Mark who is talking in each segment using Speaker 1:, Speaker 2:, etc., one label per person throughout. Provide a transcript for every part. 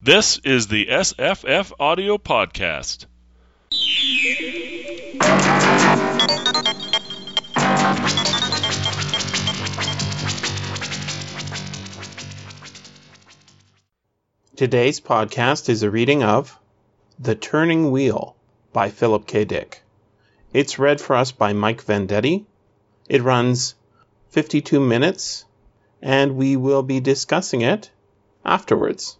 Speaker 1: This is the SFF Audio Podcast.
Speaker 2: Today's podcast is a reading of The Turning Wheel by Philip K. Dick. It's read for us by Mike Vendetti. It runs 52 minutes, and we will be discussing it afterwards.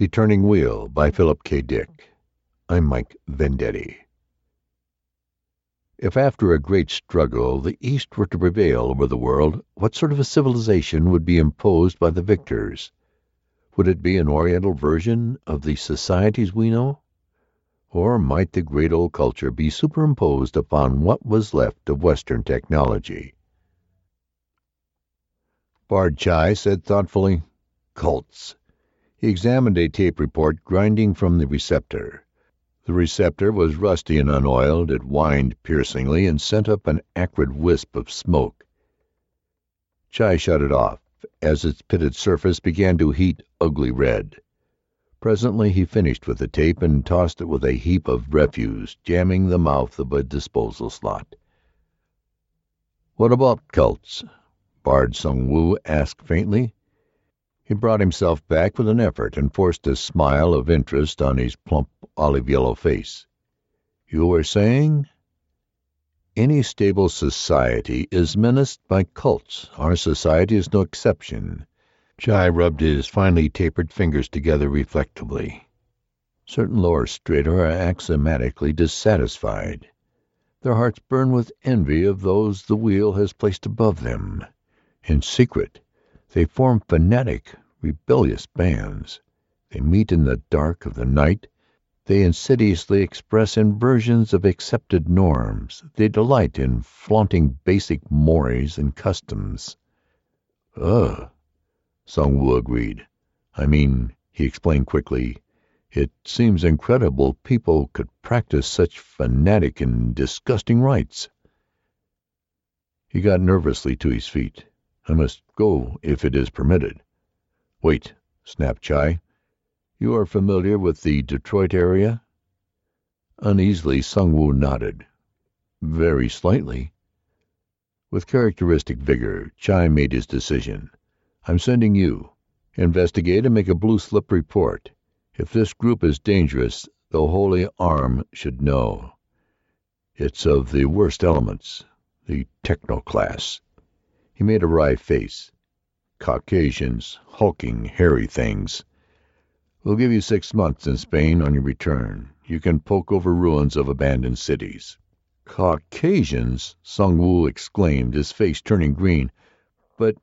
Speaker 3: The Turning Wheel by Philip K. Dick. I'm Mike Vendetti. If after a great struggle the East were to prevail over the world, what sort of a civilization would be imposed by the victors? Would it be an Oriental version of the societies we know? Or might the great old culture be superimposed upon what was left of Western technology? Bard Chai said thoughtfully, Cults. He examined a tape report grinding from the receptor. The receptor was rusty and unoiled. It whined piercingly and sent up an acrid wisp of smoke. Chai shut it off as its pitted surface began to heat ugly red. Presently he finished with the tape and tossed it with a heap of refuse, jamming the mouth of a disposal slot. What about cults? Bard Sung Woo asked faintly. He brought himself back with an effort and forced a smile of interest on his plump olive yellow face. You were saying? Any stable society is menaced by cults. Our society is no exception. Chai rubbed his finely tapered fingers together reflectively. Certain lower strata are axiomatically dissatisfied. Their hearts burn with envy of those the wheel has placed above them. In secret, they form fanatic, rebellious bands. They meet in the dark of the night they insidiously express inversions of accepted norms. They delight in flaunting basic mores and customs. Ugh, Sung Woo agreed. I mean, he explained quickly, it seems incredible people could practice such fanatic and disgusting rites. He got nervously to his feet. I must go if it is permitted. Wait, snapped Chai. You are familiar with the Detroit area? Uneasily, Sung Woo nodded. Very slightly. With characteristic vigor, Chai made his decision. I'm sending you. Investigate and make a blue slip report. If this group is dangerous, the Holy Arm should know. It's of the worst elements, the techno class. He made a wry face. Caucasians, hulking, hairy things. We'll give you six months in Spain on your return. You can poke over ruins of abandoned cities. Caucasians! Sung Woo exclaimed, his face turning green. But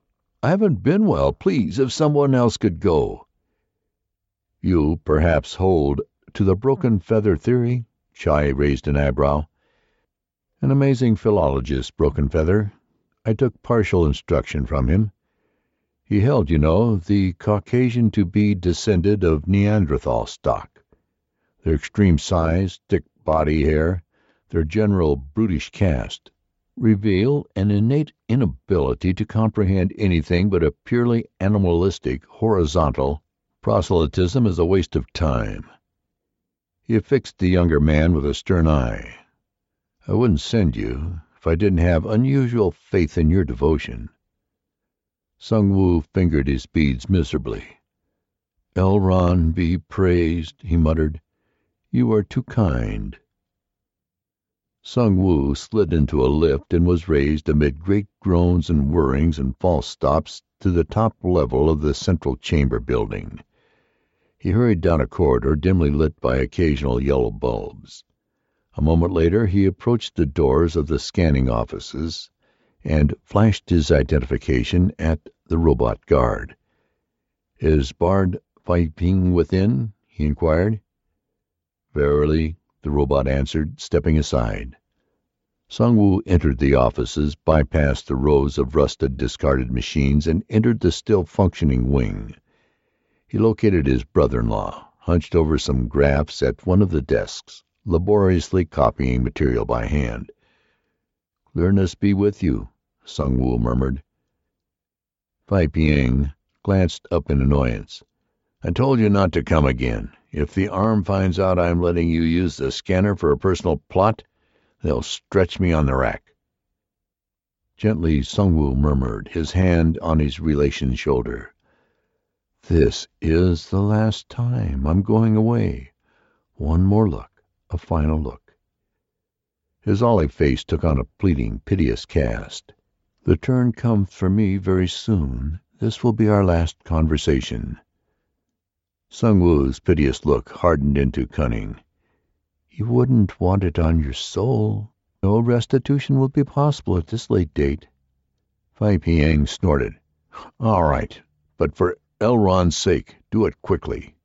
Speaker 3: I haven't been well. Please, if someone else could go. You, perhaps, hold to the broken feather theory? Chai raised an eyebrow. An amazing philologist, Broken Feather. I took partial instruction from him. He held, you know, the Caucasian to be descended of Neanderthal stock. Their extreme size, thick body hair, their general brutish cast, reveal an innate inability to comprehend anything but a purely animalistic, horizontal proselytism as a waste of time. He affixed the younger man with a stern eye. I wouldn't send you if I didn't have unusual faith in your devotion. Sung Woo fingered his beads miserably. Elron be praised, he muttered. You are too kind. Sung Woo slid into a lift and was raised amid great groans and whirrings and false stops to the top level of the central chamber building. He hurried down a corridor dimly lit by occasional yellow bulbs. A moment later he approached the doors of the scanning offices and flashed his identification at the robot guard. Is Bard fighting within? he inquired. Verily, the robot answered, stepping aside. Sung entered the offices, bypassed the rows of rusted, discarded machines, and entered the still functioning wing. He located his brother-in-law, hunched over some graphs at one of the desks, laboriously copying material by hand. Clearness be with you, Sung Woo murmured. Fai Pieng glanced up in annoyance. I told you not to come again. If the arm finds out I'm letting you use the scanner for a personal plot, they'll stretch me on the rack. Gently, Sung Woo murmured, his hand on his relation's shoulder. This is the last time. I'm going away. One more look, a final look. His olive face took on a pleading, piteous cast. The turn comes for me very soon. This will be our last conversation. Sung Woo's piteous look hardened into cunning. You wouldn't want it on your soul. No restitution will be possible at this late date. Fei Piang snorted. All right, but for Elron's sake, do it quickly.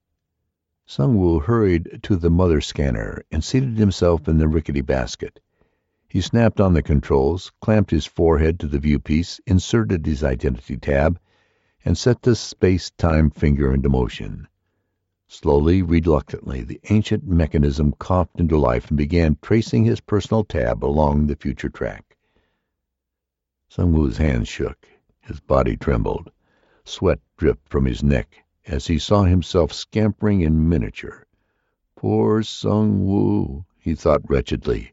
Speaker 3: Sung Woo hurried to the mother scanner and seated himself in the rickety basket. He snapped on the controls, clamped his forehead to the viewpiece, inserted his identity tab, and set the space-time finger into motion. Slowly, reluctantly, the ancient mechanism coughed into life and began tracing his personal tab along the future track. Sung Woo's hands shook. His body trembled. Sweat dripped from his neck as he saw himself scampering in miniature. Poor Sung Woo, he thought wretchedly.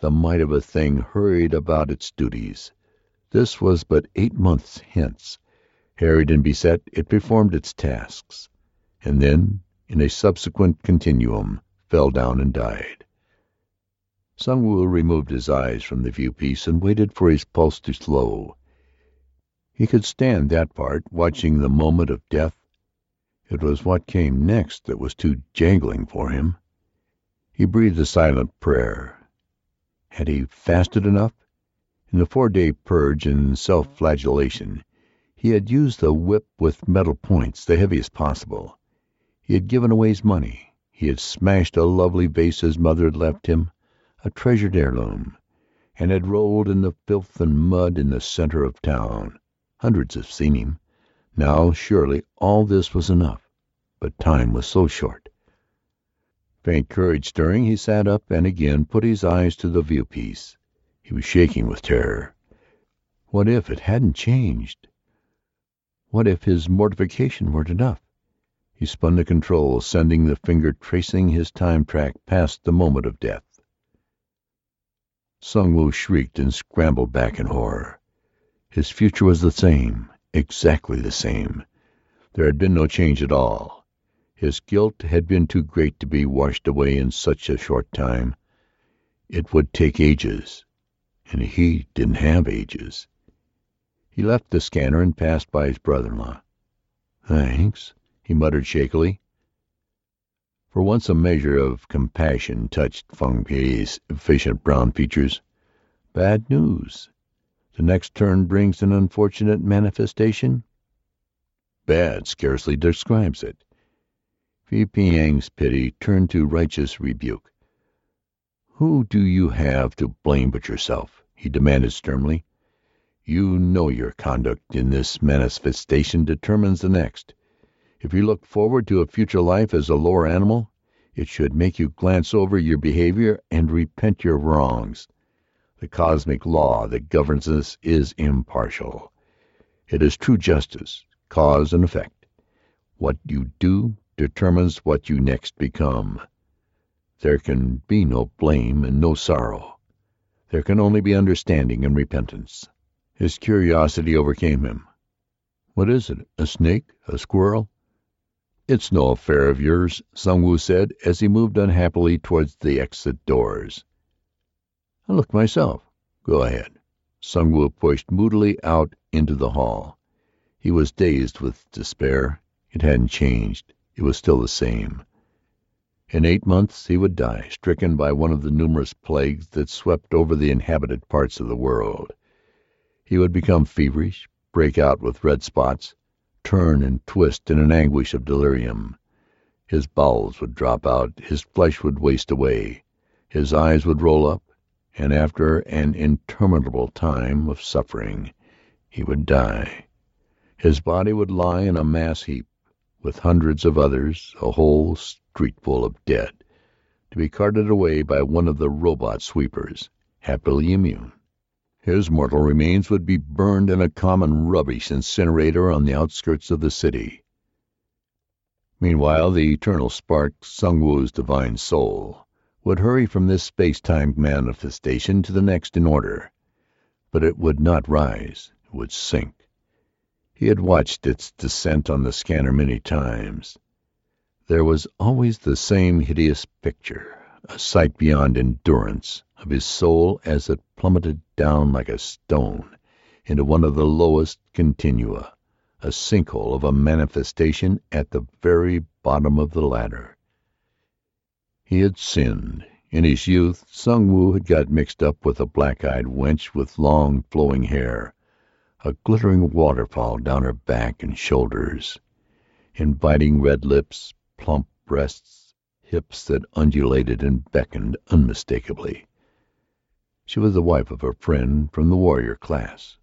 Speaker 3: The might of a thing hurried about its duties. This was but eight months hence. Harried and beset, it performed its tasks and then, in a subsequent continuum, fell down and died. Sung Woo removed his eyes from the viewpiece and waited for his pulse to slow. He could stand that part, watching the moment of death. It was what came next that was too jangling for him. He breathed a silent prayer. Had he fasted enough? In the four-day purge and self-flagellation, he had used the whip with metal points, the heaviest possible. He had given away his money. He had smashed a lovely vase his mother had left him, a treasured heirloom, and had rolled in the filth and mud in the center of town. Hundreds have seen him. Now, surely, all this was enough. But time was so short. Faint courage stirring, he sat up and again put his eyes to the viewpiece. He was shaking with terror. What if it hadn't changed? What if his mortification weren't enough? He spun the control, sending the finger tracing his time track past the moment of death. Sung Woo shrieked and scrambled back in horror. His future was the same, exactly the same. There had been no change at all. His guilt had been too great to be washed away in such a short time. It would take ages, and he didn't have ages. He left the scanner and passed by his brother-in-law. Thanks he muttered shakily. For once a measure of compassion touched Feng Pei's efficient brown features. Bad news. The next turn brings an unfortunate manifestation. Bad scarcely describes it. Fei Piang's pity turned to righteous rebuke. Who do you have to blame but yourself? he demanded sternly. You know your conduct in this manifestation determines the next. If you look forward to a future life as a lower animal, it should make you glance over your behavior and repent your wrongs. The cosmic law that governs us is impartial. It is true justice, cause and effect. What you do determines what you next become. There can be no blame and no sorrow. There can only be understanding and repentance. His curiosity overcame him. What is it? A snake? A squirrel? It's no affair of yours, Sung Woo said as he moved unhappily towards the exit doors. I'll look myself. Go ahead. Sung Woo pushed moodily out into the hall. He was dazed with despair. It hadn't changed. It was still the same. In eight months he would die, stricken by one of the numerous plagues that swept over the inhabited parts of the world. He would become feverish, break out with red spots, turn and twist in an anguish of delirium. His bowels would drop out, his flesh would waste away, his eyes would roll up, and after an interminable time of suffering he would die. His body would lie in a mass heap, with hundreds of others, a whole streetful of dead, to be carted away by one of the robot sweepers, happily immune. His mortal remains would be burned in a common rubbish incinerator on the outskirts of the city. Meanwhile, the eternal spark, Sung Woo's divine soul, would hurry from this space-time manifestation to the next in order. But it would not rise, it would sink. He had watched its descent on the scanner many times. There was always the same hideous picture, a sight beyond endurance, of his soul as it plummeted down like a stone into one of the lowest continua, a sinkhole of a manifestation at the very bottom of the ladder. He had sinned. In his youth, Sung Woo had got mixed up with a black-eyed wench with long, flowing hair, a glittering waterfall down her back and shoulders, inviting red lips, plump breasts, hips that undulated and beckoned unmistakably. She was the wife of a friend from the warrior class,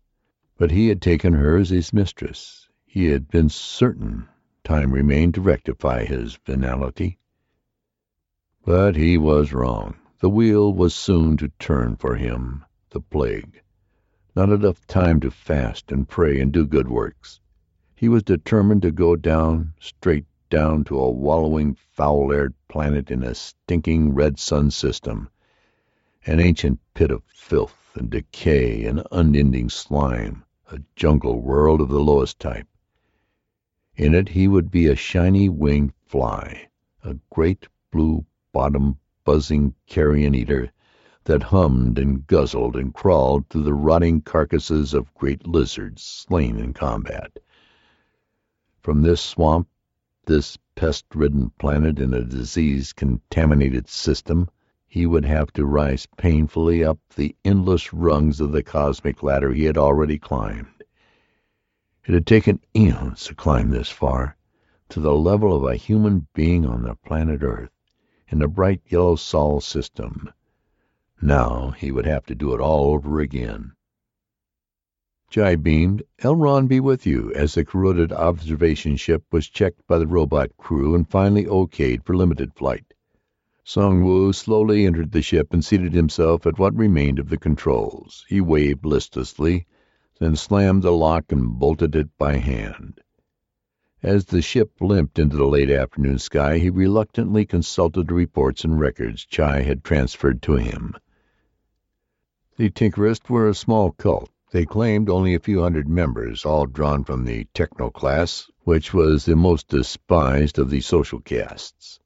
Speaker 3: but he had taken her as his mistress. He had been certain time remained to rectify his venality. But he was wrong. The wheel was soon to turn for him, the plague not enough time to fast and pray and do good works. He was determined to go down, straight down to a wallowing, foul-aired planet in a stinking red sun system, an ancient pit of filth and decay and unending slime, a jungle world of the lowest type. In it he would be a shiny winged fly, a great blue bottom buzzing carrion eater that hummed and guzzled and crawled through the rotting carcasses of great lizards slain in combat. From this swamp, this pest-ridden planet in a disease-contaminated system, he would have to rise painfully up the endless rungs of the cosmic ladder he had already climbed. It had taken eons to climb this far, to the level of a human being on the planet Earth, in the bright yellow Sol system, now he would have to do it all over again. Chai beamed, Elron be with you, as the corroded observation ship was checked by the robot crew and finally okayed for limited flight. Sung Woo slowly entered the ship and seated himself at what remained of the controls. He waved listlessly, then slammed the lock and bolted it by hand. As the ship limped into the late afternoon sky, he reluctantly consulted the reports and records Chai had transferred to him. The Tinkerists were a small cult. They claimed only a few hundred members, all drawn from the techno class, which was the most despised of the social castes.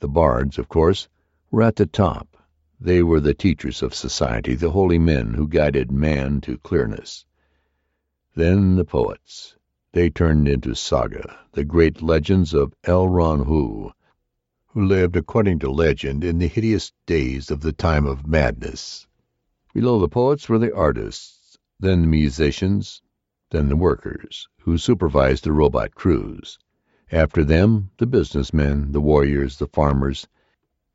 Speaker 3: The bards, of course, were at the top. They were the teachers of society, the holy men who guided man to clearness. Then the poets. They turned into saga, the great legends of Elron Hoo, who lived according to legend in the hideous days of the time of madness. Below the poets were the artists, then the musicians, then the workers, who supervised the robot crews. After them, the business men, the warriors, the farmers,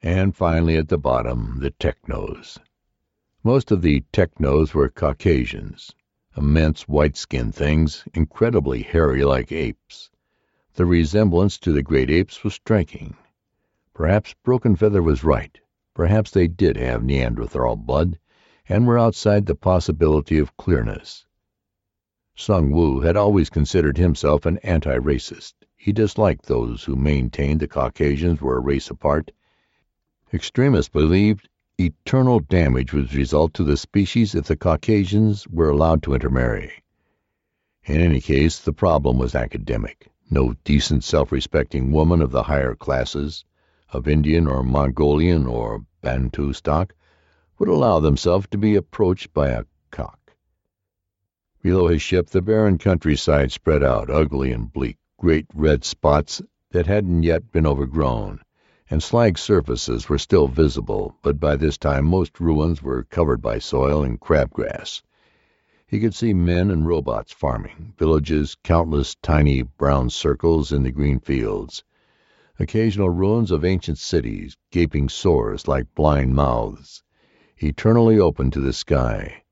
Speaker 3: and finally at the bottom, the technos. Most of the technos were Caucasians, immense white-skinned things, incredibly hairy like apes. The resemblance to the great apes was striking. Perhaps Broken Feather was right. Perhaps they did have Neanderthal blood and were outside the possibility of clearness. Sung Woo had always considered himself an anti-racist. He disliked those who maintained the Caucasians were a race apart. Extremists believed eternal damage would result to the species if the Caucasians were allowed to intermarry. In any case, the problem was academic. No decent, self-respecting woman of the higher classes, of Indian or Mongolian or Bantu stock, would allow themselves to be approached by a cauc. Below his ship the barren countryside spread out, ugly and bleak, great red spots that hadn't yet been overgrown, and slag surfaces were still visible, but by this time most ruins were covered by soil and crabgrass. He could see men and robots farming, villages, countless tiny brown circles in the green fields, occasional ruins of ancient cities, gaping sores like blind mouths, eternally open to the sky.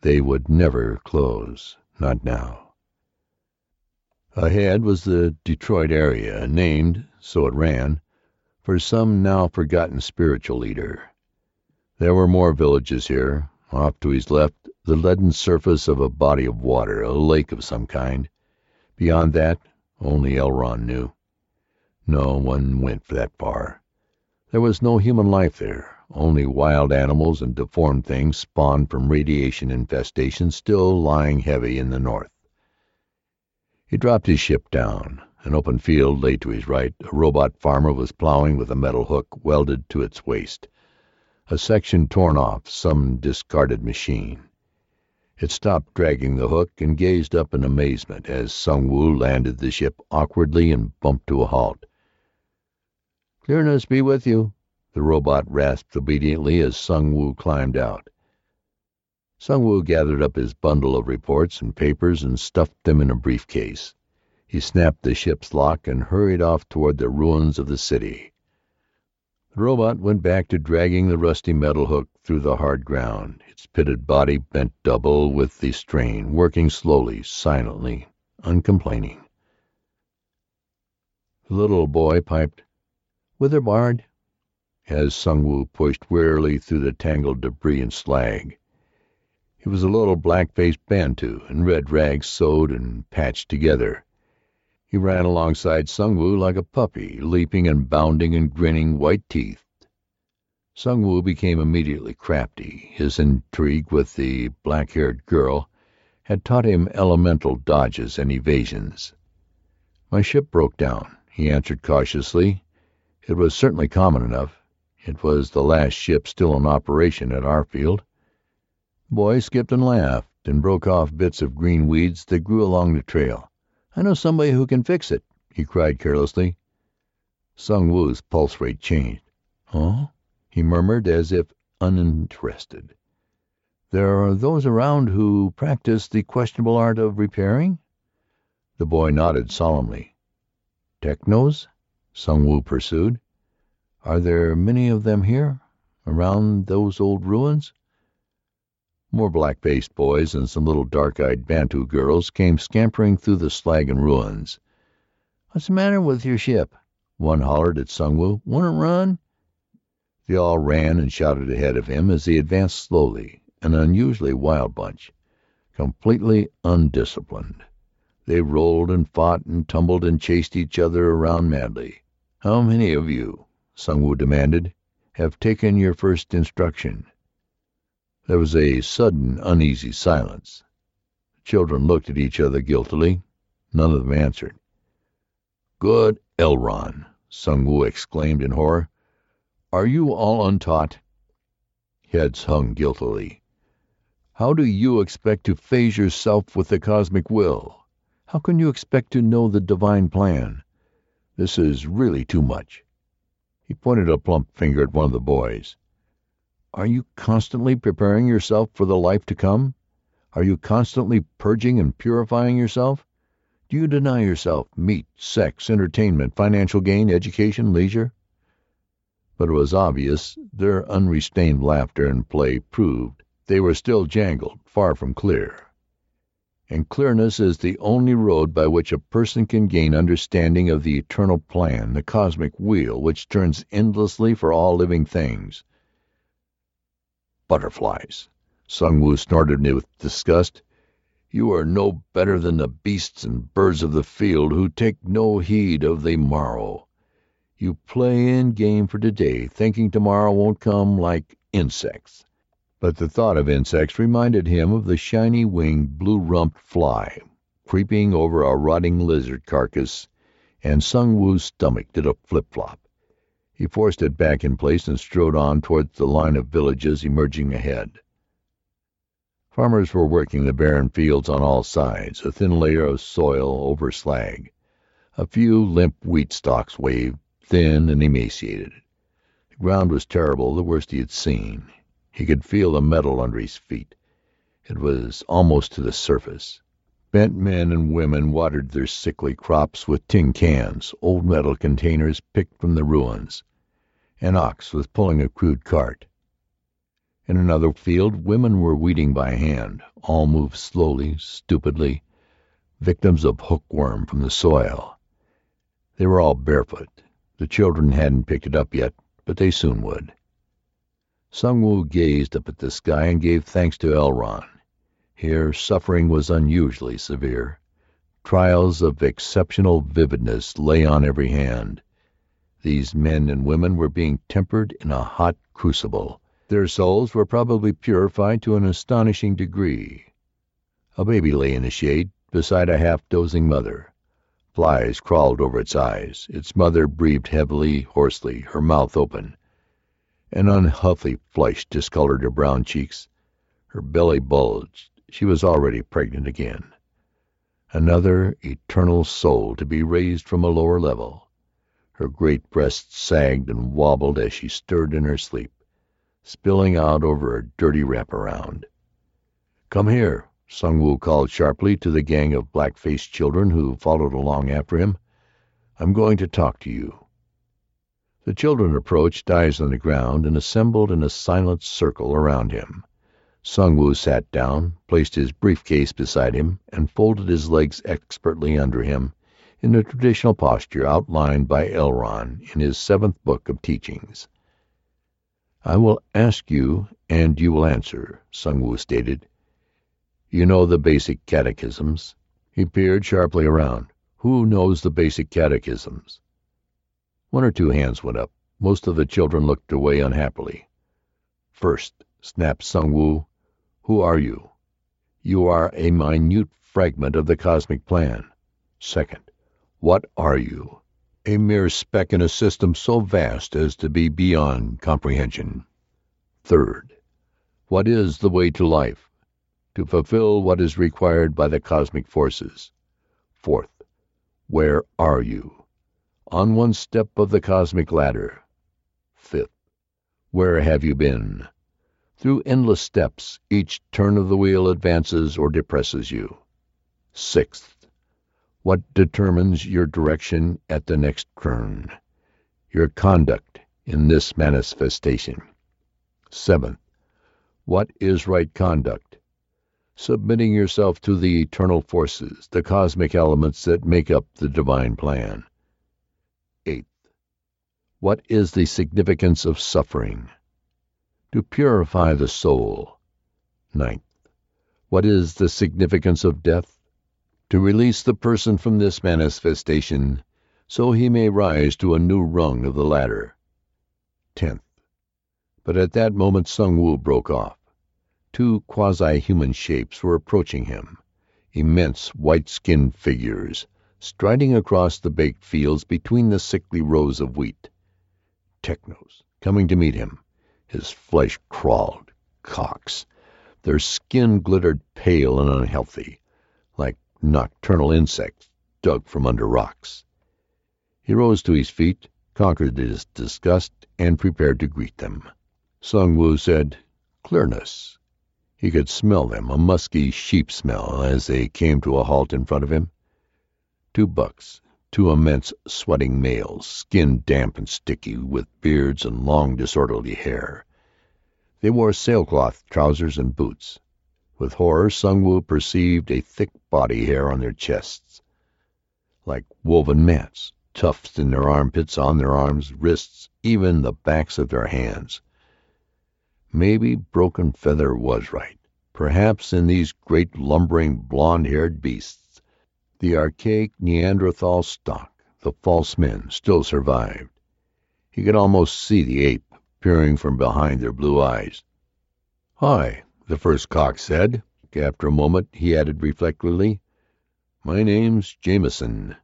Speaker 3: They would never close, not now. Ahead was the Detroit area, named, so it ran, for some now forgotten spiritual leader. There were more villages here. Off to his left, the leaden surface of a body of water, a lake of some kind. Beyond that, Only Elron knew. No one went that far. There was no human life there, only wild animals and deformed things spawned from radiation infestations still lying heavy in the north. He dropped his ship down. An open field lay to his right. A robot farmer was plowing with a metal hook welded to its waist, a section torn off some discarded machine. It stopped dragging the hook and gazed up in amazement as Sung Woo landed the ship awkwardly and bumped to a halt. "Clearness be with you," the robot rasped obediently as Sung Woo climbed out. Sung Woo gathered up his bundle of reports and papers and stuffed them in a briefcase. He snapped the ship's lock and hurried off toward the ruins of the city. The robot went back to dragging the rusty metal hook through the hard ground, its pitted body bent double with the strain, working slowly, silently, uncomplaining. The little boy piped, "Whither, Bard?" As Sung Woo pushed wearily through the tangled debris and slag. He was a little black-faced Bantu in red rags sewed and patched together. He ran alongside Sung Woo like a puppy, leaping and bounding and grinning white-teethed. Sung Woo became immediately crafty. His intrigue with the black-haired girl had taught him elemental dodges and evasions. "My ship broke down," he answered cautiously. It was certainly common enough. It was the last ship still in operation at our field. The boy skipped and laughed and broke off bits of green weeds that grew along the trail. "I know somebody who can fix it," he cried carelessly. Sung Woo's pulse rate changed. "Oh?" he murmured, as if uninterested. "There are those around who practice the questionable art of repairing?" The boy nodded solemnly. "Technos?" Sung Woo pursued. "Are there many of them here, around those old ruins?" More black-faced boys and some little dark-eyed Bantu girls came scampering through the slag and ruins. "What's the matter with your ship?" one hollered at Woo. "Want to run?" They all ran and shouted ahead of him as he advanced slowly, an unusually wild bunch, completely undisciplined. They rolled and fought and tumbled and chased each other around madly. "How many of you," Sung demanded, "have taken your first instruction?" There was a sudden uneasy silence. The children looked at each other guiltily. None of them answered. "Good Elron!" Sung exclaimed in horror. "Are you all untaught?" Heads hung guiltily. "How do you expect to phase yourself with the cosmic will? How can you expect to know the divine plan? This is really too much." He pointed a plump finger at one of the boys. Are you constantly preparing yourself for the life to come? Are you constantly purging and purifying yourself? Do you deny yourself meat, sex, entertainment, financial gain, education, leisure? But it was obvious their unrestrained laughter and play proved they were still jangled, far from clear. And clearness is the only road by which a person can gain understanding of the eternal plan, the cosmic wheel which turns endlessly for all living things. Butterflies! Sung Woo snorted with disgust. You are no better than the beasts and birds of the field who take no heed of the morrow. You play in game for today, thinking tomorrow won't come like insects. But the thought of insects reminded him of the shiny winged, blue rumped fly creeping over a rotting lizard carcass, and Sung Woo's stomach did a flip flop. He forced it back in place and strode on toward the line of villages emerging ahead. Farmers were working the barren fields on all sides, a thin layer of soil over slag. A few limp wheat stalks waved, thin and emaciated. The ground was terrible, the worst he had seen. He could feel the metal under his feet. It was almost to the surface. Bent men and women watered their sickly crops with tin cans, old metal containers picked from the ruins. An ox was pulling a crude cart. In another field women were weeding by hand. All moved slowly, stupidly, victims of hookworm from the soil. They were all barefoot. The children hadn't picked it up yet, but they soon would. Sung Woo gazed up at the sky and gave thanks to Elron. Here suffering was unusually severe. Trials of exceptional vividness lay on every hand. These men and women were being tempered in a hot crucible. Their souls were probably purified to an astonishing degree. A baby lay in the shade beside a half dozing mother. Flies crawled over its eyes. Its mother breathed heavily, hoarsely, her mouth open. An unhealthy flush discolored her brown cheeks. Her belly bulged. She was already pregnant again. Another eternal soul to be raised from a lower level. Her great breasts sagged and wobbled as she stirred in her sleep, spilling out over a dirty wraparound. "Come here!" Sung Woo called sharply to the gang of black-faced children who followed along after him. "I'm going to talk to you." The children approached, eyes on the ground, and assembled in a silent circle around him. Sung Woo sat down, placed his brief case beside him, and folded his legs expertly under him in the traditional posture outlined by Elron in his seventh book of teachings. "I will ask you, and you will answer," Sung Woo stated. "You know the basic catechisms?" He peered sharply around. "Who knows the basic catechisms?" One or two hands went up. Most of the children looked away unhappily. "First," snapped Sung Woo, "who are you? You are a minute fragment of the cosmic plan. Second, what are you? A mere speck in a system so vast as to be beyond comprehension. Third, what is the way to life? to fulfill what is required by the cosmic forces. Fourth, where are you? On one step of the cosmic ladder. Fifth, where have you been? Through endless steps, each turn of the wheel advances or depresses you. Sixth, what determines your direction at the next turn? Your conduct in this manifestation. Seventh, what is right conduct? submitting yourself to the eternal forces, the cosmic elements that make up the divine plan. What is the significance of suffering? To purify the soul. Ninth, what is the significance of death? To release the person from this manifestation so he may rise to a new rung of the ladder. Tenth. But at that moment Sung Woo broke off. Two quasi-human shapes were approaching him, immense white-skinned figures, striding across the baked fields between the sickly rows of wheat. Technos, coming to meet him. His flesh crawled. Caucs. Their skin glittered pale and unhealthy, like nocturnal insects dug from under rocks. He rose to his feet, conquered his disgust, and prepared to greet them. Sung Woo said, Clearness. He could smell them, a musky sheep smell, as they came to a halt in front of him. Two bucks, two immense sweating males, skin damp and sticky, with beards and long disorderly hair. They wore sailcloth trousers and boots. With horror Sung perceived a thick body hair on their chests, like woven mats, tufts in their armpits, on their arms, wrists, even the backs of their hands. Maybe Broken Feather was right. Perhaps in these great lumbering blond-haired beasts the archaic Neanderthal stock, the false men, still survived. He could almost see the ape peering from behind their blue eyes. "Hi," the first cauc said. After a moment he added reflectively, "My name's Jamison."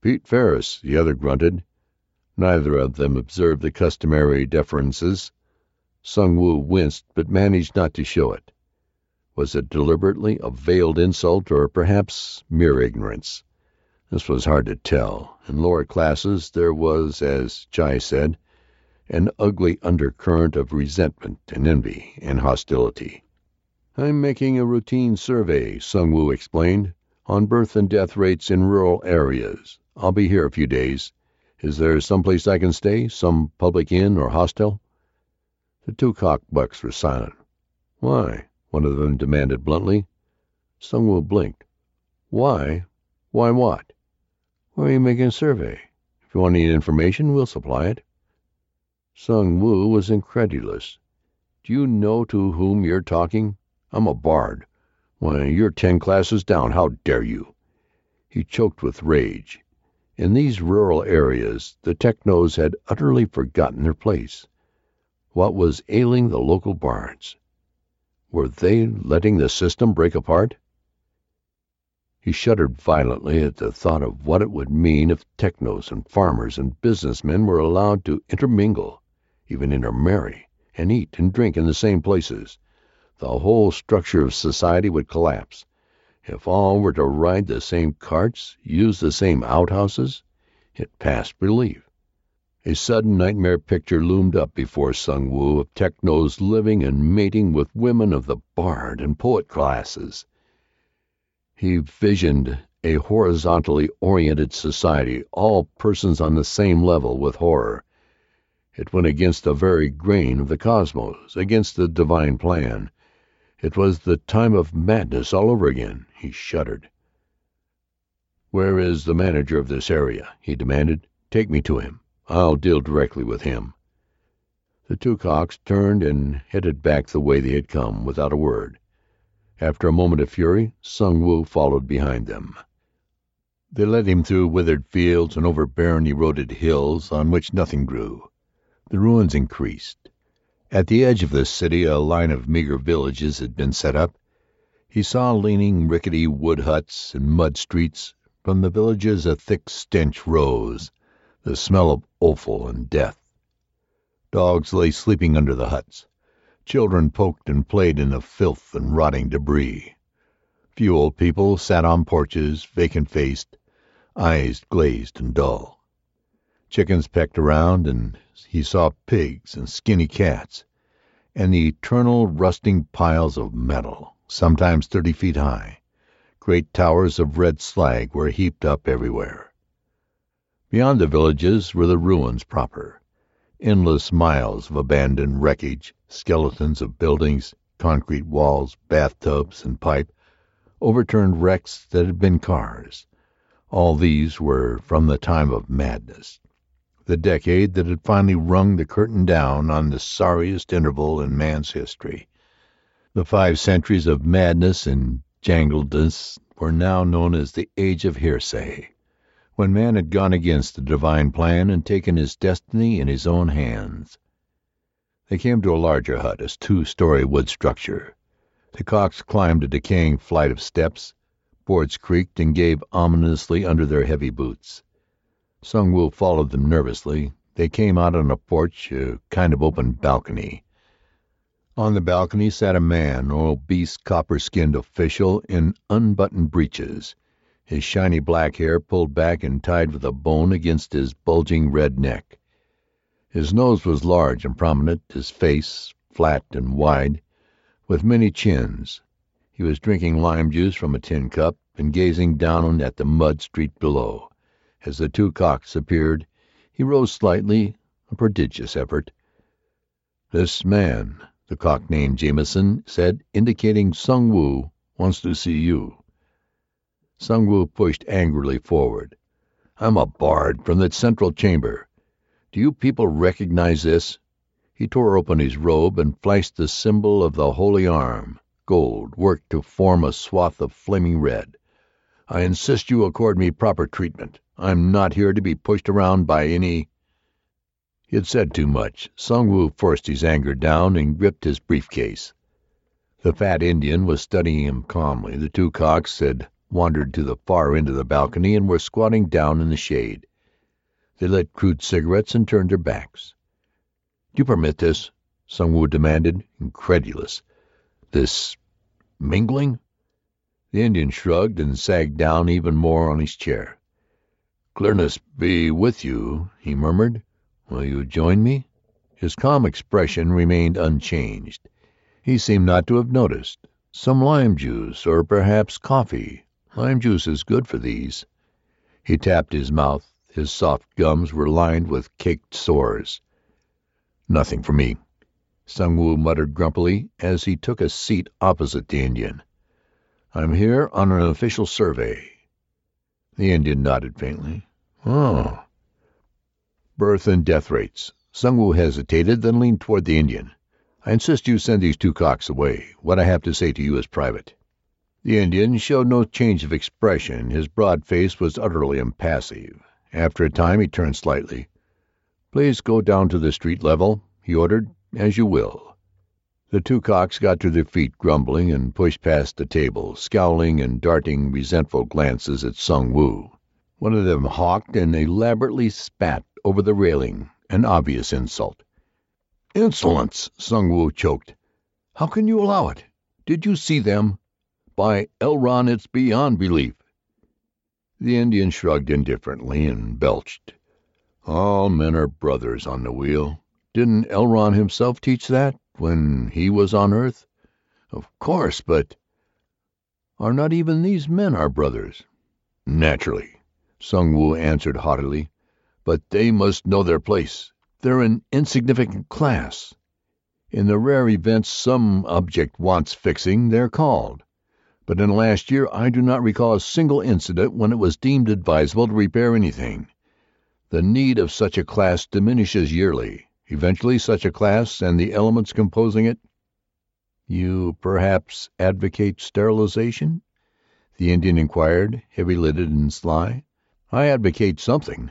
Speaker 3: "Pete Ferris," the other grunted. Neither of them observed the customary deferences. Sung Woo winced, but managed not to show it. Was it deliberately a veiled insult, or perhaps mere ignorance? This was hard to tell. In lower classes there was, as Chai said, an ugly undercurrent of resentment and envy and hostility. I'm making a routine survey, Sung Woo explained, on birth and death rates in rural areas. I'll be here a few days. Is there some place I can stay, some public inn or hostel? The two cauc bucks were silent. "Why?" One of them demanded bluntly. Sung Woo blinked. "Why? Why what?" "Why are you making a survey? If you want any information, we'll supply it." Sung Woo was incredulous. "Do you know to whom you're talking? I'm a bard. Why, you're ten classes down. How dare you?" He choked with rage. In these rural areas, the technos had utterly forgotten their place. What was ailing the local bards? Were they letting the system break apart? He shuddered violently at the thought of what it would mean if technos and farmers and businessmen were allowed to intermingle, even intermarry, and eat and drink in the same places. The whole structure of society would collapse. If all were to ride the same carts, use the same outhouses, it passed belief. A sudden nightmare picture loomed up before Sung Woo of technos living and mating with women of the bard and poet classes. He visioned a horizontally oriented society, all persons on the same level with horror. It went against the very grain of the cosmos, against the divine plan. It was the time of madness all over again. He shuddered. Where is the manager of this area? he demanded. Take me to him. I'll deal directly with him. The two caucs turned and headed back the way they had come, without a word. After a moment of fury, Sung Woo followed behind them. They led him through withered fields and over barren, eroded hills on which nothing grew. The ruins increased. At the edge of the city a line of meager villages had been set up. He saw leaning, rickety wood huts and mud streets. From the villages a thick stench rose, the smell of offal and death. Dogs lay sleeping under the huts. Children poked and played in the filth and rotting debris. Few old people sat on porches, vacant-faced, eyes glazed and dull. Chickens pecked around, and he saw pigs and skinny cats, and the eternal rusting piles of metal, sometimes thirty feet high. Great towers of red slag were heaped up everywhere. Beyond the villages were the ruins proper endless miles of abandoned wreckage, skeletons of buildings, concrete walls, bathtubs, and pipe, overturned wrecks that had been cars. All these were from the time of madness, the decade that had finally rung the curtain down on the sorriest interval in man's history. The five centuries of madness and jangledness were now known as the Age of Hearsay when man had gone against the divine plan and taken his destiny in his own hands. They came to a larger hut, a two-story wood structure. The caucs climbed a decaying flight of steps. Boards creaked and gave ominously under their heavy boots. Sung Woo followed them nervously. They came out on a porch, a kind of open balcony. On the balcony sat a man, an obese, copper-skinned official in unbuttoned breeches his shiny black hair pulled back and tied with a bone against his bulging red neck. His nose was large and prominent, his face flat and wide, with many chins. He was drinking lime juice from a tin cup and gazing down at the mud street below. As the two caucs appeared, he rose slightly, a prodigious effort. This man, the cauc named Jameson said, indicating Sung Woo, wants to see you. Sung pushed angrily forward. I'm a bard from the central chamber. Do you people recognize this? He tore open his robe and flashed the symbol of the holy arm, gold, worked to form a swath of flaming red. I insist you accord me proper treatment. I'm not here to be pushed around by any. He had said too much. Sung Woo forced his anger down and gripped his briefcase. The fat Indian was studying him calmly. The two caucs had wandered to the far end of the balcony and were squatting down in the shade. They lit crude cigarettes and turned their backs. Do you permit this? Sung Woo demanded, incredulous. This mingling? The Indian shrugged and sagged down even more on his chair. Clearness be with you, he murmured. Will you join me? His calm expression remained unchanged. He seemed not to have noticed. Some lime juice, or perhaps coffee, Lime juice is good for these. He tapped his mouth. His soft gums were lined with caked sores. Nothing for me, Woo muttered grumpily as he took a seat opposite the Indian. I'm here on an official survey. The Indian nodded faintly. Oh. Birth and death rates. Woo hesitated, then leaned toward the Indian. I insist you send these two caucs away. What I have to say to you is private. The Indian showed no change of expression. His broad face was utterly impassive. After a time he turned slightly. "Please go down to the street level," he ordered. "As you will." The two caucs got to their feet grumbling and pushed past the table, scowling and darting resentful glances at Sung Woo. One of them hawked and elaborately spat over the railing, an obvious insult. "Insolence!" Sung Woo choked. "How can you allow it? Did you see them? By Elron, it's beyond belief." The Indian shrugged indifferently and belched. "All men are brothers on the wheel. Didn't Elron himself teach that, when he was on earth?" "Of course, but "Are not even these men our brothers?" "Naturally," Sung Woo answered haughtily. "But they must know their place. They're an insignificant class. In the rare events some object wants fixing, they're called. But in the last year I do not recall a single incident when it was deemed advisable to repair anything. The need of such a class diminishes yearly. Eventually such a class and the elements composing it "You perhaps advocate sterilization?" the Indian inquired, heavy lidded and sly. "I advocate something.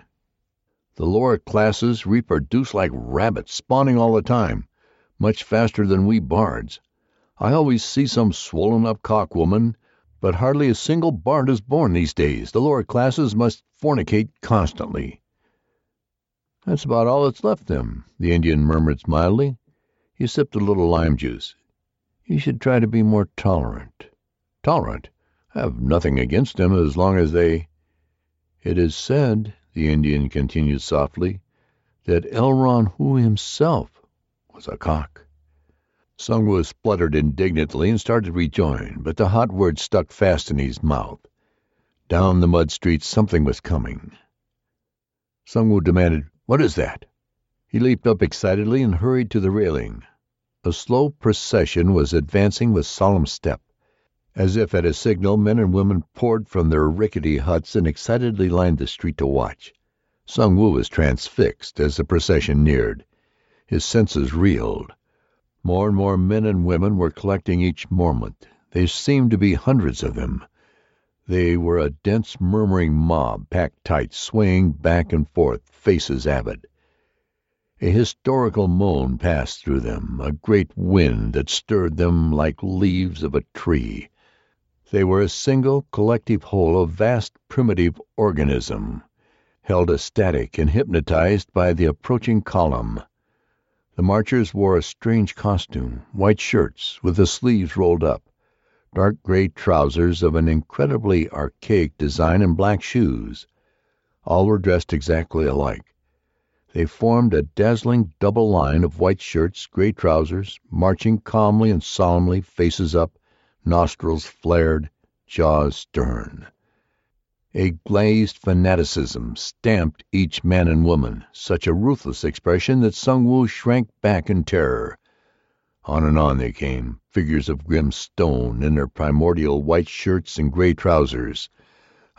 Speaker 3: The lower classes reproduce like rabbits, spawning all the time, much faster than we bards. I always see some swollen up cauc woman, but hardly a single bard is born these days. The lower classes must fornicate constantly." "That's about all that's left them," the Indian murmured mildly. He sipped a little lime juice. "You should try to be more tolerant." "Tolerant? I have nothing against them as long as they "It is said the Indian continued softly, that Elron Hoo himself was a cauc. Sung Woo spluttered indignantly and started to rejoin, but the hot words stuck fast in his mouth. Down the mud street something was coming. Sung Woo demanded, "What is that?" He leaped up excitedly and hurried to the railing. A slow procession was advancing with solemn step. As if at a signal, men and women poured from their rickety huts and excitedly lined the street to watch. Sung Woo was transfixed as the procession neared. His senses reeled. More and more men and women were collecting each moment. There seemed to be hundreds of them. They were a dense, murmuring mob, packed tight, swaying back and forth, faces avid. A historical moan passed through them, a great wind that stirred them like leaves of a tree. They were a single, collective whole, a vast primitive organism, held ecstatic and hypnotized by the approaching column. The marchers wore a strange costume, white shirts with the sleeves rolled up, dark gray trousers of an incredibly archaic design, and black shoes. All were dressed exactly alike. They formed a dazzling double line of white shirts, gray trousers, marching calmly and solemnly, faces up nostrils flared, jaws stern. A glazed fanaticism stamped each man and woman, such a ruthless expression that Sung Woo shrank back in terror. On and on they came, figures of grim stone in their primordial white shirts and gray trousers,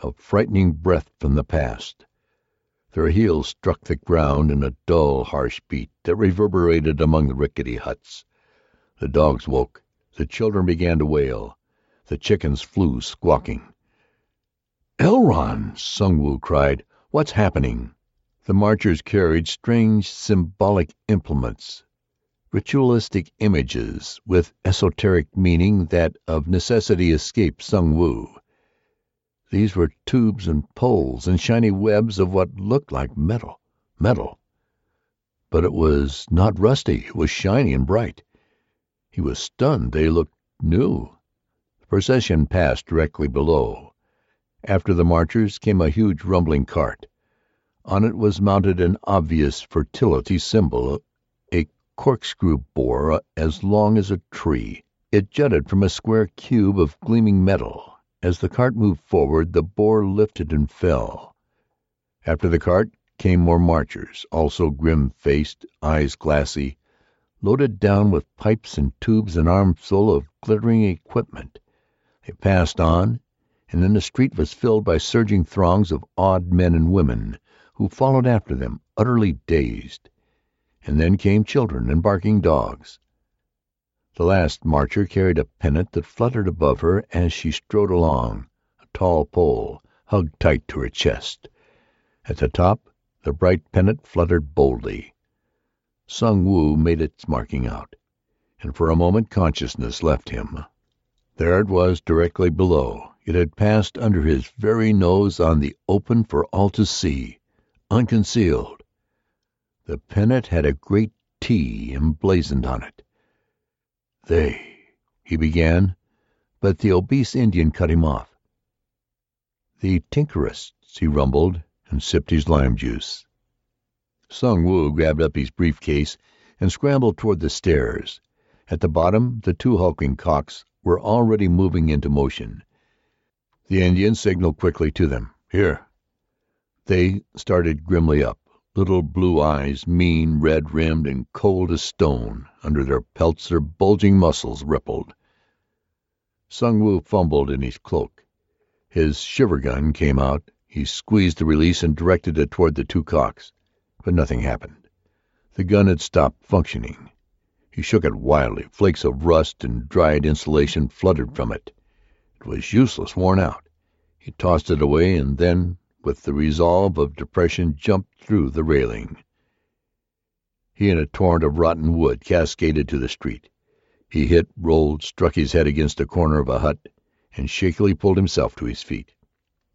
Speaker 3: a frightening breath from the past. Their heels struck the ground in a dull, harsh beat that reverberated among the rickety huts. The dogs woke. The children began to wail. The chickens flew squawking. "Elron!" Sung cried. "What's happening?" The marchers carried strange symbolic implements, ritualistic images with esoteric meaning that of necessity escaped Sung. These were tubes and poles and shiny webs of what looked like metal. Metal. But it was not rusty. It was shiny and bright. He was stunned. They looked new. The procession passed directly below. After the marchers came a huge rumbling cart. On it was mounted an obvious fertility symbol, a corkscrew bore as long as a tree. It jutted from a square cube of gleaming metal. As the cart moved forward, the bore lifted and fell. After the cart came more marchers, also grim faced, eyes glassy, loaded down with pipes and tubes and armfuls of glittering equipment. They passed on, and then the street was filled by surging throngs of awed men and women, who followed after them, utterly dazed. And then came children and barking dogs. The last marcher carried a pennant that fluttered above her as she strode along, a tall pole hugged tight to her chest. At the top the bright pennant fluttered boldly. Sung Woo made its marking out, and for a moment consciousness left him. There it was directly below. It had passed under his very nose on the open for all to see, unconcealed. The pennant had a great T emblazoned on it. They he began, but the obese Indian cut him off. The tinkerists, he rumbled, and sipped his lime juice. Sung Woo grabbed up his brief case and scrambled toward the stairs. At the bottom the two hulking caucs were already moving into motion. The Indian signaled quickly to them. "Here." They started grimly up, little blue eyes, mean, red rimmed, and cold as stone. Under their pelts their bulging muscles rippled. Sung Woo fumbled in his cloak. His shiver gun came out. He squeezed the release and directed it toward the two caucs. But nothing happened. The gun had stopped functioning. He shook it wildly. Flakes of rust and dried insulation fluttered from it. It was useless, worn out. He tossed it away and then, with the resolve of depression, jumped through the railing. He and a torrent of rotten wood cascaded to the street. He hit, rolled, struck his head against a corner of a hut, and shakily pulled himself to his feet.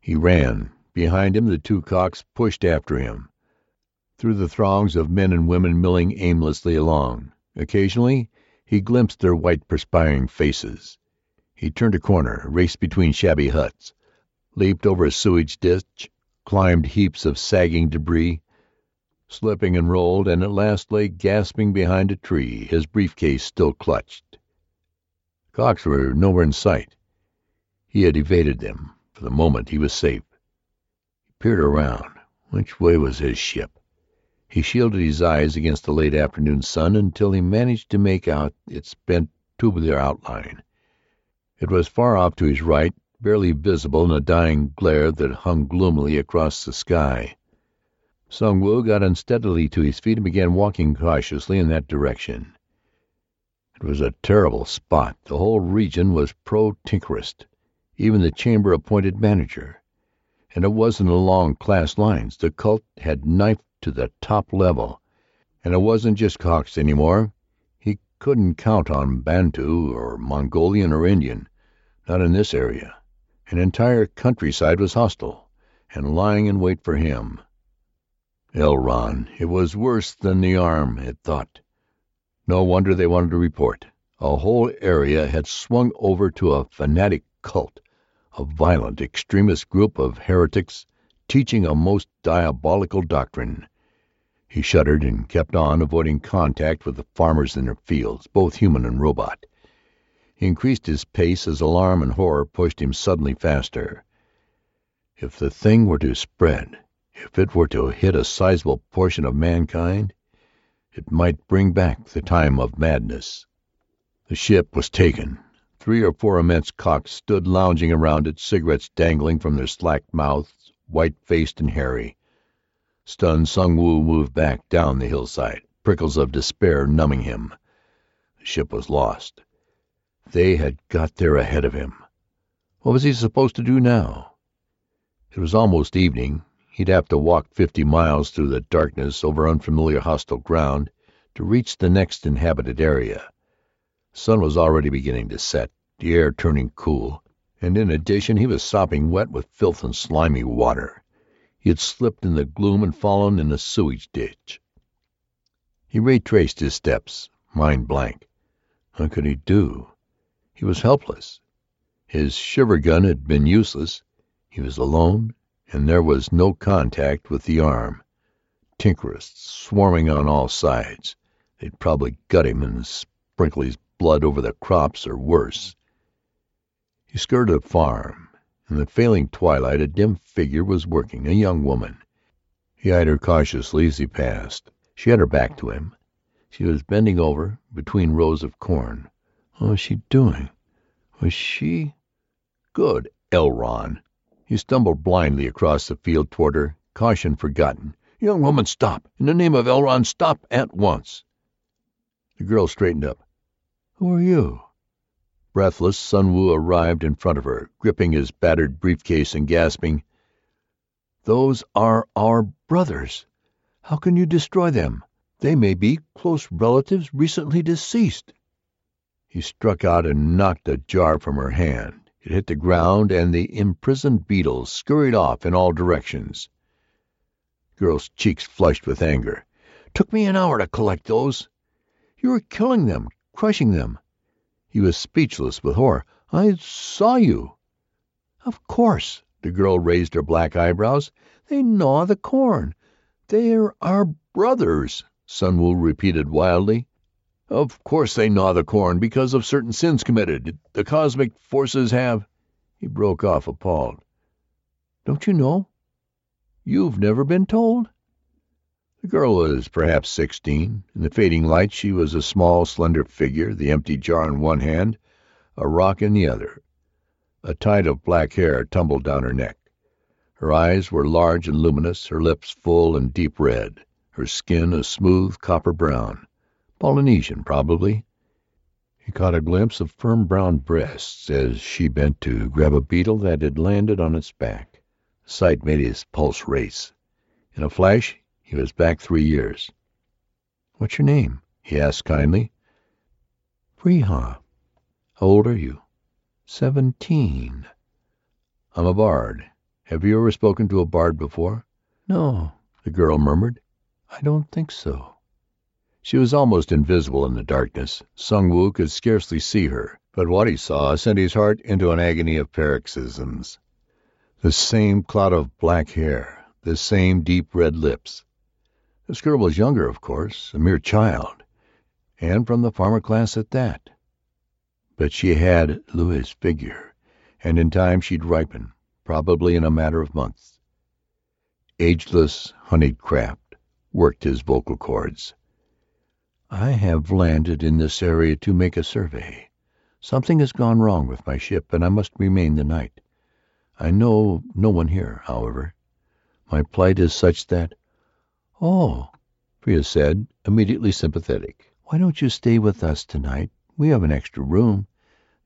Speaker 3: He ran. Behind him the two caucs pushed after him. Through the throngs of men and women milling aimlessly along, occasionally he glimpsed their white perspiring faces. He turned a corner, raced between shabby huts, leaped over a sewage ditch, climbed heaps of sagging debris, slipping and rolled, and at last lay gasping behind a tree, his brief case still clutched. Caucs were nowhere in sight. He had evaded them. For the moment he was safe. He peered around. Which way was his ship? He shielded his eyes against the late afternoon sun until he managed to make out its bent tubular outline. It was far off to his right, barely visible in a dying glare that hung gloomily across the sky. Sung Woo got unsteadily to his feet and began walking cautiously in that direction. It was a terrible spot. The whole region was pro Tinkerist, even the chamber appointed manager. And it wasn't along class lines. The cult had knifed to the top level. And it wasn't just Caucs anymore. He couldn't count on Bantu or Mongolian or Indian. Not in this area. An entire countryside was hostile, and lying in wait for him. Elron. It was worse than the arm, it thought. No wonder they wanted to report. A whole area had swung over to a fanatic cult, a violent extremist group of heretics teaching a most diabolical doctrine. He shuddered and kept on, avoiding contact with the farmers in their fields, both human and robot. He increased his pace as alarm and horror pushed him suddenly faster. If the thing were to spread, if it were to hit a sizable portion of mankind, it might bring back the time of madness. The ship was taken. Three or four immense caucs stood lounging around it, cigarettes dangling from their slack mouths, white-faced and hairy. Stunned, Sung Woo moved back down the hillside, prickles of despair numbing him. The ship was lost. They had got there ahead of him. What was he supposed to do now? It was almost evening. He'd have to walk fifty miles through the darkness over unfamiliar hostile ground to reach the next inhabited area. The sun was already beginning to set, the air turning cool, and in addition he was sopping wet with filth and slimy water. He had slipped in the gloom and fallen in a sewage ditch. He retraced his steps, mind blank. What could he do? He was helpless. His shiver gun had been useless. He was alone and there was no contact with the arm. Tinkerists swarming on all sides. They'd probably gut him and sprinkle his blood over the crops or worse. He skirted a farm. In the failing twilight a dim figure was working, a young woman. He eyed her cautiously as he passed. She had her back to him. She was bending over between rows of corn. What was she doing? Was she Good Elron! He stumbled blindly across the field toward her, caution forgotten. "Young woman, stop! In the name of Elron, stop at once!" The girl straightened up. Who are you? Breathless, Sung Woo arrived in front of her, gripping his battered briefcase and gasping, Those are our brothers. How can you destroy them? They may be close relatives recently deceased. He struck out and knocked a jar from her hand. It hit the ground, and the imprisoned beetles scurried off in all directions. The girl's cheeks flushed with anger. Took me an hour to collect those. You were killing them, crushing them. He was speechless with horror. I saw you. Of course. The girl raised her black eyebrows. They gnaw the corn. They're our brothers, Sung Woo repeated wildly. Of course they gnaw the corn, because of certain sins committed. The cosmic forces have... He broke off, appalled. Don't you know? You've never been told? The girl was perhaps sixteen. In the fading light she was a small, slender figure, the empty jar in one hand, a rock in the other. A tide of black hair tumbled down her neck. Her eyes were large and luminous, her lips full and deep red, her skin a smooth copper brown. Polynesian, probably. He caught a glimpse of firm brown breasts as she bent to grab a beetle that had landed on its back. The sight made his pulse race. In a flash he was back three years. What's your name? he asked kindly. Freha. How old are you? Seventeen. I'm a bard. Have you ever spoken to a bard before? No, the girl murmured. I don't think so. She was almost invisible in the darkness. Sung Woo could scarcely see her, but what he saw sent his heart into an agony of paroxysms. The same cloud of black hair, the same deep red lips, this girl was younger, of course, a mere child, and from the farmer class at that. But she had Louis' figure, and in time she'd ripen, probably in a matter of months. Ageless, honeyed craft worked his vocal cords. I have landed in this area to make a survey. Something has gone wrong with my ship, and I must remain the night. I know no one here, however. My plight is such that "Oh," Freia said, immediately sympathetic. "Why don't you stay with us tonight? We have an extra room,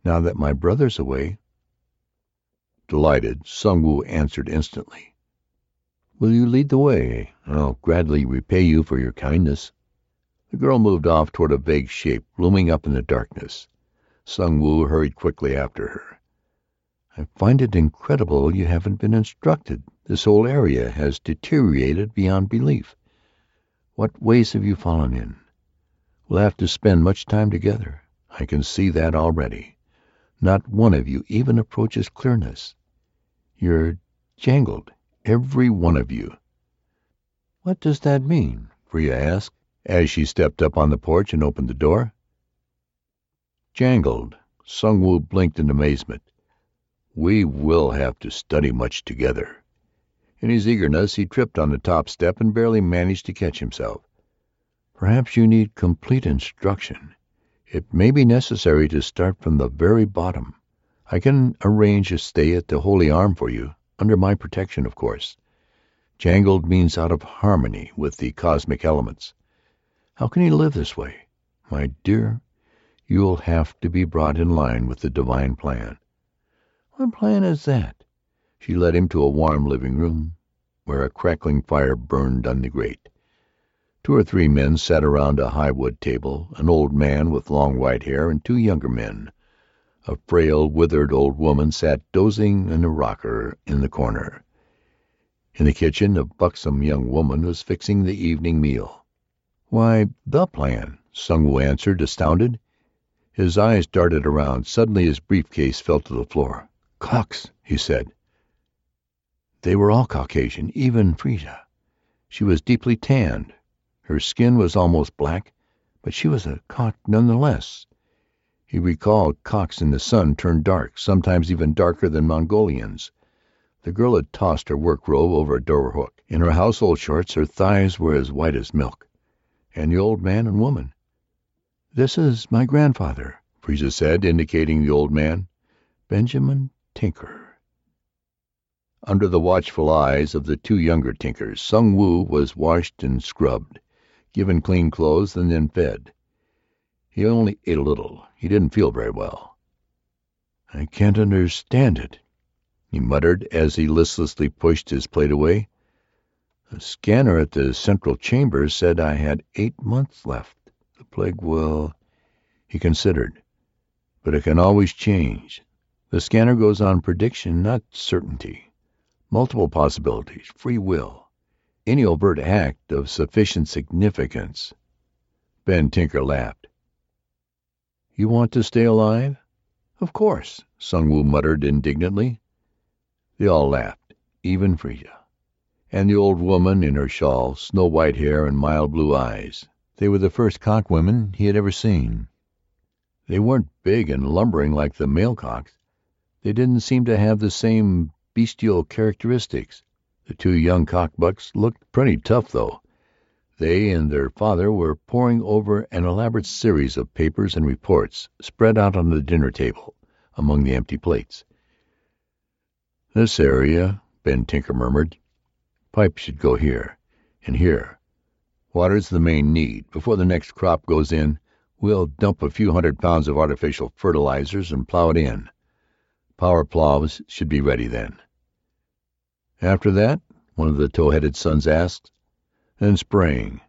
Speaker 3: now that my brother's away." Delighted, Sung Woo answered instantly. "Will you lead the way? I'll gladly repay you for your kindness." The girl moved off toward a vague shape looming up in the darkness. Sung Woo hurried quickly after her. "I find it incredible you haven't been instructed. This whole area has deteriorated beyond belief. What ways have you fallen in? We'll have to spend much time together. I can see that already. Not one of you even approaches clearness. You're jangled, every one of you. What does that mean? Freia asked, as she stepped up on the porch and opened the door. Jangled. Sung Woo blinked in amazement. We will have to study much together. In his eagerness he tripped on the top step and barely managed to catch himself. Perhaps you need complete instruction. It may be necessary to start from the very bottom. I can arrange a stay at the Holy Arm for you, under my protection, of course. Jangled means out of harmony with the cosmic elements. How can you live this way? My dear, you'll have to be brought in line with the divine plan. What plan is that? She led him to a warm living room, where a crackling fire burned on the grate. Two or three men sat around a high wood table, an old man with long white hair and two younger men. A frail, withered old woman sat dozing in a rocker in the corner. In the kitchen a buxom young woman was fixing the evening meal. "Why, the plan," Sung Woo answered, astounded. His eyes darted around. Suddenly his briefcase fell to the floor. "Caucs," he said. They were all Caucasian, even Frida. She was deeply tanned. Her skin was almost black, but she was a Cauc nonetheless. He recalled Caucs in the sun turned dark, sometimes even darker than Mongolians. The girl had tossed her work robe over a door hook. In her household shorts her thighs were as white as milk. And the old man and woman. "This is my grandfather," Frida said, indicating the old man. "Benjamin Tinker." Under the watchful eyes of the two younger Tinkers, Sung Woo was washed and scrubbed, given clean clothes, and then fed. He only ate a little. He didn't feel very well. I can't understand it, he muttered as he listlessly pushed his plate away. The scanner at the central chamber said I had eight months left. The plague will... He considered. But it can always change. The scanner goes on prediction, not certainty. Multiple possibilities, free will, any overt act of sufficient significance. Ben Tinker laughed. You want to stay alive? Of course, Sung Woo muttered indignantly. They all laughed, even Frida and the old woman in her shawl, snow white hair and mild blue eyes. They were the first cauc women he had ever seen. They weren't big and lumbering like the male caucs. They didn't seem to have the same bestial characteristics. The two young cauc bucks looked pretty tough, though. They and their father were poring over an elaborate series of papers and reports spread out on the dinner table among the empty plates. This area, Ben Tinker murmured, Pipes should go here, and here. Water's the main need. Before the next crop goes in, we'll dump a few hundred pounds of artificial fertilizers and plow it in. Power plows should be ready then. After that, one of the tow-headed sons asked, then spraying.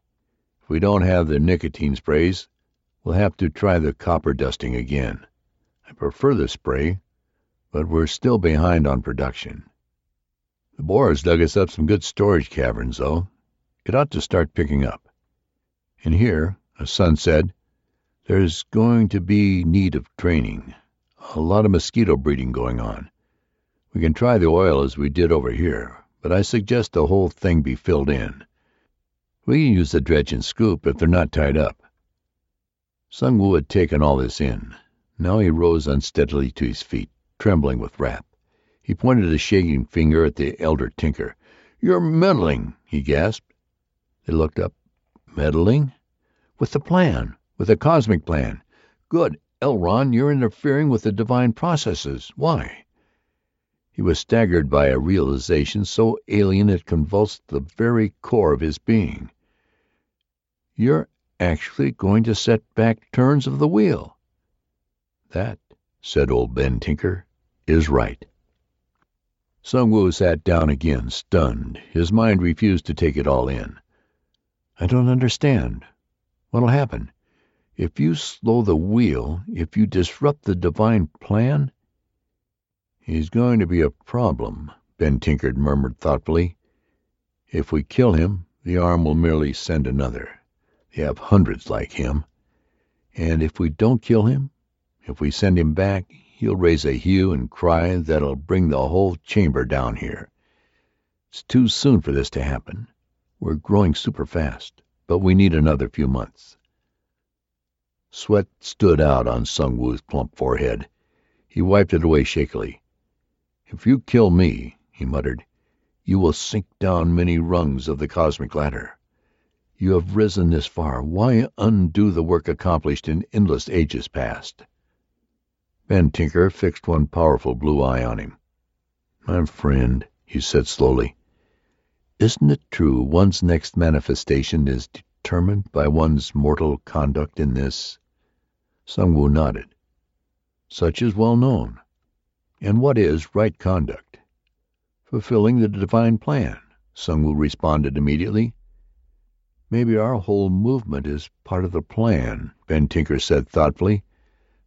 Speaker 3: If we don't have the nicotine sprays, we'll have to try the copper dusting again. I prefer the spray, but we're still behind on production. The Boers dug us up some good storage caverns, though. It ought to start picking up. And here, a son said, there's going to be need of training. A lot of mosquito breeding going on. We can try the oil as we did over here, but I suggest the whole thing be filled in. We can use the dredge and scoop if they're not tied up. Sung Woo had taken all this in. Now he rose unsteadily to his feet, trembling with wrath. He pointed a shaking finger at the elder Tinker. "You're meddling!" he gasped. They looked up. "Meddling?" "With the plan. With the cosmic plan. Good Elron, you're interfering with the divine processes. Why?" He was staggered by a realization so alien it convulsed the very core of his being. "You're actually going to set back turns of the wheel." "That," said old Ben Tinker, "is right." Sung Woo sat down again, stunned. His mind refused to take it all in. "I don't understand. What'll happen? If you slow the wheel, if you disrupt the divine plan "He's going to be a problem," Ben Tinker murmured thoughtfully. "If we kill him, the arm will merely send another. They have hundreds like him. And if we don't kill him, if we send him back he'll raise a hue and cry that'll bring the whole chamber down here. It's too soon for this to happen. We're growing super fast, but we need another few months. Sweat stood out on Sung Woo's plump forehead. He wiped it away shakily. If you kill me, he muttered, you will sink down many rungs of the cosmic ladder. You have risen this far. Why undo the work accomplished in endless ages past? Ben Tinker fixed one powerful blue eye on him. "My friend," he said slowly, "isn't it true one's next manifestation is determined by one's mortal conduct in this?" Sung Woo nodded. "Such is well known. And what is right conduct?" "Fulfilling the divine plan," Sung Woo responded immediately. "Maybe our whole movement is part of the plan," Ben Tinker said thoughtfully.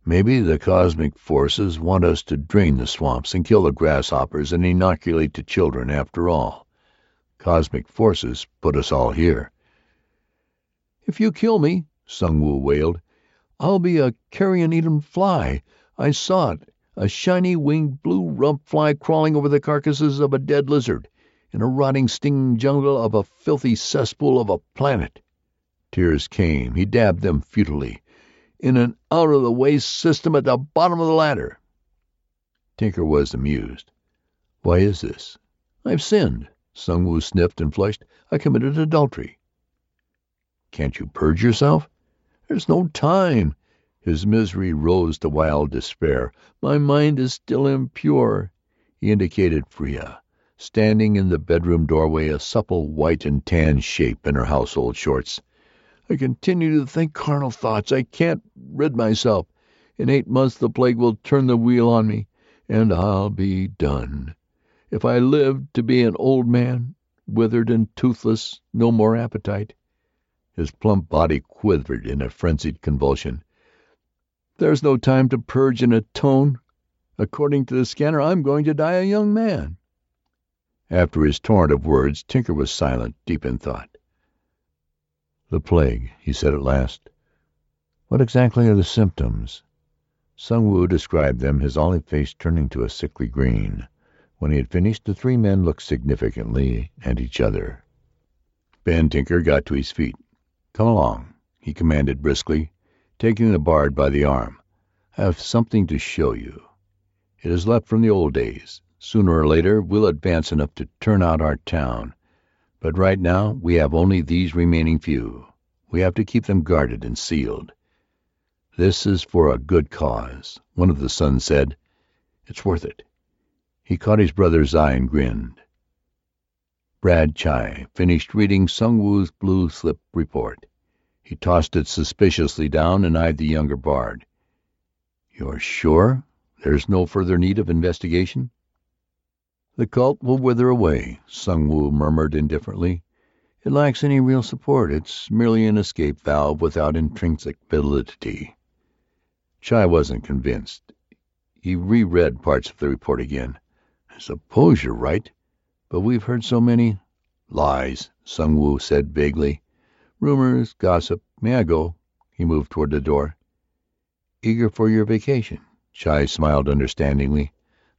Speaker 3: Maybe the cosmic forces want us to drain the swamps and kill the grasshoppers and inoculate the children after all. Cosmic forces put us all here. If you kill me, Sung Woo wailed, I'll be a carrion eaten fly. I saw it, a shiny winged blue rump fly crawling over the carcasses of a dead lizard, in a rotting stinging jungle of a filthy cesspool of a planet. Tears came. He dabbed them futilely in an out-of-the-way system at the bottom of the ladder. Tinker was amused. Why is this? I've sinned. Sung Woo sniffed and flushed. I committed adultery. Can't you purge yourself? There's no time. His misery rose to wild despair. My mind is still impure. He indicated Freya, standing in the bedroom doorway, a supple white and tan shape in her household shorts. I continue to think carnal thoughts. I can't rid myself. In eight months the plague will turn the wheel on me, and I'll be done. If I live to be an old man, withered and toothless, no more appetite. His plump body quivered in a frenzied convulsion. There's no time to purge and atone. According to the scanner, I'm going to die a young man. After his torrent of words, Tinker was silent, deep in thought. The plague, he said at last. What exactly are the symptoms? Sung Woo described them, his olive face turning to a sickly green. When he had finished, the three men looked significantly at each other. Ben Tinker got to his feet. Come along, he commanded briskly, taking the bard by the arm. I have something to show you. It is left from the old days. Sooner or later we'll advance enough to turn out our town, but right now we have only these remaining few. We have to keep them guarded and sealed. This is for a good cause, one of the sons said. It's worth it. He caught his brother's eye and grinned. Bard Chai finished reading Sung Woo's blue slip report. He tossed it suspiciously down and eyed the younger bard. You're sure there's no further need of investigation? The cult will wither away, Sung Woo murmured indifferently. It lacks any real support. It's merely an escape valve without intrinsic validity. Chai wasn't convinced. He reread parts of the report again. I suppose you're right, but we've heard so many lies, Sung Woo said vaguely. Rumors, gossip. May I go? He moved toward the door. Eager for your vacation? Chai smiled understandingly.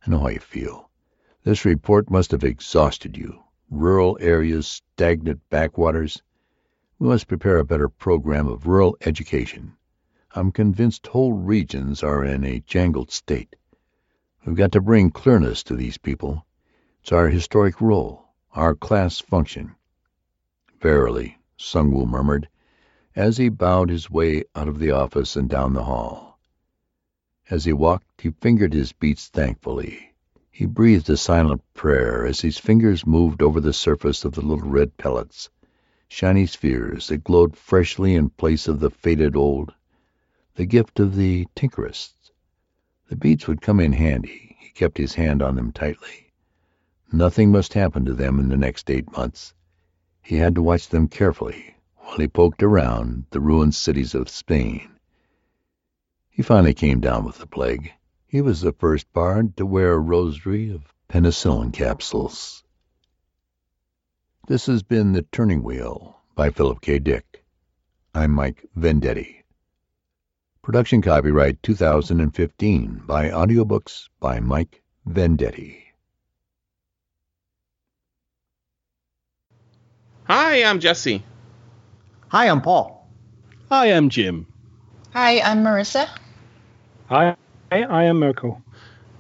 Speaker 3: I know how you feel. This report must have exhausted you. Rural areas, stagnant backwaters. We must prepare a better program of rural education. I'm convinced whole regions are in a jangled state. We've got to bring clearness to these people. It's our historic role, our class function. Verily, Sung Woo murmured, as he bowed his way out of the office and down the hall. As he walked, he fingered his beats thankfully. He breathed a silent prayer as his fingers moved over the surface of the little red pellets, shiny spheres that glowed freshly in place of the faded old, the gift of the tinkerists. The beads would come in handy. He kept his hand on them tightly. Nothing must happen to them in the next eight months. He had to watch them carefully while he poked around the ruined cities of Spain. He finally came down with the plague. He was the first bard to wear a rosary of penicillin capsules. This has been The Turning Wheel by Philip K. Dick. I'm Mike Vendetti. Production copyright 2015 by Audiobooks by Mike Vendetti.
Speaker 2: Hi, I'm Jesse.
Speaker 4: Hi, I'm Paul.
Speaker 5: Hi, I'm Jim.
Speaker 6: Hi, I'm Marissa.
Speaker 5: Hi, I am Mirko.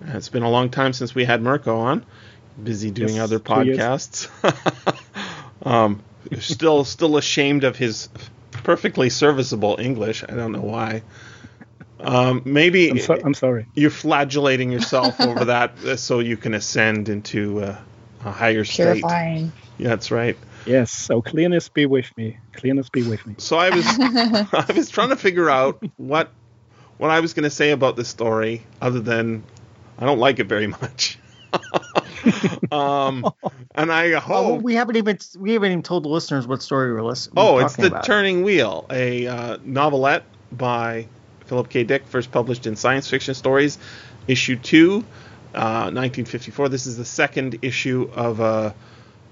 Speaker 2: It's been a long time since we had Mirko on. Busy doing
Speaker 5: Yes,
Speaker 2: other podcasts. um, still, still ashamed of his perfectly serviceable English. I don't know why. Um, maybe
Speaker 5: I'm, so, I'm sorry.
Speaker 2: you're flagellating yourself over that uh, so you can ascend into uh, a higher state.
Speaker 6: Purifying.
Speaker 2: Yeah, that's right.
Speaker 5: Yes, so clearness be with me. Clearness be with me.
Speaker 2: So I was I was trying to figure out what what I was going to say about this story, other than I don't like it very much. um, and I
Speaker 4: Oh,
Speaker 2: hope.
Speaker 4: we haven't even we haven't even told the listeners what story we're listening.
Speaker 2: oh, it's the Turning Wheel, a uh, novelette by Philip K. Dick, first published in Science Fiction Stories, issue two, uh, 1954. This is the second issue of a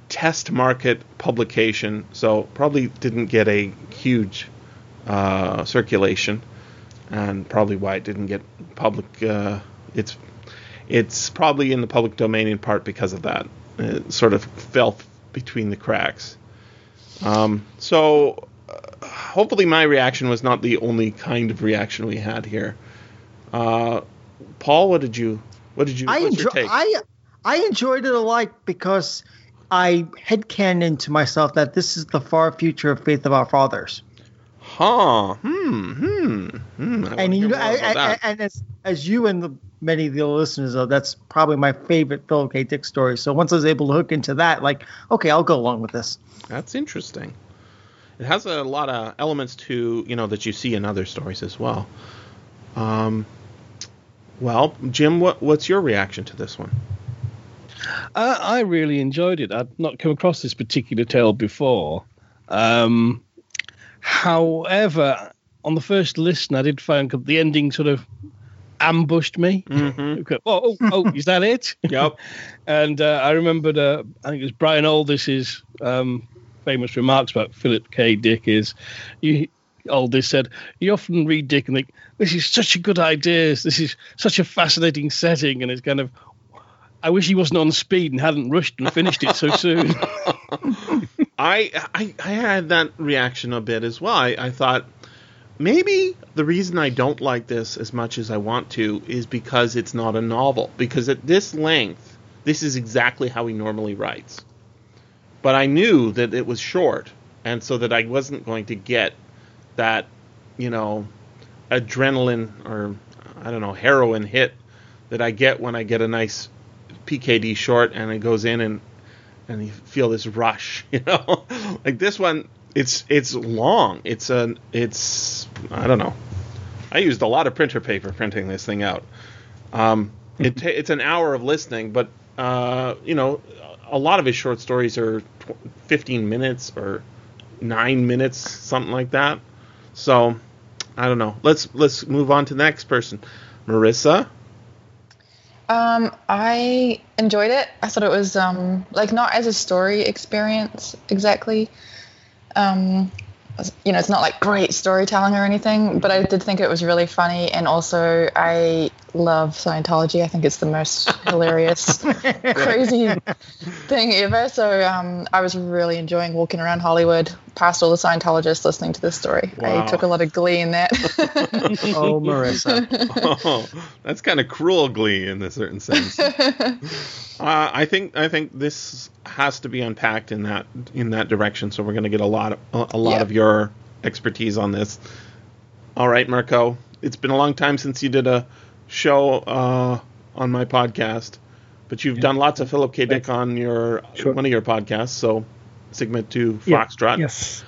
Speaker 2: test market publication, so probably didn't get a huge uh, circulation, and probably why it didn't get public. Uh, it's it's probably in the public domain in part because of that. It sort of fell between the cracks. Um, so uh, hopefully my reaction was not the only kind of reaction we had here. Uh, Paul, what did you what did you
Speaker 4: I
Speaker 2: what's
Speaker 4: enjoy,
Speaker 2: your take?
Speaker 4: I I enjoyed it a lot because I headcanoned to myself that this is the far future of Faith of Our Fathers.
Speaker 2: Huh. Hmm. Hmm. hmm.
Speaker 4: And you know, I, I, and as as you and the many of the listeners know, that's probably my favorite Philip K. Dick story. So once I was able to hook into that, like, okay, I'll go along with this.
Speaker 2: That's interesting. it has a lot of elements to you know that you see in other stories as well. Um, well, Jim, what what's your reaction to this one?
Speaker 7: I, I really enjoyed it. I'd not come across this particular tale before. Um, however, on the first listen, I did find the ending sort of ambushed me.
Speaker 2: Mm-hmm.
Speaker 7: Oh, oh, oh, is that it?
Speaker 2: Yep.
Speaker 7: and uh, I remembered, uh, I think it was Brian Aldiss's um, famous remarks about Philip K. Dick is, you, Aldiss said, you often read Dick and think, this is such a good idea, this is such a fascinating setting, and it's kind of, I wish he wasn't on speed and hadn't rushed and finished it so soon.
Speaker 2: I, I I had that reaction a bit as well. I, I thought maybe the reason I don't like this as much as I want to is because it's not a novel. Because at this length, this is exactly how he normally writes. But I knew that it was short, and so that I wasn't going to get that, you know, adrenaline or I don't know heroin hit that I get when I get a nice PKD short and it goes in and and you feel this rush, you know. like this one, it's it's long. It's a it's I don't know. I used a lot of printer paper printing this thing out. Um, it ta- it's an hour of listening, but uh, you know, a lot of his short stories are tw- 15 minutes or nine minutes, something like that. So I don't know. Let's let's move on to the next person, Marissa.
Speaker 6: Um, I enjoyed it. I thought it was um, like not as a story experience exactly. Um, you know, it's not like great storytelling or anything, but I did think it was really funny, and also I love Scientology. I think it's the most hilarious, crazy thing ever. So um, I was really enjoying walking around Hollywood past all the Scientologists listening to this story.
Speaker 2: Wow.
Speaker 6: I took a lot of glee in that.
Speaker 4: Oh, Marissa.
Speaker 2: oh, that's kind of cruel glee in a certain sense. uh, I think I think this has to be unpacked in that in that direction. So we're going to get a lot of, a, a lot
Speaker 6: Yeah.
Speaker 2: of your expertise on this. All right, Mirko. It's been a long time since you did a show uh, on my podcast, but you've done lots of Philip K. Dick on your
Speaker 5: Sure.
Speaker 2: one of your podcasts. So Sigma 2
Speaker 5: Yeah,
Speaker 2: Foxtrot.
Speaker 5: Yes.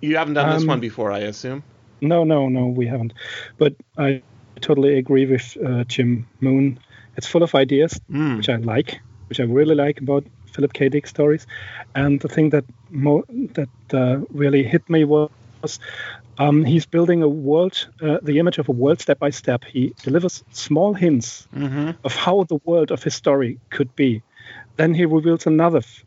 Speaker 2: You haven't done this
Speaker 5: Um,
Speaker 2: one before, I assume.
Speaker 5: No, no, no, we haven't. But I totally agree with uh, Jim Moon. It's full of ideas,
Speaker 2: Mm.
Speaker 5: which I like, which I really like about Philip K. Dick stories. And the thing that mo- that uh, really hit me was um, he's building a world, uh, the image of a world step by step. He delivers small hints
Speaker 2: Mm-hmm.
Speaker 5: of how the world of his story could be. Then he reveals another, f-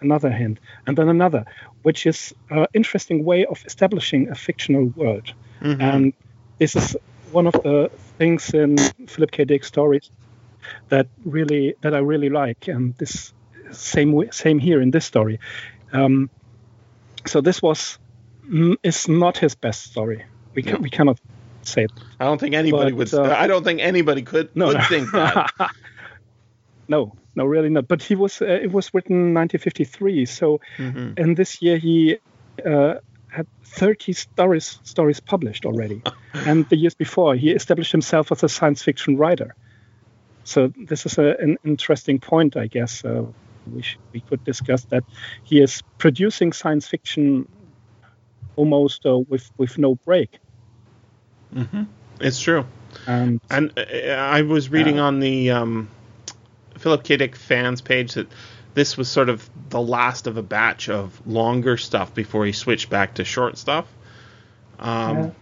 Speaker 5: another hint, and then another, which is an interesting way of establishing a fictional world.
Speaker 2: Mm-hmm.
Speaker 5: And this is one of the things in Philip K. Dick stories that really that I really like, and this same same here in this story. Um, so this was mm, is not his best story. We can,
Speaker 2: No.
Speaker 5: we cannot say it.
Speaker 2: I don't think anybody
Speaker 5: But,
Speaker 2: would.
Speaker 5: uh,
Speaker 2: I don't think anybody could
Speaker 5: No,
Speaker 2: would
Speaker 5: no.
Speaker 2: think that.
Speaker 5: no, no, really not. But he was. Uh, it was written 1953. So
Speaker 2: Mhm.
Speaker 5: in this year he uh, had 30 stories stories published already, and the years before he established himself as a science fiction writer. So this is a, an interesting point, I guess. Uh, we sh- we could discuss that he is producing science fiction almost uh, with with no break.
Speaker 2: It's true.
Speaker 5: And
Speaker 2: And uh, I was reading on the um, Philip K. Dick fans page that this was sort of the last of a batch of longer stuff before he switched back to short stuff. Um,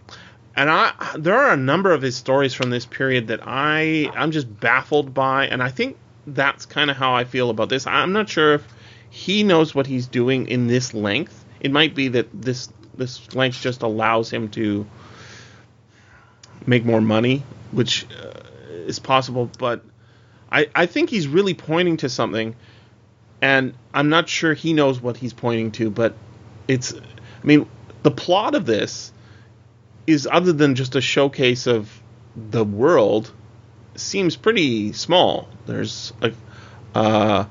Speaker 2: And I, there are a number of his stories from this period that I, I'm just baffled by, and I think that's kind of how I feel about this. I'm not sure if he knows what he's doing in this length. It might be that this this length just allows him to make more money, which uh, is possible. But I, I think he's really pointing to something, and I'm not sure he knows what he's pointing to. But it's, I mean, the plot of this is other than just a showcase of the world, seems pretty small. There's a, uh,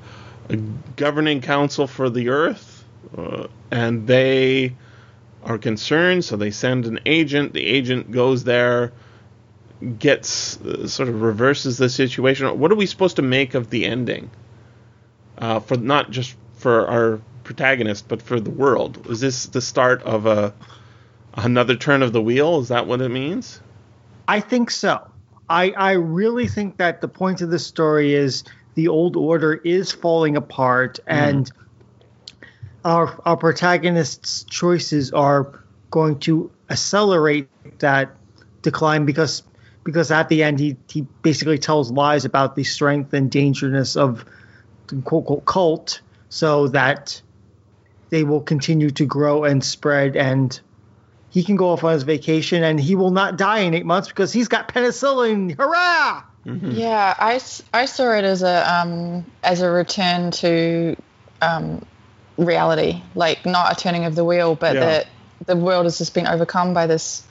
Speaker 2: a governing council for the Earth, uh, and they are concerned, so they send an agent. The agent goes there, gets uh, sort of reverses the situation. What are we supposed to make of the ending? Uh, for not just for our protagonist, but for the world. Is this the start of a another turn of the wheel? Is that what it means?
Speaker 4: I think so. I I really think that the point of this story is the old order is falling apart and our our protagonist's choices are going to accelerate that decline because because at the end he, he basically tells lies about the strength and dangerousness of the quote unquote cult so that they will continue to grow and spread and he can go off on his vacation and he will not die in eight months because he's got penicillin. Hurrah!
Speaker 6: Yeah, I, I saw it as a um, as a return to um, reality, like not a turning of the wheel, but
Speaker 2: Yeah.
Speaker 6: that the world has just been overcome by this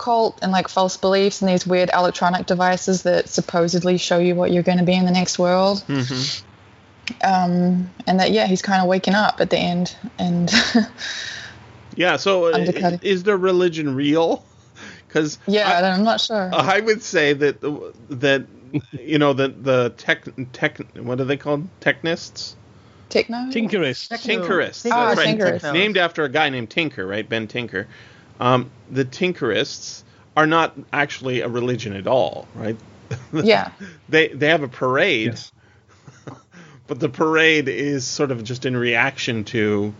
Speaker 6: cult and like false beliefs and these weird electronic devices that supposedly show you what you're going to be in the next world. Um, and that yeah, he's kind of waking up at the end, and
Speaker 2: Yeah. So uh,
Speaker 6: Undercutting.
Speaker 2: is the religion real? Because
Speaker 6: yeah, I'm not sure.
Speaker 2: I would say that that you know the the tech tech what are they called technists
Speaker 6: Techno.
Speaker 7: Tinkerist.
Speaker 2: tinkerists
Speaker 6: Ah,
Speaker 2: that's right.
Speaker 6: Tinkerists.
Speaker 2: named after a guy named Tinker right Ben Tinker um, the tinkerists are not actually a religion at all right
Speaker 6: Yeah.
Speaker 2: they they have a parade
Speaker 5: Yes.
Speaker 2: but the parade is sort of just in reaction to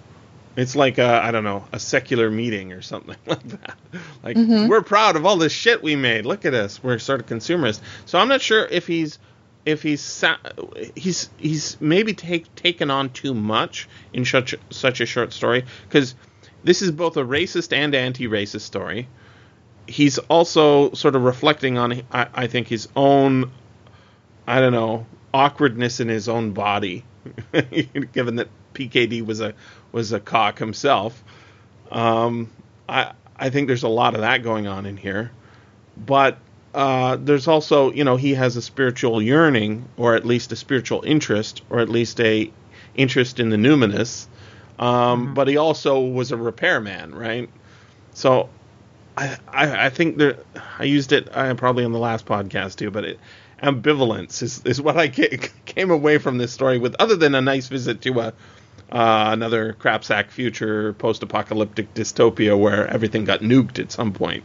Speaker 2: it's like a I don't know a secular meeting or something like that. Like we're proud of all this shit we made. Look at us. We're sort of consumerist. So I'm not sure if he's if he's sa- he's he's maybe take taken on too much in such such a short story because this is both a racist and anti-racist story. He's also sort of reflecting on I, I think his own I don't know awkwardness in his own body, given that PKD was a was a cauc himself. Um, I I think there's a lot of that going on in here, but uh, there's also you know he has a spiritual yearning, or at least a spiritual interest, or at least a interest in the numinous. Um, But he also was a repairman, right? So I, I, I think there. I used it uh, probably on the last podcast too, but it, ambivalence is, is what I ca- came away from this story with, other than a nice visit to a uh, another crapsack future post-apocalyptic dystopia where everything got nuked at some point,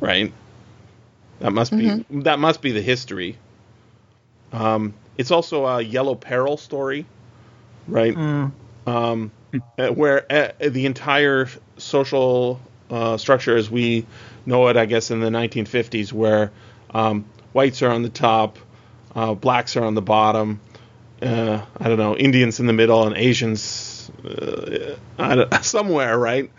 Speaker 2: right? That must be that must be the history. Um, it's also a yellow peril story, right? Um, uh, where uh, the entire social uh, structure as we know it, I guess, in the 1950s, where um, whites are on the top, uh, blacks are on the bottom, uh, I don't know, Indians in the middle, and Asians uh, somewhere, right?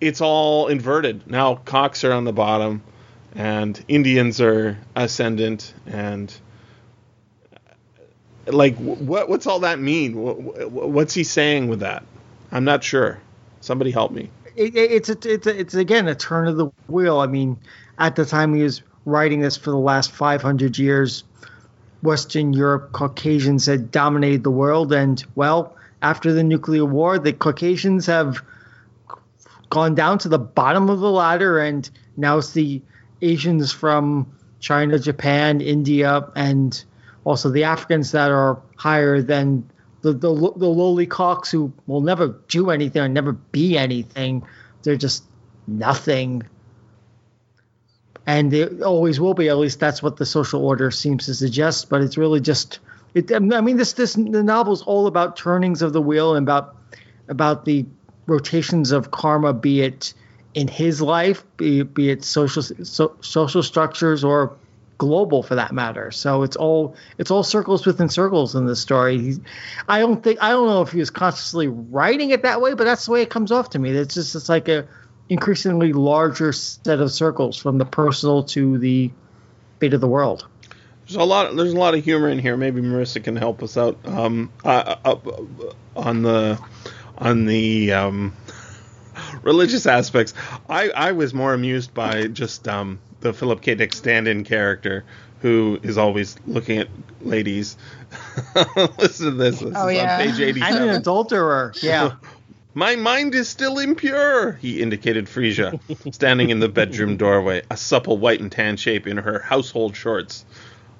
Speaker 2: It's all inverted. Now caucs are on the bottom, and Indians are ascendant, and like what what's all that mean? What, what's he saying with that? I'm not sure. Somebody help me.
Speaker 4: it, it- it's a, it's a, it's again a turn of the wheel. I mean, at the time he was writing this for the last 500 years, Western Europe Caucasians had dominated the world, and well, after the nuclear war, the Caucasians have gone down to the bottom of the ladder, and now it's the Asians from China, Japan, India, and also the Africans that are higher than the, the, the lowly caucs who will never do anything or never be anything. They're just nothing. And they always will be. At least that's what the social order seems to suggest. But it's really just. It, I mean, this this the novel's all about turnings of the wheel and about about the rotations of karma, be it in his life, be, be it social so, social structures or global for that matter. So it's all it's all circles within circles in this story. I don't think I don't know if he was consciously writing it that way, but that's the way it comes off to me. It's just it's like a increasingly larger set of circles from the personal to the fate of the world.
Speaker 2: There's a lot. There's a lot of humor in here. Maybe Marissa can help us out um, uh, on the on the um, religious aspects. I, I was more amused by just um, the Philip K. Dick stand-in character who is always looking at ladies. Listen to this. This
Speaker 6: Oh,
Speaker 2: is
Speaker 6: yeah.
Speaker 2: on page
Speaker 4: I'm an adulterer. Yeah.
Speaker 2: My mind is still impure, he indicated Frisia, standing in the bedroom doorway, a supple white and tan shape in her household shorts.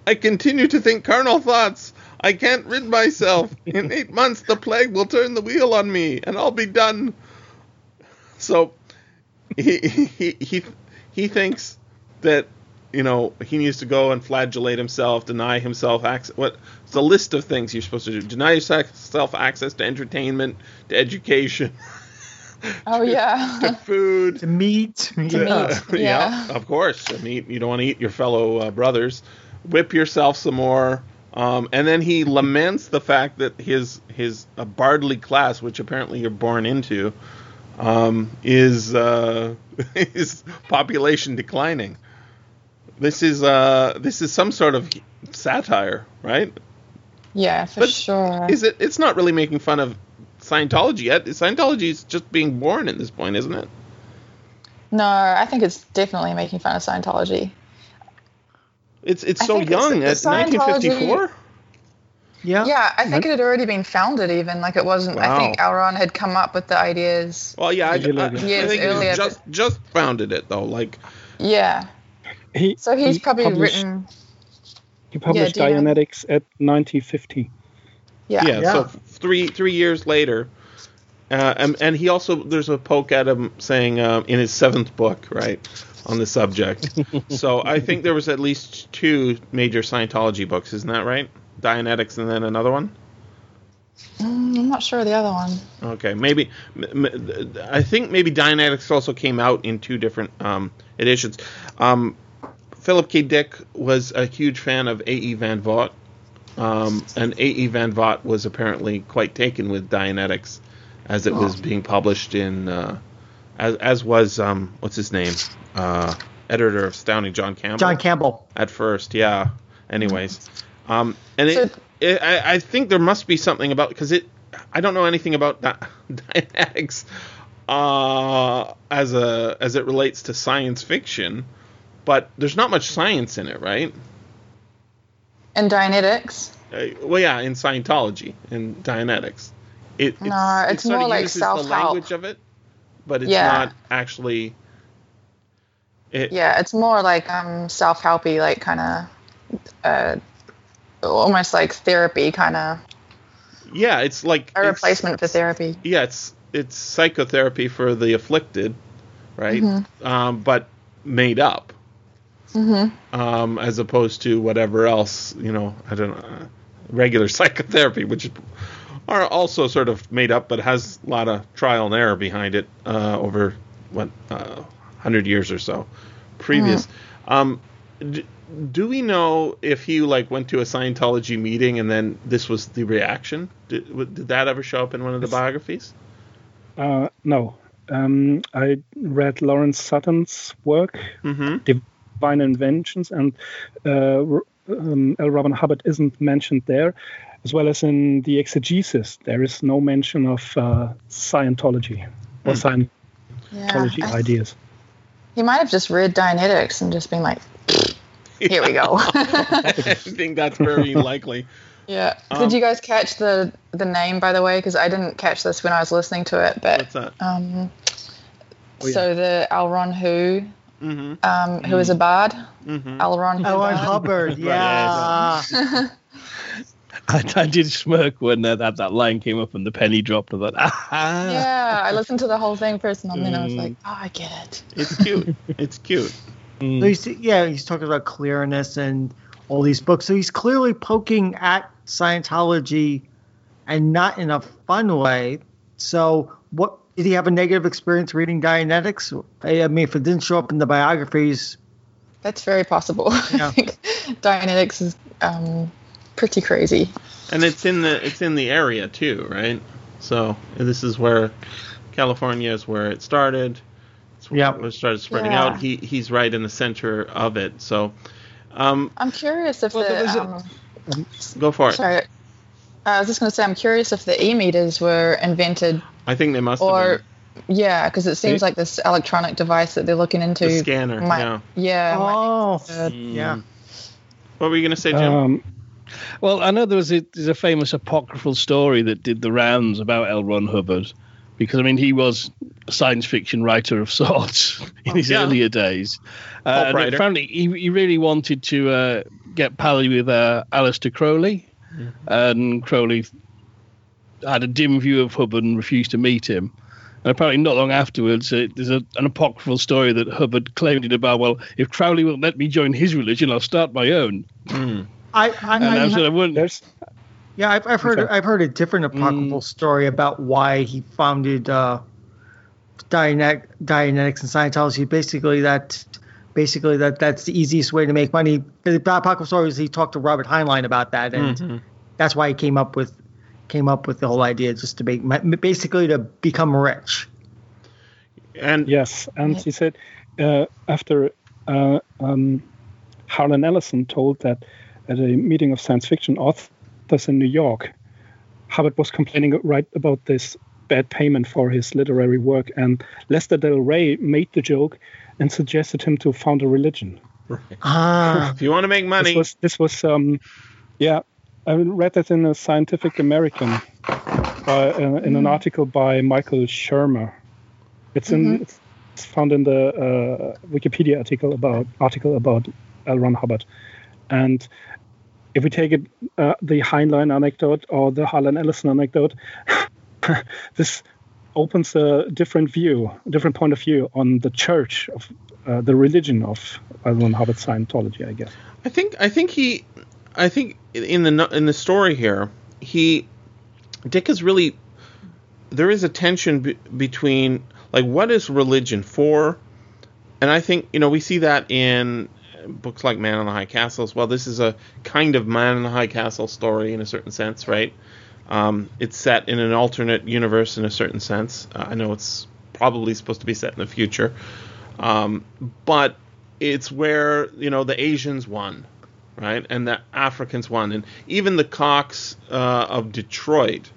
Speaker 2: I continue to think carnal thoughts. I can't rid myself. In eight months, the plague will turn the wheel on me, and I'll be done. So, he he he he thinks that you know he needs to go and flagellate himself, deny himself access. What? It's a list of things you're supposed to do: deny yourself access to entertainment, to education,
Speaker 6: Oh
Speaker 2: to
Speaker 6: yeah.
Speaker 2: food,
Speaker 4: To meet.
Speaker 6: To
Speaker 4: yeah.
Speaker 6: meet. Yeah.
Speaker 2: of course. I mean, you don't want to eat your fellow uh, brothers. Whip yourself some more. Um, and then he laments the fact that his his uh, bardly class, which apparently you're born into, um, is uh, is population declining. This is uh, this is some sort of satire, right?
Speaker 6: Yeah, for
Speaker 2: But
Speaker 6: sure.
Speaker 2: Is it? It's not really making fun of Scientology yet. Scientology is just being born at this point, isn't it?
Speaker 6: No, I think it's definitely making fun of Scientology.
Speaker 2: It's it's
Speaker 6: I
Speaker 2: so
Speaker 6: think it's-
Speaker 2: young at 1954.
Speaker 4: Yeah.
Speaker 6: Yeah, I think it had already been founded even. Like it wasn't I think
Speaker 2: Wow.
Speaker 6: Elron had come up with the ideas.
Speaker 2: Well, yeah, I, I, I
Speaker 5: Years
Speaker 2: think he
Speaker 6: earlier,
Speaker 2: just just founded it though. Like,
Speaker 6: Yeah.
Speaker 5: He,
Speaker 6: So he's
Speaker 5: he
Speaker 6: probably
Speaker 5: published,
Speaker 6: written
Speaker 5: He published
Speaker 6: do you know-
Speaker 5: Dianetics at 1950.
Speaker 6: yeah.
Speaker 2: yeah,
Speaker 4: Yeah.
Speaker 2: so three three years later, uh, and, and he also there's a poke at him saying uh, in his seventh book, right, on the subject. so I think there was at least two major Scientology books, isn't that right? Dianetics and then another one.
Speaker 6: Mm, I'm not sure of the other one.
Speaker 2: Okay, maybe m- m- I think maybe Dianetics also came out in two different um, editions. Um, Philip K. Dick was a huge fan of A.E. Van Vogt, um, and A.E. Van Vogt was apparently quite taken with Dianetics as it was being published in, uh, as, as was um, what's his name, uh, editor of Astounding John Campbell
Speaker 4: John Campbell.
Speaker 2: at first, yeah. Anyways, um, and it,
Speaker 6: So-
Speaker 2: it, I, I think there must be something about because it. I don't know anything about di- Dianetics uh, as a as it relates to science fiction, but there's not much science in it, right?
Speaker 6: And Dianetics.
Speaker 2: Uh, well, yeah, in Scientology in Dianetics, it,
Speaker 6: No,
Speaker 2: it
Speaker 6: it's
Speaker 2: sorta
Speaker 6: more like
Speaker 2: uses the
Speaker 6: self-help.
Speaker 2: language of it, but it's
Speaker 6: Yeah.
Speaker 2: not actually. It,
Speaker 6: Yeah, it's more like um self-helpy, like kind of, uh, almost like therapy, kind of
Speaker 2: yeah, it's like
Speaker 6: a replacement for therapy.
Speaker 2: yeah, it's it's psychotherapy for the afflicted, right?
Speaker 6: Mm-hmm.
Speaker 2: Um, but made up,
Speaker 6: Mm-hmm.
Speaker 2: um, as opposed to whatever else, you know, I don't know, uh, regular psychotherapy, which are also sort of made up, but has a lot of trial and error behind it uh, over what uh, hundred years or so previous. Um, d- do we know if he like went to a Scientology meeting and then this was the reaction? Did, w- did that ever show up in one of the biographies?
Speaker 5: Uh, no. Um, I read Lawrence Sutin's work,
Speaker 2: Mm-hmm.
Speaker 5: Divine Invasions, and uh, um, L. Robin Hubbard isn't mentioned there, as well as in the exegesis. There is no mention of uh, Scientology or Scientology
Speaker 6: Yeah, I-
Speaker 5: ideas.
Speaker 6: he might have just read Dianetics and just been like, "Here we go."
Speaker 2: I think that's very likely.
Speaker 6: yeah.
Speaker 2: Um,
Speaker 6: Did you guys catch the the name by the way? Because I didn't catch this when I was listening to it, but
Speaker 2: What's that?
Speaker 6: um,
Speaker 5: Oh, yeah.
Speaker 6: so the Elron Hoo,
Speaker 2: Mm-hmm.
Speaker 6: um, who is a bard,
Speaker 2: Mm-hmm.
Speaker 6: Elron Hoo.
Speaker 4: L. Ron
Speaker 6: bard.
Speaker 4: Hubbard. Yeah.
Speaker 7: I, I did smirk when uh, that, that line came up and the penny dropped. I thought, ah.
Speaker 6: Yeah, I listened to the whole thing first, and then I was
Speaker 7: Mm.
Speaker 6: like, "Oh, I get it."
Speaker 2: It's cute. it's cute.
Speaker 4: So
Speaker 7: Mm.
Speaker 4: he's, yeah, he's talking about clearness and all these books. So he's clearly poking at Scientology and not in a fun way. So what did he have a negative experience reading Dianetics? I I mean, if it didn't show up in the biographies,
Speaker 6: That's very possible.
Speaker 4: Yeah.
Speaker 6: I think Dianetics is um, pretty crazy.
Speaker 2: And it's in the it's in the area too, right? So this is where California is where it started. It's where
Speaker 4: Yep.
Speaker 2: it started spreading
Speaker 6: Yeah.
Speaker 2: out. He he's right in the center of it. So um,
Speaker 6: I'm curious if
Speaker 7: Well, there was
Speaker 6: the.
Speaker 7: a-
Speaker 6: Um,
Speaker 2: go for it.
Speaker 6: sorry, I was just going to say I'm curious if the e-meters were invented
Speaker 2: I think they must have
Speaker 6: or.
Speaker 2: been.
Speaker 6: Yeah, because it seems
Speaker 7: See?
Speaker 6: like this electronic device that they're looking into.
Speaker 2: the scanner.
Speaker 6: might-
Speaker 2: yeah.
Speaker 6: Yeah.
Speaker 4: oh, yeah.
Speaker 2: What were you gonna say, Jim?
Speaker 5: Um,
Speaker 7: Well, I know there was a, there's a famous apocryphal story that did the rounds about L. Ron Hubbard, because I mean he was a science fiction writer of sorts in his
Speaker 2: Yeah.
Speaker 7: earlier days.
Speaker 2: Pulp
Speaker 7: Uh, and
Speaker 2: writer.
Speaker 7: apparently he, he really wanted to uh, get pally with uh, Aleister Crowley, and Crowley had a dim view of Hubbard and refused to meet him. And apparently, not long afterwards, uh, there's a, an apocryphal story that Hubbard claimed in about, well, if Crowley won't let me join his religion, I'll start my own.
Speaker 2: Hmm.
Speaker 4: I, I,
Speaker 7: And
Speaker 4: I,
Speaker 7: I said, I wouldn't.
Speaker 5: There's
Speaker 4: yeah, I've, I've heard
Speaker 5: Okay.
Speaker 4: I've heard a different apocryphal story about why he founded uh, Dianet, Dianetics and Scientology. Basically, that basically that that's the easiest way to make money. The apocryphal story is he talked to Robert Heinlein about that, and that's why he came up with came up with the whole idea just to make basically to become rich.
Speaker 2: And
Speaker 5: Yes, and he said uh, after uh, um, Harlan Ellison told that at a meeting of science fiction authors in New York, Hubbard was complaining right about this bad payment for his literary work, and Lester Del Rey made the joke and suggested him to found a religion.
Speaker 4: Ah,
Speaker 2: if you want to make money,
Speaker 5: This was this was um, yeah, I read that in a Scientific American, by, uh, in an article by Michael Shermer. It's in it's found in the uh, Wikipedia article about article about L. Ron Hubbard, and if we take it uh, the Heinlein anecdote or the Harlan Ellison anecdote, this opens a different view, a different point of view on the church of uh, the religion of L. Ron Hubbard Scientology, I guess.
Speaker 2: I think I think he, I think in the in the story here, he, Dick is really, there is a tension be- between like what is religion for, and I think you know we see that in books like Man in the High Castle as well. This is a kind of Man in the High Castle story in a certain sense, right? Um, it's set in an alternate universe in a certain sense. Uh, I know it's probably supposed to be set in the future, um, but it's where you know the Asians won, right, and the Africans won, and even the Caucs uh, of Detroit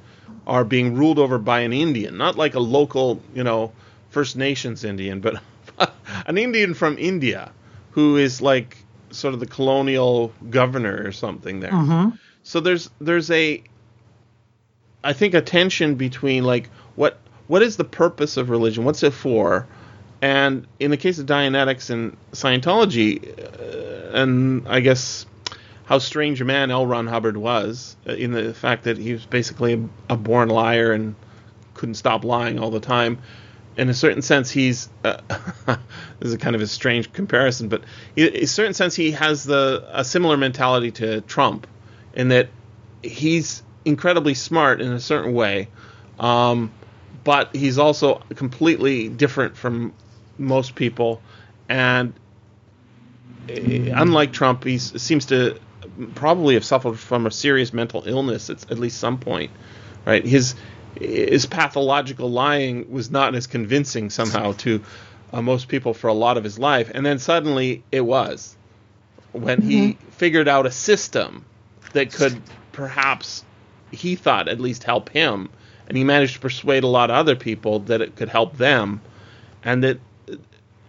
Speaker 2: are being ruled over by an Indian, not like a local, you know, First Nations Indian, but an Indian from India who is like sort of the colonial governor or something there. So there's there's a I think a tension between like what what is the purpose of religion? What's it for? And in the case of Dianetics and Scientology, uh, and I guess how strange a man L. Ron Hubbard was, uh, in the fact that he was basically a, a born liar and couldn't stop lying all the time. In a certain sense, he's uh, this is a kind of a strange comparison, but in a certain sense, he has the a similar mentality to Trump, in that he's incredibly smart in a certain way, um, but he's also completely different from most people, and eh, unlike Trump, he seems to probably have suffered from a serious mental illness at, at least some point, right? His his pathological lying was not as convincing somehow to uh, most people for a lot of his life, and then suddenly it was when he figured out a system that could perhaps he thought at least help him, and he managed to persuade a lot of other people that it could help them, and that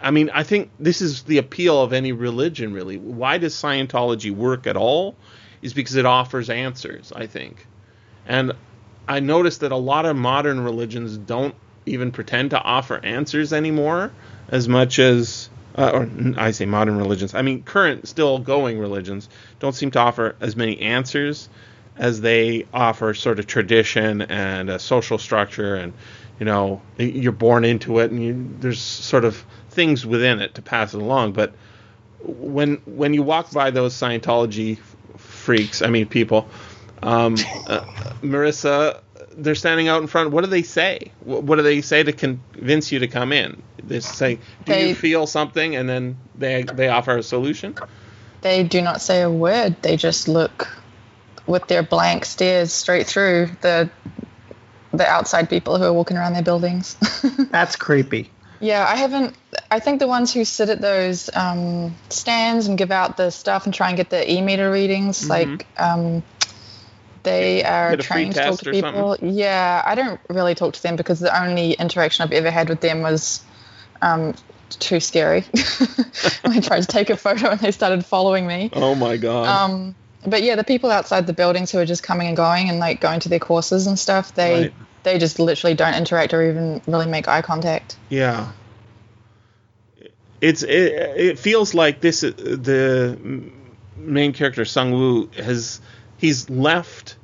Speaker 2: I mean, I think this is the appeal of any religion, really. Why does Scientology work at all? Is because it offers answers, I think. And I noticed that a lot of modern religions don't even pretend to offer answers anymore as much as, uh, or I say modern religions, I mean, current, still going religions don't seem to offer as many answers as they offer sort of tradition and a social structure and you know you're born into it and you, there's sort of things within it to pass it along but when when you walk by those Scientology freaks I mean people um, uh, Marissa they're standing out in front what do they say what, what do they say to convince you to come in they say do
Speaker 6: They-
Speaker 2: you feel something and then they they offer a solution
Speaker 6: They do not say a word. They just look with their blank stares straight through the the outside people who are walking around their buildings.
Speaker 4: that's creepy.
Speaker 6: yeah, I haven't. I think the ones who sit at those um, stands and give out the stuff and try and get the e-meter readings, like um, they are trained to talk to people. Yeah, I don't really talk to them because the only interaction I've ever had with them was um, too scary. I tried to take a photo and they started following me.
Speaker 2: oh my god
Speaker 6: Um, but yeah, the people outside the buildings who are just coming and going and like going to their courses and stuff, they
Speaker 2: Right.
Speaker 6: they just literally don't interact or even really make eye contact.
Speaker 2: Yeah. It's it, it feels like this the main character Sung Woo has he's left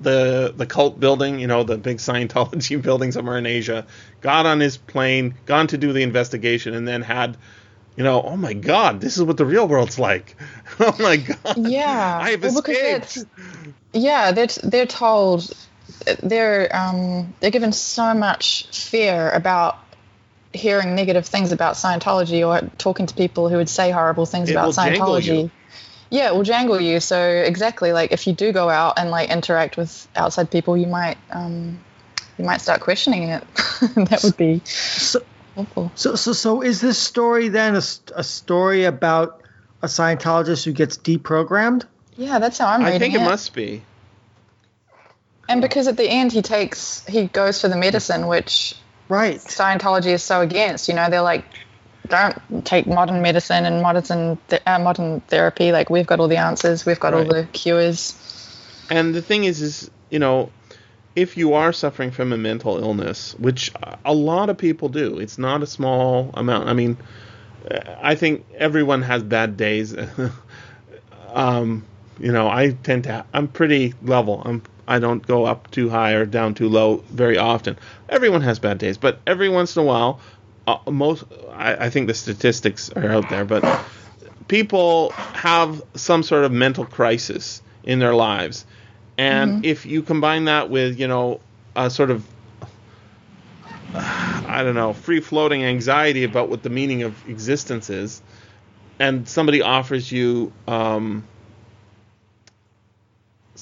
Speaker 2: the the cult building, you know, the big Scientology building somewhere in Asia, got on his plane, gone to do the investigation, and then had, you know, oh my God, this is what the real world's like. oh my God,
Speaker 6: Yeah.
Speaker 2: I have
Speaker 6: Well, because
Speaker 2: escaped.
Speaker 6: Yeah, they're they're told they're um, they're given so much fear about hearing negative things about Scientology or talking to people who would say horrible things
Speaker 2: It
Speaker 6: about
Speaker 2: will
Speaker 6: Scientology.
Speaker 2: you.
Speaker 6: Yeah, it will jangle you. So exactly, like if you do go out and like interact with outside people, you might um, you might start questioning it. that would be
Speaker 4: So,
Speaker 6: awful.
Speaker 4: so, so, so is this story then a story about a Scientologist who gets deprogrammed?
Speaker 6: Yeah, that's how I'm reading it.
Speaker 2: I think it
Speaker 6: it.
Speaker 2: must be.
Speaker 6: And because at the end he takes he goes for the medicine, which
Speaker 4: Right.
Speaker 6: Scientology is so against. You know, they're like, don't take modern medicine and modern th- uh, modern therapy. Like we've got all the answers, we've got all the cures.
Speaker 2: And the thing is, is you know, if you are suffering from a mental illness, which a lot of people do, it's not a small amount. I mean, uh, I think everyone has bad days. um, you know, I tend to. I'm pretty level. I'm. I don't go up too high or down too low very often. Everyone has bad days, but every once in a while, uh, most. I, I think the statistics are out there, but people have some sort of mental crisis in their lives. And if you combine that with, you know, a sort of, I don't know, free floating anxiety about what the meaning of existence is, and somebody offers you um,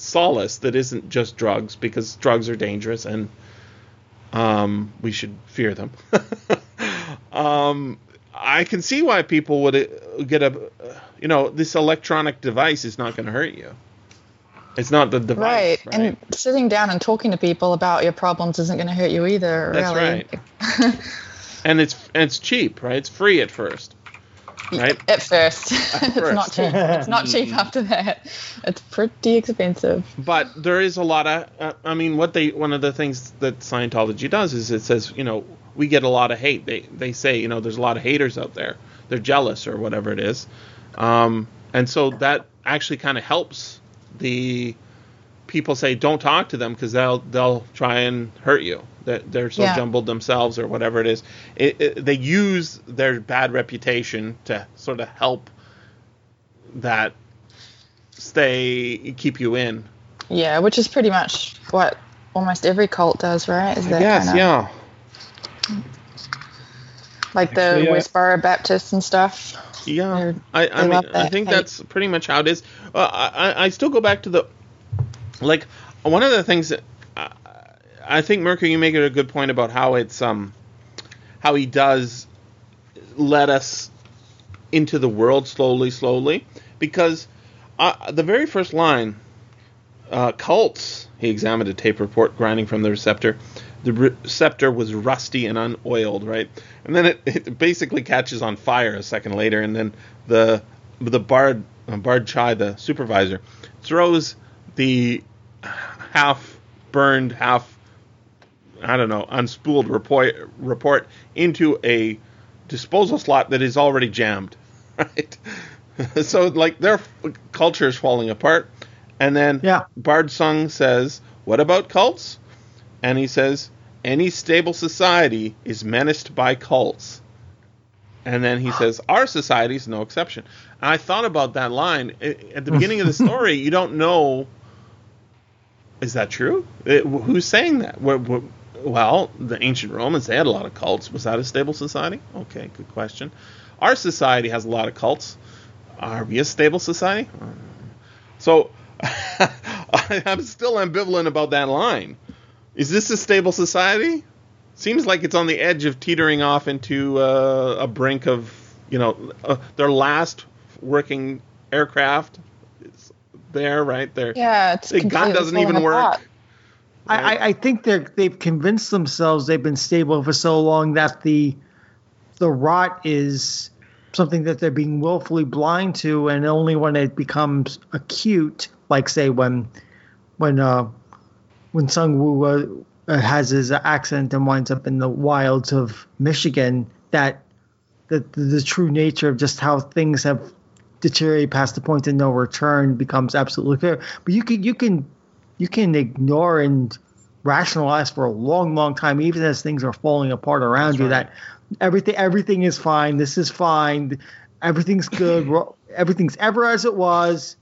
Speaker 2: solace that isn't just drugs, because drugs are dangerous and um, we should fear them. um, I can see why people would uh, get a, you know, this electronic device is not going to hurt you. It's not the device,
Speaker 6: Right. And sitting down and talking to people about your problems isn't going to hurt you either.
Speaker 2: That's
Speaker 6: really.
Speaker 2: right. and it's and it's cheap, right? It's free at first, right?
Speaker 6: At first, it's not cheap. It's not cheap after that. It's pretty expensive.
Speaker 2: But there is a lot of, uh, I mean, what they one of the things that Scientology does is it says, you know, we get a lot of hate. They they say, you know, there's a lot of haters out there. They're jealous or whatever it is, um, and so that actually kind of helps the people say don't talk to them because they'll they'll try and hurt you. They're, they're so
Speaker 6: Yeah.
Speaker 2: jumbled themselves or whatever it is. It, it, they use their bad reputation to sort of help that stay keep you in.
Speaker 6: Yeah, which is pretty much what almost every cult does, right? Is that
Speaker 2: yes,
Speaker 6: kind of
Speaker 2: yeah.
Speaker 6: like the
Speaker 5: Actually, uh,
Speaker 6: Westboro Baptists and stuff?
Speaker 2: Yeah, I, I mean, I think
Speaker 6: hate.
Speaker 2: that's pretty much how it is. Uh, I, I- I still go back to the, like, one of the things that I think Mirko, you make it a good point about how it's um, how he does let us into the world slowly, slowly, because uh, the very first line, uh, cults. He examined a tape report grinding from the receptor. The receptor was rusty and unoiled, right? And then it, it basically catches on fire a second later, and then the the Bard uh, Bard Chai, the supervisor, throws the half burned, half I don't know, unspooled report report into a disposal slot that is already jammed, right? so like their culture is falling apart, and then
Speaker 4: Yeah.
Speaker 2: Bard Sung says, "What about cults?" And he says, "Any stable society is menaced by cults." And then he says, "Our society is no exception." And I thought about that line at the beginning of the story. You don't know. Is that true? It- who's saying that? Well, the ancient Romans they had a lot of cults. Was that a stable society? Okay, good question. Our society has a lot of cults. Are we a stable society? So I'm still ambivalent about that line. Is this a stable society? Seems like it's on the edge of teetering off into uh, a brink of, you know, uh, their last working aircraft is there, right? Their
Speaker 6: Yeah, it's completely
Speaker 2: doesn't even work.
Speaker 6: apart.
Speaker 4: I, I, I think they're they've convinced themselves they've been stable for so long that the the rot is something that they're being willfully blind to, and only when it becomes acute, like say when when uh when Sung Woo uh, has his accident and winds up in the wilds of Michigan, that the, the the true nature of just how things have deteriorated past the point of no return becomes absolutely clear. But you can you can you can ignore and rationalize for a long, long time, even as things are falling apart around you.
Speaker 2: right.
Speaker 4: That everything everything is fine. This is fine. Everything's good. everything's ever as it was.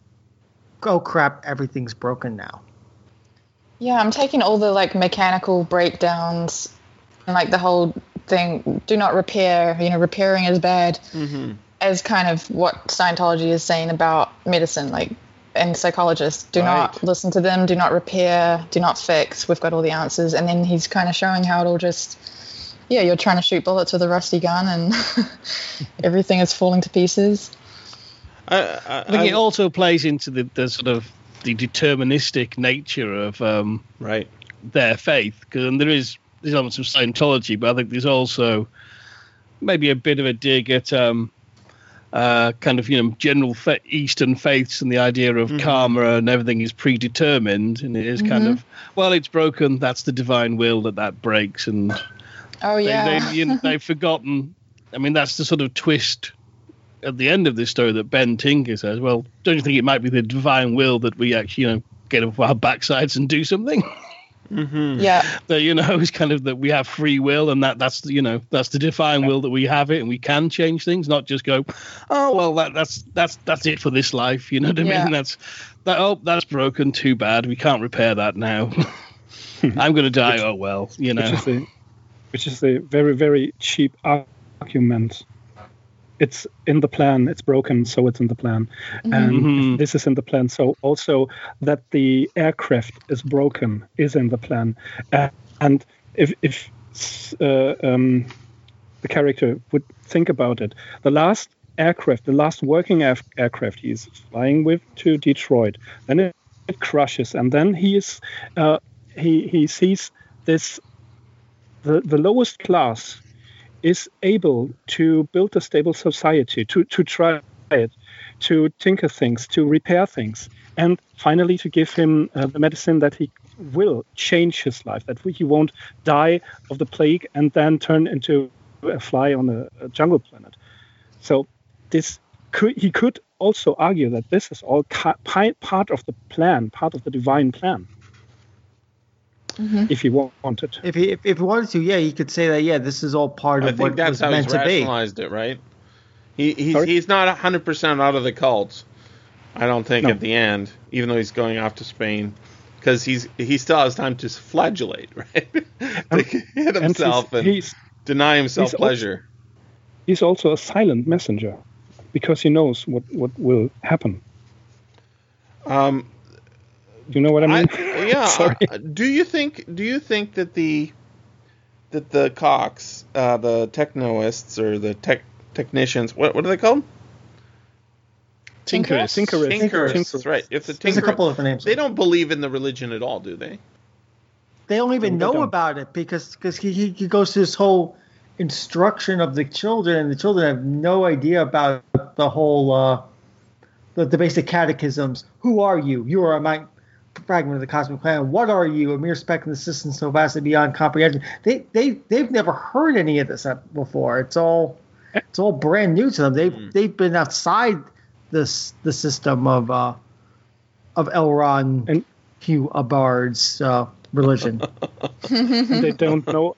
Speaker 4: Oh crap! Everything's broken now.
Speaker 6: Yeah, I'm taking all the like mechanical breakdowns and like the whole thing. Do not repair. You know, repairing is bad.
Speaker 2: Mm-hmm.
Speaker 6: As kind of what Scientology is saying about medicine, like and psychologists. Do not listen to them. Do not repair. Do not fix. We've got all the answers. And then he's kind of showing how it all just. Yeah, you're trying to shoot bullets with a rusty gun, and everything is falling to pieces.
Speaker 2: I, I,
Speaker 7: I think it also plays into the, the sort of the deterministic nature of um,
Speaker 2: right.
Speaker 7: their faith, 'cause- and there is there's elements of Scientology, but I think there's also maybe a bit of a dig at um, uh, kind of you know general fa- Eastern faiths and the idea of karma and everything is predetermined, and it is kind of well, it's broken. That's the divine will that that breaks, and
Speaker 6: Oh
Speaker 7: they, they, you know, they've forgotten. I mean, that's the sort of twist at the end of this story that Ben Tinker says. Well, don't you think it might be the divine will that we actually, you know, get off our backsides and do something?
Speaker 2: Mm-hmm.
Speaker 6: yeah.
Speaker 7: that you know is kind of that we have free will, and that that's you know that's the divine will that we have it, and we can change things, not just go, oh well, that that's that's that's it for this life. You know what I
Speaker 6: Yeah.
Speaker 7: mean? That's that. Oh, that's broken. Too bad. We can't repair that now. I'm gonna die. oh well, you know.
Speaker 5: which is which is a very very cheap argument. It's in the plan. It's broken, so it's in the plan, and
Speaker 7: Mhm.
Speaker 5: if this is in the plan. So also that the aircraft is broken is in the plan, uh, and if if uh, um, the character would think about it, the last aircraft, the last working air- aircraft he is flying with to Detroit, then it, it crashes, and then he is uh, he he sees this the, the lowest class is able to build a stable society, to, to try it, to tinker things, to repair things, and finally to give him uh, the medicine that he will change his life, that he won't die of the plague and then turn into a fly on a, a jungle planet. So this could, he could also argue that this is all part of the plan, part of the divine plan, if he wanted.
Speaker 4: If he if, if he wanted to, yeah, he could say that. Yeah, this is all part
Speaker 2: I
Speaker 4: of
Speaker 2: think
Speaker 4: what
Speaker 2: that's
Speaker 4: was
Speaker 2: how he's
Speaker 4: meant to be.
Speaker 2: rationalized it, right? He he's
Speaker 5: Sorry?
Speaker 2: he's not hundred percent out of the cult. I don't think
Speaker 5: No.
Speaker 2: at the end, even though he's going off to Spain, because he's he still has time to flagellate, right? to hit
Speaker 5: And
Speaker 2: himself
Speaker 5: he's,
Speaker 2: and,
Speaker 5: he's
Speaker 2: deny himself
Speaker 5: he's also-
Speaker 2: pleasure.
Speaker 5: he's also a silent messenger because he knows what, what will happen.
Speaker 2: Um,
Speaker 5: You know what I
Speaker 2: I,
Speaker 5: mean?
Speaker 2: yeah.
Speaker 5: Sorry.
Speaker 2: uh, do you think? Do you think that the that the Caucs, uh, the technoists or the tech technicians, what what are they called?
Speaker 7: Tinkerists.
Speaker 5: Tinkerists.
Speaker 2: Tinkerists,
Speaker 5: Tinkerists.
Speaker 2: right? If the
Speaker 4: There's a couple of names.
Speaker 2: they don't believe in the religion at all, do they?
Speaker 4: They don't even
Speaker 5: they
Speaker 4: know
Speaker 5: don't.
Speaker 4: about it because because he, he he goes through this whole instruction of the children, and the children have no idea about the whole uh, the, the basic catechisms. Who are you? You are a mi- fragment of the cosmic plan. What are you? A mere speck in the system so vast and beyond comprehension. They they they've never heard any of this before. It's all it's all brand new to them. They've they've been outside this the system of uh, of Elron
Speaker 5: And-
Speaker 4: Hugh Abard's uh, religion.
Speaker 5: They don't know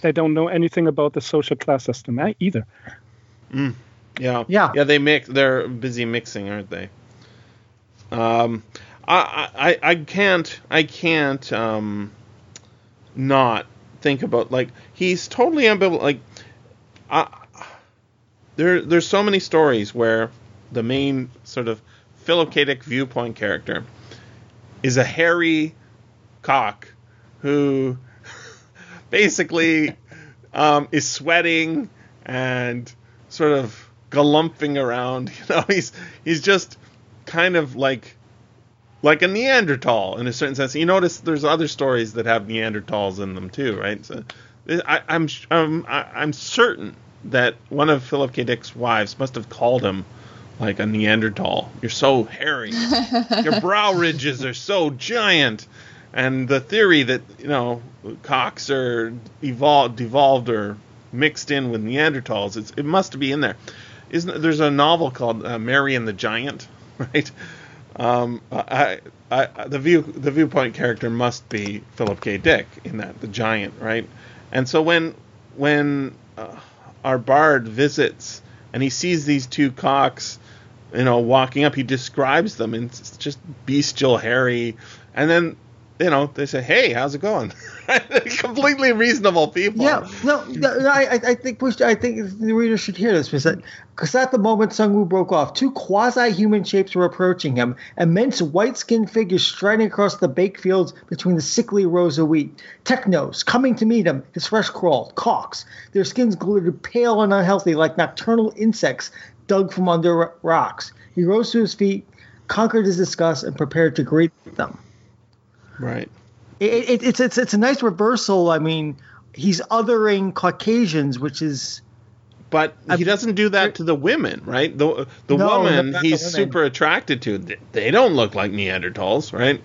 Speaker 5: they don't know anything about the social class system eh, either.
Speaker 2: Yeah.
Speaker 4: Yeah.
Speaker 2: Yeah, they mix. They're busy mixing, aren't they? Um, I, I, I can't, I can't, um, not think about like he's totally ambivalent. Like, there, there's so many stories where the main sort of Philip K. Dick viewpoint character is a hairy cauc who basically um, is sweating and sort of galumphing around. You know, he's he's just kind of like like a Neanderthal in a certain sense. You notice there's other stories that have Neanderthals in them too, right? So I, I'm um, I'm certain that one of Philip K. Dick's wives must have called him like a Neanderthal. You're so hairy. Your brow ridges are so giant. And the theory that you know caucs are evolved, devolved, or mixed in with Neanderthals, it must be in there. isn't there's a novel called uh, Mary and the Giant, right? Um, I, I, the view the viewpoint character must be Philip K. Dick in that the giant, right? And so when when uh, our bard visits and he sees these two caucs, you know, walking up, he describes them and it's just bestial, hairy, and then you know, they say, "Hey, how's it going?" Completely reasonable people.
Speaker 4: Yeah, no, no I, I think we I think the reader should hear this because at the moment Sung Woo broke off, two quasi-human shapes were approaching him, immense white-skinned figures striding across the baked fields between the sickly rows of wheat. Technos coming to meet him, his fresh crawled caucs, their skins glittered pale and unhealthy like nocturnal insects dug from under rocks. He rose to his feet, conquered his disgust, and prepared to greet them.
Speaker 2: Right.
Speaker 4: It, it, it's it's it's a nice reversal. I mean, he's othering Caucasians, which is.
Speaker 2: But he doesn't do that to the women, right? The the
Speaker 4: No,
Speaker 2: woman he's
Speaker 4: the
Speaker 2: super attracted to. They- They don't look like Neanderthals, right?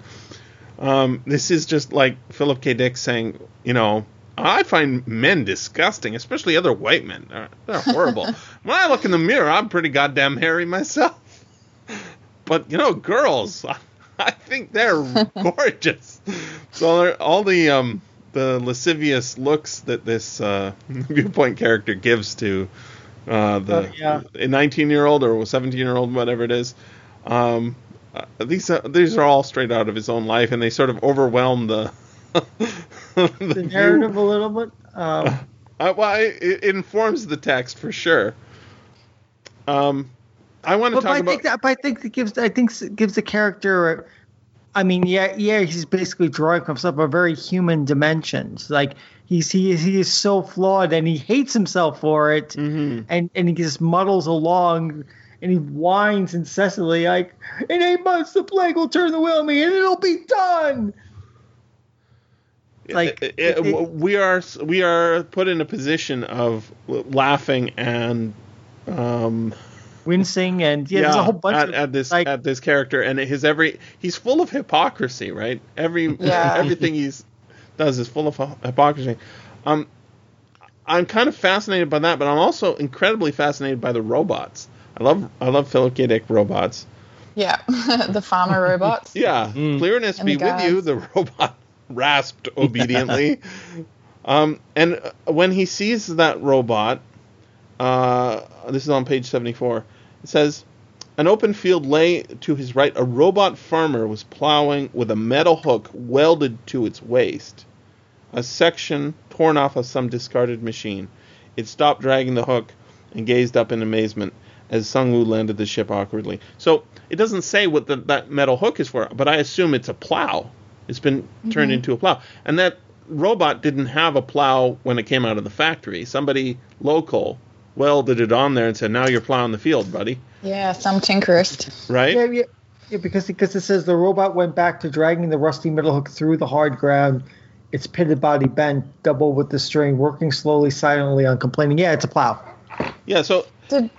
Speaker 2: Um, this is just like Philip K. Dick saying, you know, I find men disgusting, especially other white men. They're, they're horrible. when I look in the mirror, I'm pretty goddamn hairy myself. But you know, girls, I think they're gorgeous. So all the um, the lascivious looks that this uh, viewpoint character gives to uh, the
Speaker 4: Oh, yeah.
Speaker 2: a 19 year old or 17 year old, whatever it is. Um, uh, these are, these are all straight out of his own life, and they sort of overwhelm the the,
Speaker 4: the
Speaker 2: view-
Speaker 4: narrative a little bit. Um,
Speaker 2: uh, well, it, it informs the text for sure. Um, I want to
Speaker 4: but
Speaker 2: talk
Speaker 4: I
Speaker 2: about.
Speaker 4: think that, but I think it gives, I think it gives the character. I mean, yeah, yeah, he's basically drawing from himself a very human dimensions. Like he's he he is so flawed, and he hates himself for it,
Speaker 2: Mhm.
Speaker 4: and and he just muddles along. And he whines incessantly, like, "In eight months, the plague will turn the wheel on me, and it'll be done." Like,
Speaker 2: it-
Speaker 4: it-
Speaker 2: it- we are we are put in a position of laughing and um,
Speaker 4: Wincing, and yeah, there's a whole bunch
Speaker 2: at,
Speaker 4: of
Speaker 2: at this
Speaker 4: like,
Speaker 2: at this character and his every he's full of hypocrisy, right? Every
Speaker 6: Yeah.
Speaker 2: everything he's does is full of hypocrisy. Um, I'm kind of fascinated by that, but I'm also incredibly fascinated by the robots. I love I love Philip K. Dick robots.
Speaker 6: Yeah, the farmer robots.
Speaker 2: Yeah,
Speaker 7: Mm.
Speaker 2: clearness
Speaker 6: And
Speaker 2: be with you. The robot rasped obediently. um, and uh, when he sees that robot, uh, this is on page 74. It says, "An open field lay to his right. A robot farmer was plowing with a metal hook welded to its waist. A section torn off of some discarded machine. It stopped dragging the hook and gazed up in amazement." As Sung Woo landed the ship awkwardly. So it doesn't say what the, that metal hook is for, but I assume it's a plow. It's been turned mm-hmm. into a plow. And that robot didn't have a plow when it came out of the factory. Somebody local welded it on there and said, "Now you're plowing the field, buddy."
Speaker 6: Yeah, some tinkerist.
Speaker 2: Right?
Speaker 4: Yeah, yeah, yeah, because because it says the robot went back to dragging the rusty metal hook through the hard ground. Its pitted body bent, double with the string, working slowly, silently, uncomplaining. Yeah, it's a plow.
Speaker 2: Yeah. So
Speaker 6: Did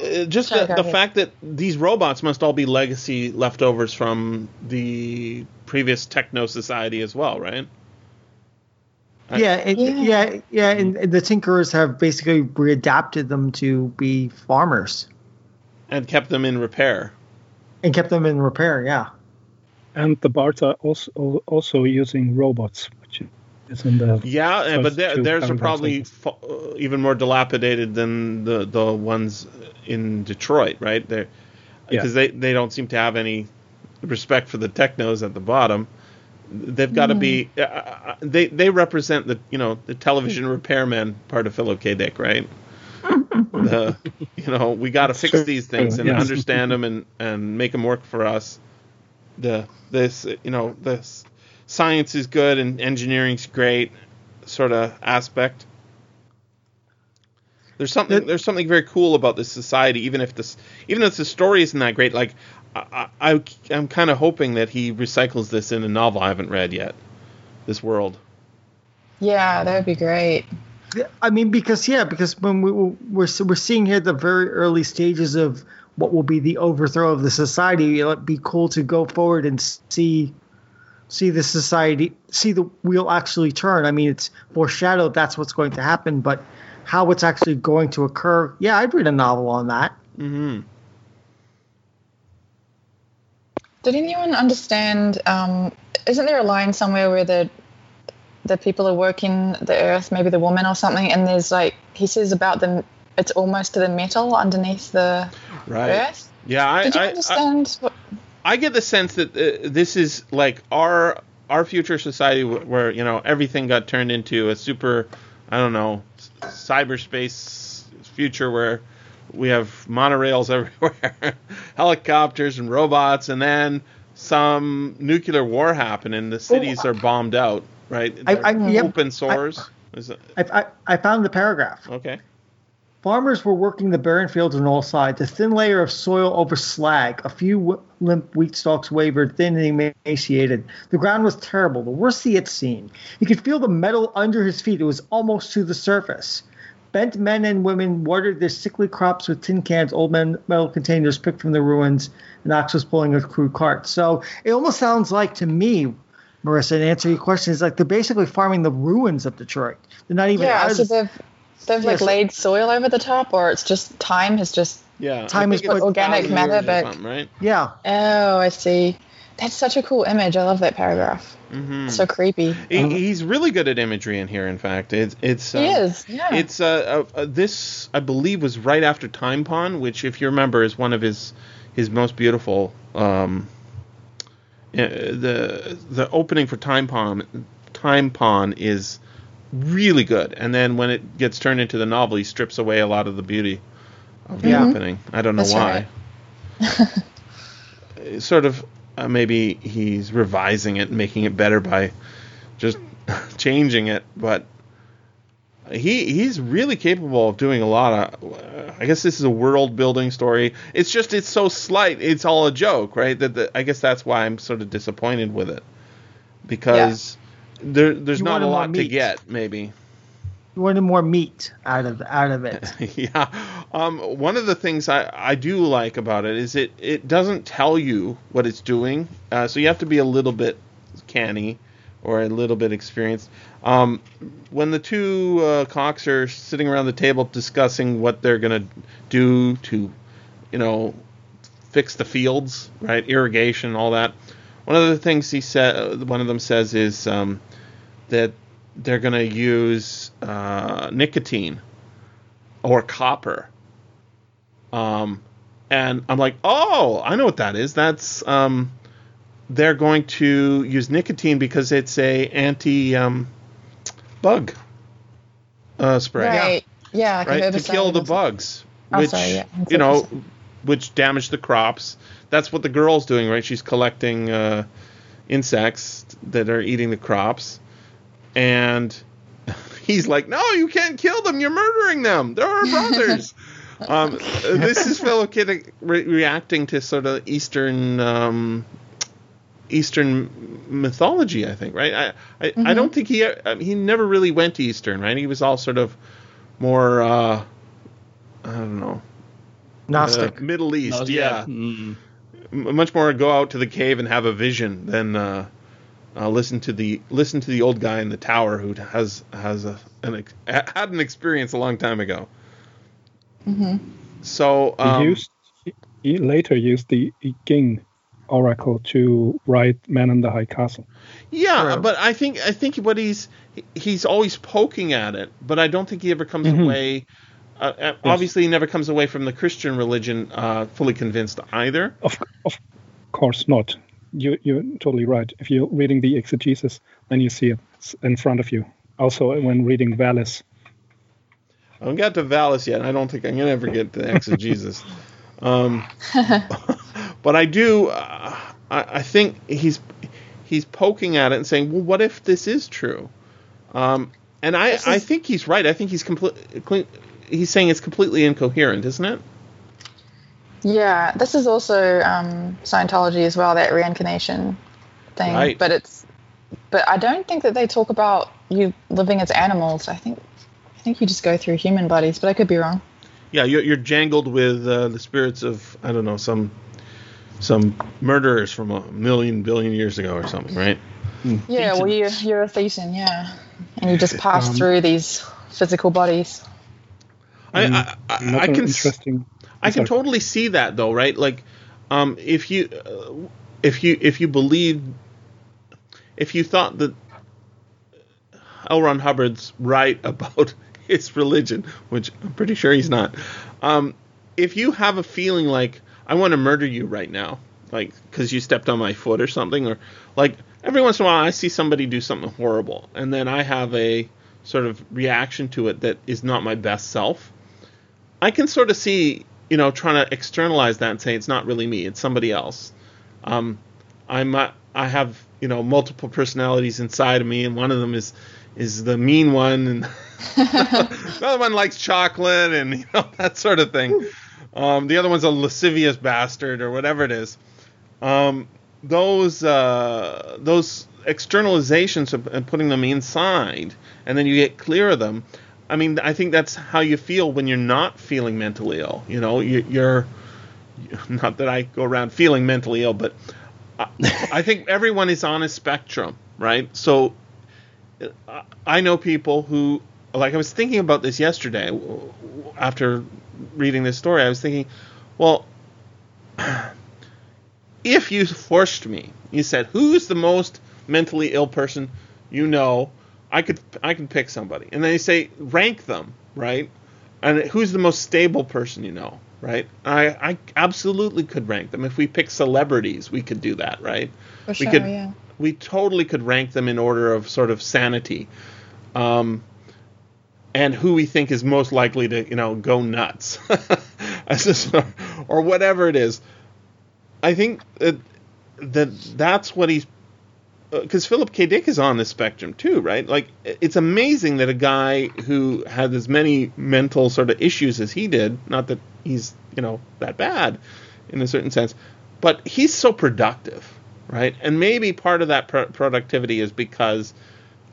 Speaker 2: uh, just
Speaker 6: Sorry,
Speaker 2: the, the fact that these robots must all be legacy leftovers from the previous techno society as well, right? I-
Speaker 4: yeah, it,
Speaker 6: Yeah.
Speaker 4: yeah, yeah, and, and the Tinkerers have basically readapted them to be farmers
Speaker 2: And kept them in repair.
Speaker 4: and kept them in repair. Yeah,
Speaker 5: And the bards are also also using robots, which is in the
Speaker 2: Yeah, uh, but
Speaker 5: it's
Speaker 2: theirs are probably fa- uh, even more dilapidated than the the ones in Detroit, right? They're
Speaker 5: Yeah.
Speaker 2: because they they don't seem to have any respect for the technos at the bottom. They've got to be uh, uh, they they represent the you know the television repairman part of Philip K. Dick, right? the you know we got to fix
Speaker 5: true.
Speaker 2: these things and
Speaker 5: Yes.
Speaker 2: understand them and and make them work for us. The this you know this science is good and engineering's great sort of aspect. There's something there's something very cool about this society, even if this even if the story isn't that great. Like I, I I'm kind of hoping that he recycles this in a novel I haven't read yet. This world.
Speaker 6: yeah, that would be great.
Speaker 4: I mean, because yeah, because when we we're we're seeing here the very early stages of what will be the overthrow of the society. It'd be cool to go forward and see see the society, see the wheel actually turn. I mean, it's foreshadowed that's what's going to happen, but how it's actually going to occur, yeah, I'd read a novel on that.
Speaker 2: Mm-hmm.
Speaker 6: Did anyone understand? Um, isn't there a line somewhere where the the people are working the earth, maybe the woman or something, and there's like he says about the it's almost to the metal underneath the
Speaker 2: Right.
Speaker 6: earth.
Speaker 2: Yeah, I,
Speaker 6: Did you
Speaker 2: I, I,
Speaker 6: understand? what,
Speaker 2: I get the sense that uh, this is like our our future society wh- where you know everything got turned into a super, I don't know, cyberspace future where we have monorails everywhere, helicopters and robots, and then some nuclear war happened and the oh, cities are bombed out. Right?
Speaker 4: I- I-
Speaker 2: open source.
Speaker 4: I, I, I found the paragraph.
Speaker 2: okay.
Speaker 4: Farmers were working the barren fields on all sides. A thin layer of soil over slag. A few limp wheat stalks wavered, thin and emaciated. The ground was terrible, the worst he had seen. He could feel the metal under his feet. It was almost to the surface. Bent men and women watered their sickly crops with tin cans, old men, metal containers picked from the ruins, and Ox was pulling a crude cart. So it almost sounds like to me, Marissa, to answer your question, is like they're basically farming the ruins of Detroit. They're not even
Speaker 6: yeah,
Speaker 4: out
Speaker 6: so they've they've like
Speaker 4: so-
Speaker 6: laid soil over the top, or it's just time has just.
Speaker 2: Yeah.
Speaker 4: Time
Speaker 2: I
Speaker 4: is put-
Speaker 6: Organic matter,
Speaker 2: years or
Speaker 6: but-
Speaker 2: something, right?
Speaker 4: yeah.
Speaker 6: Oh, I see. That's such a cool image. I love that paragraph.
Speaker 2: Mm-hmm.
Speaker 6: So creepy.
Speaker 2: He, he's really good at imagery in here. In fact, it's it's
Speaker 6: He
Speaker 2: um,
Speaker 6: is. Yeah.
Speaker 2: It's uh, uh, uh, this I believe was right after Time Pawn, which if you remember is one of his his most beautiful. Um, uh, the the opening for Time Pawn Time Pawn is really good, and then when it gets turned into the novel, he strips away a lot of the beauty of the
Speaker 4: Yeah.
Speaker 2: opening. I don't know
Speaker 6: That's
Speaker 2: why. sort of uh, maybe he's revising it and making it better by just changing it, but he he's really capable of doing a lot of. Uh, I guess this is a world building story. It's just it's so slight. It's all a joke, right? That the, I guess that's why I'm sort of disappointed with it because there there's
Speaker 4: You
Speaker 2: not a lot to get. Maybe
Speaker 4: You wanted more meat out of out of it.
Speaker 2: yeah. Um, one of the things I, I do like about it is it, it doesn't tell you what it's doing. Uh, so you have to be a little bit canny or a little bit experienced. Um, when the two uh, caucs are sitting around the table discussing what they're going to do to, you know, fix the fields, right? Irrigation, all that. One of the things he said, one of them says is um, that they're going to use uh, nicotine or copper. Um, and I'm like, oh, I know what that is. That's um, they're going to use nicotine because it's a anti um, bug uh, spray,
Speaker 6: right. Yeah. like a
Speaker 2: right? To kill the
Speaker 6: or something.
Speaker 2: bugs,
Speaker 6: Oh,
Speaker 2: which
Speaker 6: sorry, yeah.
Speaker 2: You know, which damage the crops. That's what the girl's doing, right? She's collecting uh, insects that are eating the crops, and he's like, "No, you can't kill them. You're murdering them. They're our brothers." um, this is fellow kid re- reacting to sort of Eastern um, Eastern mythology, I think, right? I I, I don't think he uh, he never really went Eastern, right? He was all sort of more uh, I don't know
Speaker 4: Gnostic.
Speaker 2: uh, Middle East,
Speaker 7: No,
Speaker 2: yeah.
Speaker 7: Mm.
Speaker 2: M- much more go out to the cave and have a vision than uh, uh, listen to the listen to the old guy in the tower who has has a an ex- had an experience a long time ago. So
Speaker 5: He
Speaker 2: um,
Speaker 5: used he- he later used the I Ching oracle to write Man in the High Castle.
Speaker 2: yeah,
Speaker 4: True.
Speaker 2: but I think I think what he's he's always poking at it, but I don't think he ever comes
Speaker 5: Mhm.
Speaker 2: away. Uh, uh, Obviously, he never comes away from the Christian religion uh, fully convinced either.
Speaker 5: Of of course not. You you're totally right. If you're reading the exegesis, then you see it in front of you. Also, when reading Valis,
Speaker 2: I haven't got to Valis yet. and I don't think I'm gonna ever get to exegesis. um, but I do. Uh, I, I think he's he's poking at it and saying, "Well, what if this is true?" Um, and I,
Speaker 6: This
Speaker 2: I think he's right. I think he's complete. He's saying it's completely incoherent, isn't it?
Speaker 6: Yeah, this is also um, Scientology as well, that reincarnation thing.
Speaker 2: Right.
Speaker 6: But it's, but I don't think that they talk about you living as animals. I think, think you just go through human bodies, but I could be wrong.
Speaker 2: Yeah, you're, you're jangled with uh, the spirits of I don't know some some murderers from a million billion years ago or something, right?
Speaker 6: Yeah, well, you, you're a Thetan, yeah, and you just pass
Speaker 5: Um,
Speaker 6: through these physical bodies.
Speaker 2: I, I, I, I can
Speaker 5: interesting.
Speaker 2: I can totally see that though, right? Like, um, if you uh, if you if you believed if you thought that L. Ron Hubbard's right about his religion, which I'm pretty sure he's not, um, if you have a feeling like I want to murder you right now, like because you stepped on my foot or something, or like every once in a while I see somebody do something horrible, and then I have a sort of reaction to it that is not my best self. I can sort of see, you know, trying to externalize that and say it's not really me, it's somebody else. Um, I'm uh, I have you know multiple personalities inside of me, and one of them is is the mean one, and the other one likes chocolate and you know that sort of thing. Um, the other one's a lascivious bastard or whatever it is. Um, those uh, those externalizations of, and putting them inside, and then you get clear of them. I mean, I think that's how you feel when you're not feeling mentally ill. You know, you, you're not that I go around feeling mentally ill, but I, I think everyone is on a spectrum, right? So I know people who, like, I was thinking about this yesterday after reading this story. I was thinking, well, if you forced me, you said, who's the most mentally ill person you know? I could I could pick somebody, and then you say rank them, right? And who's the most stable person you know, right? I I absolutely could rank them. If we pick celebrities, we could do that, right?
Speaker 6: For
Speaker 2: we
Speaker 6: sure,
Speaker 2: could
Speaker 6: yeah.
Speaker 2: we totally could rank them in order of sort of sanity, um, and who we think is most likely to you know go nuts, this- or whatever it is. I think that that that's what he's because Philip K. Dick is on the spectrum too, right? Like it's amazing that a guy who had as many mental sort of issues as he did, not that he's you know that bad in a certain sense, but he's so productive, right? And maybe part of that pro- productivity is because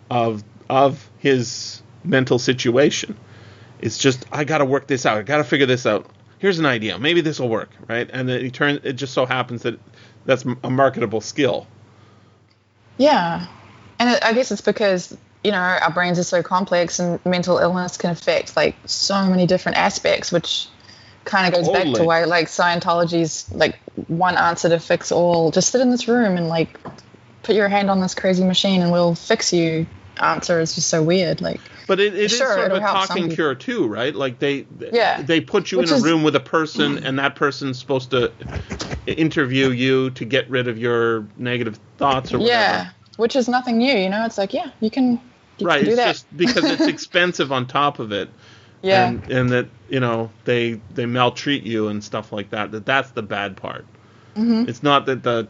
Speaker 2: of of his mental situation. It's just I got to work this out. I got to figure this out. Here's an idea. Maybe this will work, right? And then he turns. It just so happens that that's a marketable skill.
Speaker 6: Yeah. And I guess it's because, you know, our brains are so complex and mental illness can affect like so many different aspects, which kind of goes back to why like Scientology's like one answer to fix all. Just sit in this room and like put your hand on this crazy machine and we'll fix you answer is just so weird. Like,
Speaker 2: But it, it is
Speaker 6: Sure,
Speaker 2: sort of a
Speaker 6: it'll help some
Speaker 2: talking cure too, right? Like they
Speaker 6: Yeah.
Speaker 2: they put you
Speaker 6: Which
Speaker 2: in a
Speaker 6: is-
Speaker 2: room with a person, and that person's supposed to interview you to get rid of your negative thoughts or whatever.
Speaker 6: yeah, which is nothing new, you know? It's like, yeah, you can, you
Speaker 2: right. It's
Speaker 6: that.
Speaker 2: just because it's expensive on top of it,
Speaker 6: yeah.
Speaker 2: and and that you know they they maltreat you and stuff like that. That that's the bad part.
Speaker 6: Mhm.
Speaker 2: It's not that the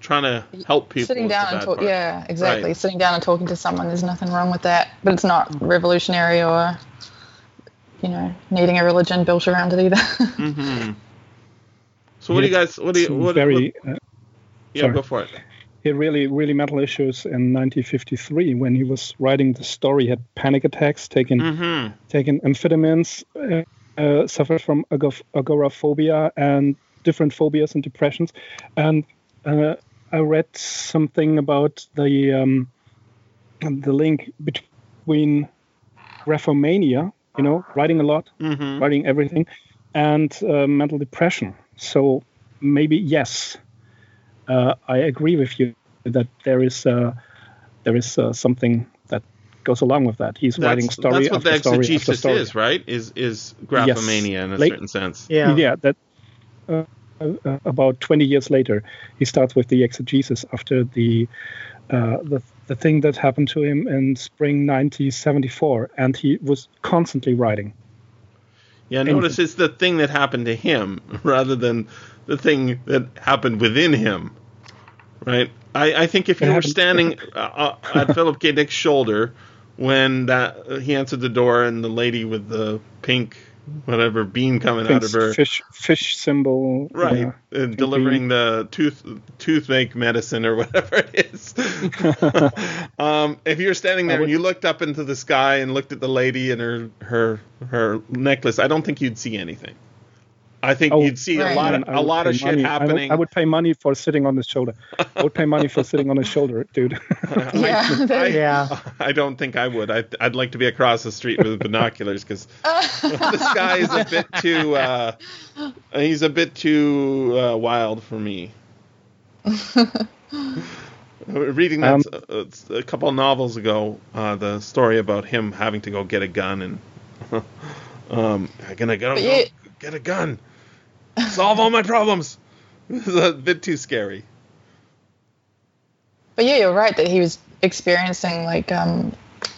Speaker 2: trying to help people.
Speaker 6: sitting down and
Speaker 2: bad
Speaker 6: talk
Speaker 2: part.
Speaker 6: yeah exactly
Speaker 2: Right.
Speaker 6: sitting down and talking to someone there's nothing wrong with that but it's not revolutionary or you know needing a religion built around it either
Speaker 2: hmm So what do you guys? What do you? What,
Speaker 5: very
Speaker 2: what-
Speaker 5: uh,
Speaker 2: yeah,
Speaker 5: sorry.
Speaker 2: go for it.
Speaker 5: He had really really mental issues in 1953 when he was writing the story. He had panic attacks, taking
Speaker 2: hmm
Speaker 5: taking amphetamines, uh, uh, suffered from agor- agoraphobia and different phobias and depressions. And uh, I read something about the um, the link between graphomania, you know, writing a lot,
Speaker 2: hmm
Speaker 5: writing everything, and uh, mental depression. So maybe yes, uh, I agree with you that there is uh, there is uh, something that goes along with that. He's writing
Speaker 2: That's,
Speaker 5: story
Speaker 2: that's what
Speaker 5: after
Speaker 2: the
Speaker 5: story after
Speaker 2: exegesis
Speaker 5: story.
Speaker 2: is, right? Is is graphomania in a
Speaker 5: Like-
Speaker 2: certain sense.
Speaker 4: Yeah.
Speaker 5: Yeah, that. Uh, uh, about 20 years later, he starts with the exegesis after the uh, the the thing that happened to him in spring 1974, and he was constantly writing.
Speaker 2: Yeah, notice it's the thing that happened to him rather than the thing that happened within him, right? I, I think if you were standing uh, uh, at Philip K. Dick's shoulder when that uh, he answered the door and the lady with the pink whatever beam coming out of her,
Speaker 5: fish fish symbol.
Speaker 2: right, uh, delivering the tooth toothache medicine or whatever it is. um, if you were standing there
Speaker 5: I
Speaker 2: and you looked up into the sky and looked at the lady and her her her necklace, I don't think you'd see anything. I think
Speaker 5: Oh,
Speaker 2: you'd see a lot of
Speaker 5: Man, I
Speaker 2: a
Speaker 5: would
Speaker 2: lot of shit
Speaker 5: money. I would-
Speaker 2: happening.
Speaker 5: I would, pay money for sitting on his shoulder. I would pay money for sitting on his shoulder, dude.
Speaker 6: Yeah,
Speaker 2: I,
Speaker 6: there-
Speaker 4: Yeah.
Speaker 2: I don't think I would. I'd, I'd like to be across the street with binoculars because this guy is a bit too. Uh, he's a bit too uh, wild for me. Reading that
Speaker 5: Um,
Speaker 2: uh, a couple of novels ago, uh, the story about him having to go get a gun and um, I'm gonna go, go
Speaker 6: you-
Speaker 2: get a gun, solve all my problems. It's a bit too scary.
Speaker 6: But yeah, you're right that he was experiencing like um,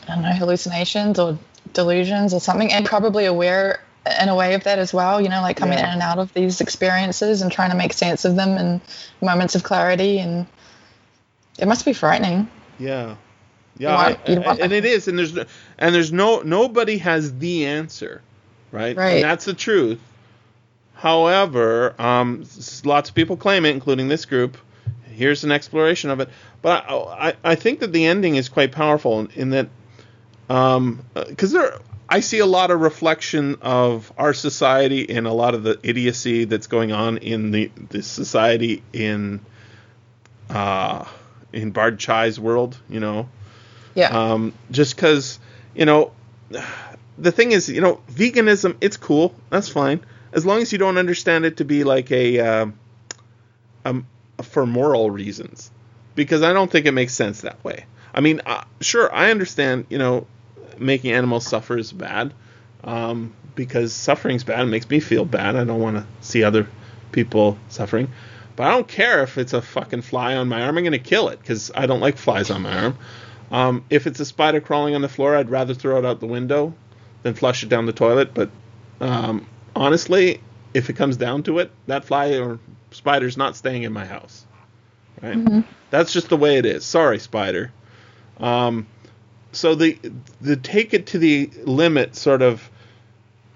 Speaker 6: I don't know hallucinations or delusions or something, and probably aware in a way of that as well. You know, like coming
Speaker 2: Yeah.
Speaker 6: in and out of these experiences and trying to make sense of them in moments of clarity, and it must be frightening.
Speaker 2: Yeah, yeah,
Speaker 6: want-
Speaker 2: I-
Speaker 6: you'd want-
Speaker 2: and it is, and there's no, and there's no nobody has the answer, right?
Speaker 6: Right.
Speaker 2: And that's the truth. However, um, lots of people claim it, including this group. Here's an exploration of it, but I, I, I think that the ending is quite powerful in, in that, um, because there, I see a lot of reflection of our society and a lot of the idiocy that's going on in the the society in, uh, in Bard Chai's world. You know,
Speaker 6: Yeah.
Speaker 2: um, just because you know the thing is you know veganism it's cool that's fine as long as you don't understand it to be like a um, um, for moral reasons. Because i don't think it makes sense that way. I mean uh, sure i understand you know making animals suffer is bad um, because suffering's bad it makes me feel bad. I don't want to see other people suffering. But i don't care if it's a fucking fly on my arm i'm going to kill it because i don't like flies on my arm. Um, if it's a spider crawling on the floor, I'd rather throw it out the window than flush it down the toilet. But um, honestly, if it comes down to it, that fly or spider's not staying in my house. Right? That's just the way it is. Sorry, spider. Um, so the the take it to the limit sort of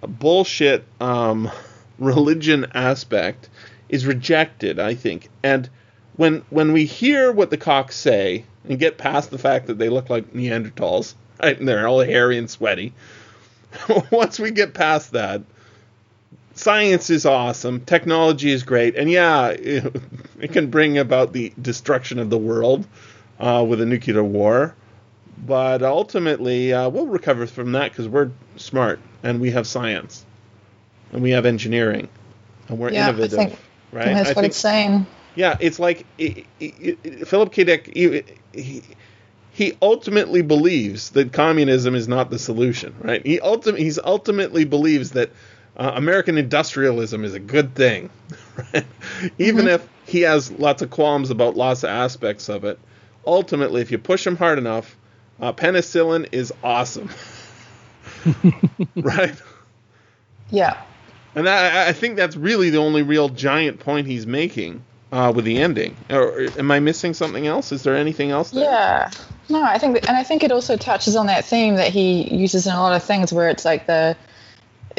Speaker 2: bullshit um, religion aspect is rejected, I think. And when when we hear what the caucs say and get past the fact that they look like Neanderthals, right, and they're all hairy and sweaty, once we get past that, science is awesome, technology is great, and yeah, it, it can bring about the destruction of the world uh, with a nuclear war. But ultimately, uh, we'll recover from that because we're smart and we have science and we have engineering and we're
Speaker 6: Yeah, I think-
Speaker 2: right?
Speaker 6: that's
Speaker 2: I
Speaker 6: what
Speaker 2: think-
Speaker 6: it's saying.
Speaker 2: yeah, it's like i i i Philip K. Dick. He, he, he ultimately believes that communism is not the solution, right? He ultim- he's ultimately believes that uh, American industrialism is a good thing, right? Even if he has lots of qualms about lots of aspects of it. Ultimately, if you push him hard enough, uh, penicillin is awesome, right?
Speaker 6: Yeah.
Speaker 2: And I, I think that's really the only real giant point he's making uh, with the ending. Or am I missing something else? Is there anything else there?
Speaker 6: Yeah. No, I think, and I think it also touches on that theme that he uses in a lot of things, where it's like the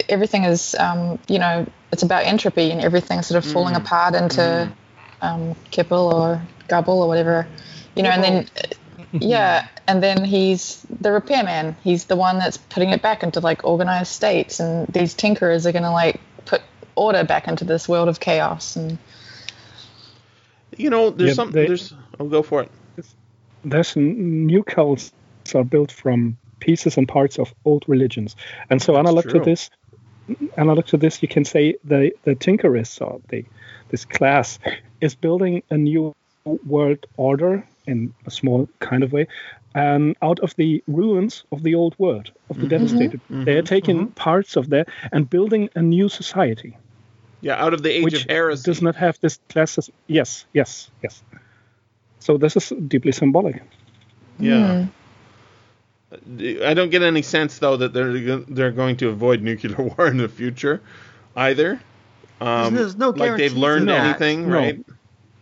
Speaker 6: everything is, um, you know, it's about entropy and everything's sort of falling apart into um, kipple or gobble or whatever, you know, and then yeah, and then he's the repairman. He's the one that's putting it back into like organized states, and these tinkerers are gonna like put order back into this world of chaos and
Speaker 2: You know, there's
Speaker 5: Yeah,
Speaker 2: some.
Speaker 5: they-
Speaker 2: there's. I'll go for it.
Speaker 5: There's new cults are built from pieces and parts of old religions, and so analog
Speaker 2: true.
Speaker 5: to this, analog to this, you can say the the Tinkerists or uh, the this class is building a new world order in a small kind of way, um, out of the ruins of the old world of the mm-hmm. devastated. Mm-hmm. They're taking mm-hmm. parts of that and building a new society,
Speaker 2: Yeah, out of the age
Speaker 5: which
Speaker 2: of heresy.
Speaker 5: does not have this class. sys- Yes, yes, yes. So this is deeply symbolic.
Speaker 2: Yeah. Hmm. I don't get any sense though that they're they're going to avoid nuclear war in the future, either. Um,
Speaker 4: There's no
Speaker 2: like they've learned
Speaker 4: of that.
Speaker 2: anything,
Speaker 5: No.
Speaker 2: right?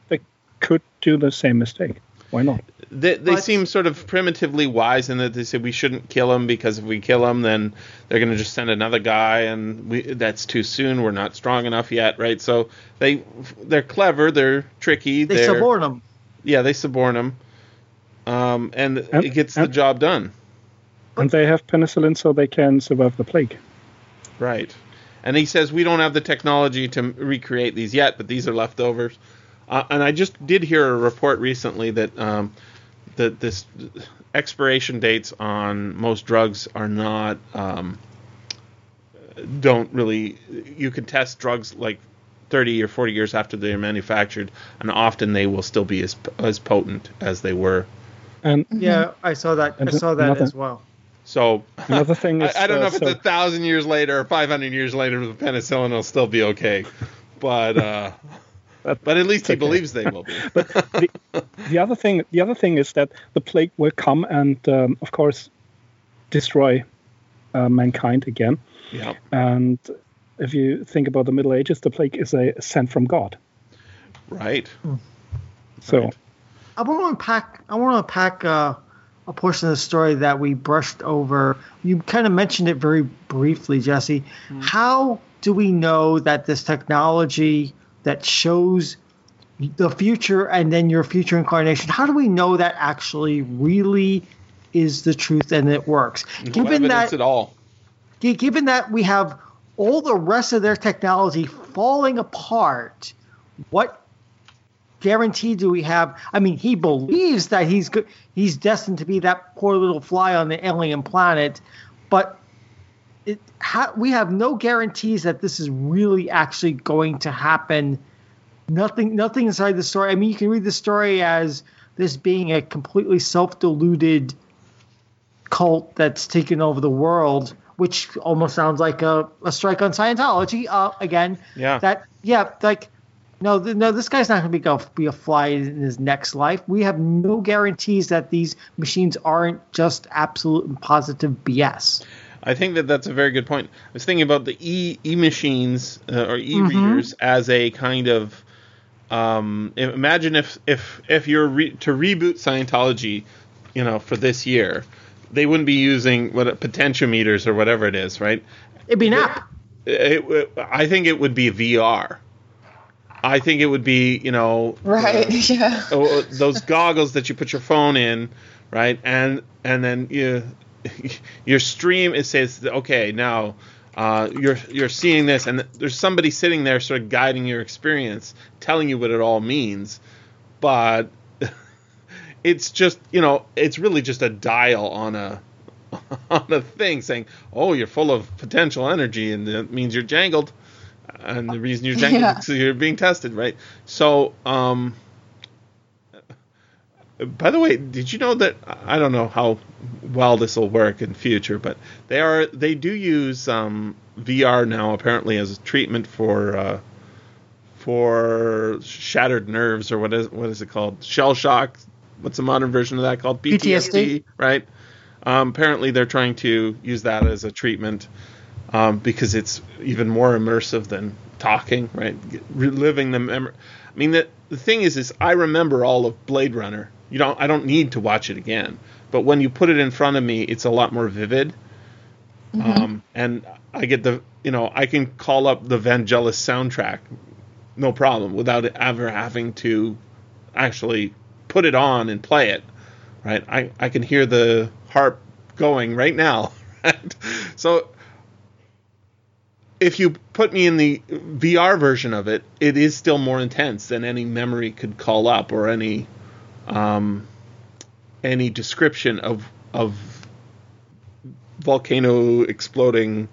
Speaker 5: They could do the same mistake. Why not?
Speaker 2: They, they
Speaker 4: But-
Speaker 2: seem sort of primitively wise in that they say we shouldn't kill him because if we kill him, then they're going to just send another guy, and we, that's too soon. We're not strong enough yet, right? So they they're clever, they're tricky,
Speaker 4: They
Speaker 2: they're,
Speaker 4: suborn him.
Speaker 2: yeah, they suborn him, um, and,
Speaker 5: And-
Speaker 2: it gets the job done,
Speaker 5: And they have penicillin so they can survive the plague.
Speaker 2: right? and he says we don't have the technology to recreate these yet, but these are leftovers. Uh, and I just did hear a report recently that um, that this expiration dates on most drugs are not um, don't really. You can test drugs like 30 or 40 years after they're manufactured, and often they will still be as as potent as they were.
Speaker 5: And
Speaker 4: Yeah, I saw that. I saw that
Speaker 5: another-
Speaker 4: as well.
Speaker 2: So
Speaker 5: another thing
Speaker 2: I,
Speaker 5: is
Speaker 2: I don't know
Speaker 5: uh,
Speaker 2: if it's
Speaker 5: so-
Speaker 2: a thousand years later or 500 years later, the penicillin will still be okay, but uh,
Speaker 5: But
Speaker 2: but at least he
Speaker 5: okay.
Speaker 2: believes they will be.
Speaker 5: the, the other thing the other thing is that the plague will come and um, of course destroy uh, mankind again
Speaker 2: yeah,
Speaker 5: and if you think about the middle ages the plague is a sent from god
Speaker 2: right.
Speaker 5: so
Speaker 2: Right.
Speaker 4: I want to unpack. I want to unpack uh, a portion of the story that we brushed over. You kind of mentioned it very briefly, Jesse. Hmm. How do we know that this technology that shows the future and then your future incarnation? How do we know that actually really is the truth and it works?
Speaker 2: No
Speaker 4: Given that
Speaker 2: at all.
Speaker 4: Given that we have all the rest of their technology falling apart, what guarantee do we have? I mean, he believes that he's go- he's destined to be that poor little fly on the alien planet, but it, ha- we have no guarantees that this is really actually going to happen. Nothing, nothing inside the story. I mean, you can read the story as this being a completely self-deluded cult that's taken over the world, which almost sounds like a, a strike on Scientology. Uh, again,
Speaker 2: Yeah.
Speaker 4: that yeah, like no, th- no, this guy's not going to be a fly in his next life. We have no guarantees that these machines aren't just absolute and positive BS.
Speaker 2: I think that that's a very good point. I was thinking about the e e machines uh, or e readers as a kind of um, imagine if if if you're re- to reboot Scientology, you know, for this year, they wouldn't be using what potentiometers or whatever it is, right?
Speaker 4: It'd be an app.
Speaker 2: It, w- I think it would be VR. I think it would be, you know,
Speaker 6: Right.
Speaker 2: uh,
Speaker 6: yeah.
Speaker 2: oh, those goggles that you put your phone in, right? And and then you your stream it says okay now uh, you're you're seeing this and there's somebody sitting there sort of guiding your experience, telling you what it all means, but it's just you know it's really just a dial on a on a thing saying oh you're full of potential energy and that means you're jangled and the reason you're jangled
Speaker 6: Yeah.
Speaker 2: is you're being tested right so um by the way, did you know that I don't know how well this will work in future, but they are they do use um, VR now apparently as a treatment for uh, for shattered nerves or what is what is it called shell shock? What's the modern version of that called?
Speaker 4: PTSD.
Speaker 2: right? Um, apparently, they're trying to use that as a treatment um, because it's even more immersive than talking, right? Reliving the memory. I mean, the the thing is, is I remember all of Blade Runner. You don't. I don't need to watch it again. But when you put it in front of me, it's a lot more vivid. Um, and I get the, you know, I can call up the Vangelis soundtrack, no problem, without ever having to actually put it on and play it. Right? I I can hear the harp going right now. Right? So if you put me in the VR version of it, it is still more intense than any memory could call up or any um, any description of of volcano exploding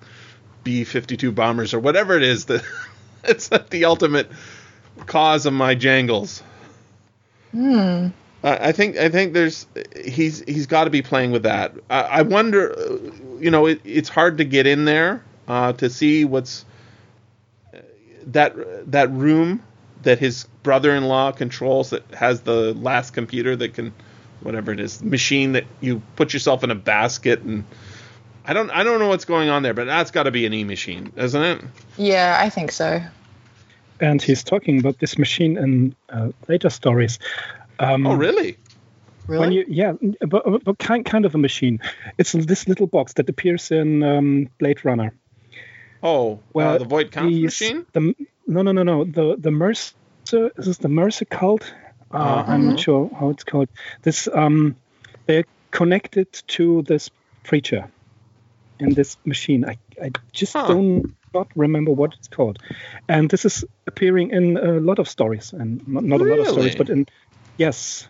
Speaker 2: B fifty two bombers or whatever it is that it's the ultimate cause of my jangles.
Speaker 6: Hmm.
Speaker 2: I I think I think there's he's he's got to be playing with that. I, I wonder, you know, it, it's hard to get in there uh, to see what's that that room that his brother-in-law controls that has the last computer that can whatever it is machine that you put yourself in a basket and I don't I don't know what's going on there, but that's got to be an e machine, isn't it?
Speaker 6: Yeah, I think so.
Speaker 5: and he's talking about this machine in uh, later stories. Um,
Speaker 2: Oh, really?
Speaker 4: Really?
Speaker 5: When you, yeah, but, but kind kind of a machine. It's this little box that appears in um, Blade Runner.
Speaker 2: Oh, well,
Speaker 5: Well,
Speaker 2: the Voight
Speaker 5: Kampff
Speaker 2: machine.
Speaker 5: The no, no, no, no. The the Mercer is this the Mercer cult? Uh,
Speaker 2: Uh-huh.
Speaker 5: I'm not sure how it's called. This um, they're connected to this preacher and this machine. I I just
Speaker 2: Huh.
Speaker 5: don't not remember what it's called. And this is appearing in a lot of stories, and not, not a lot of stories, but in yes,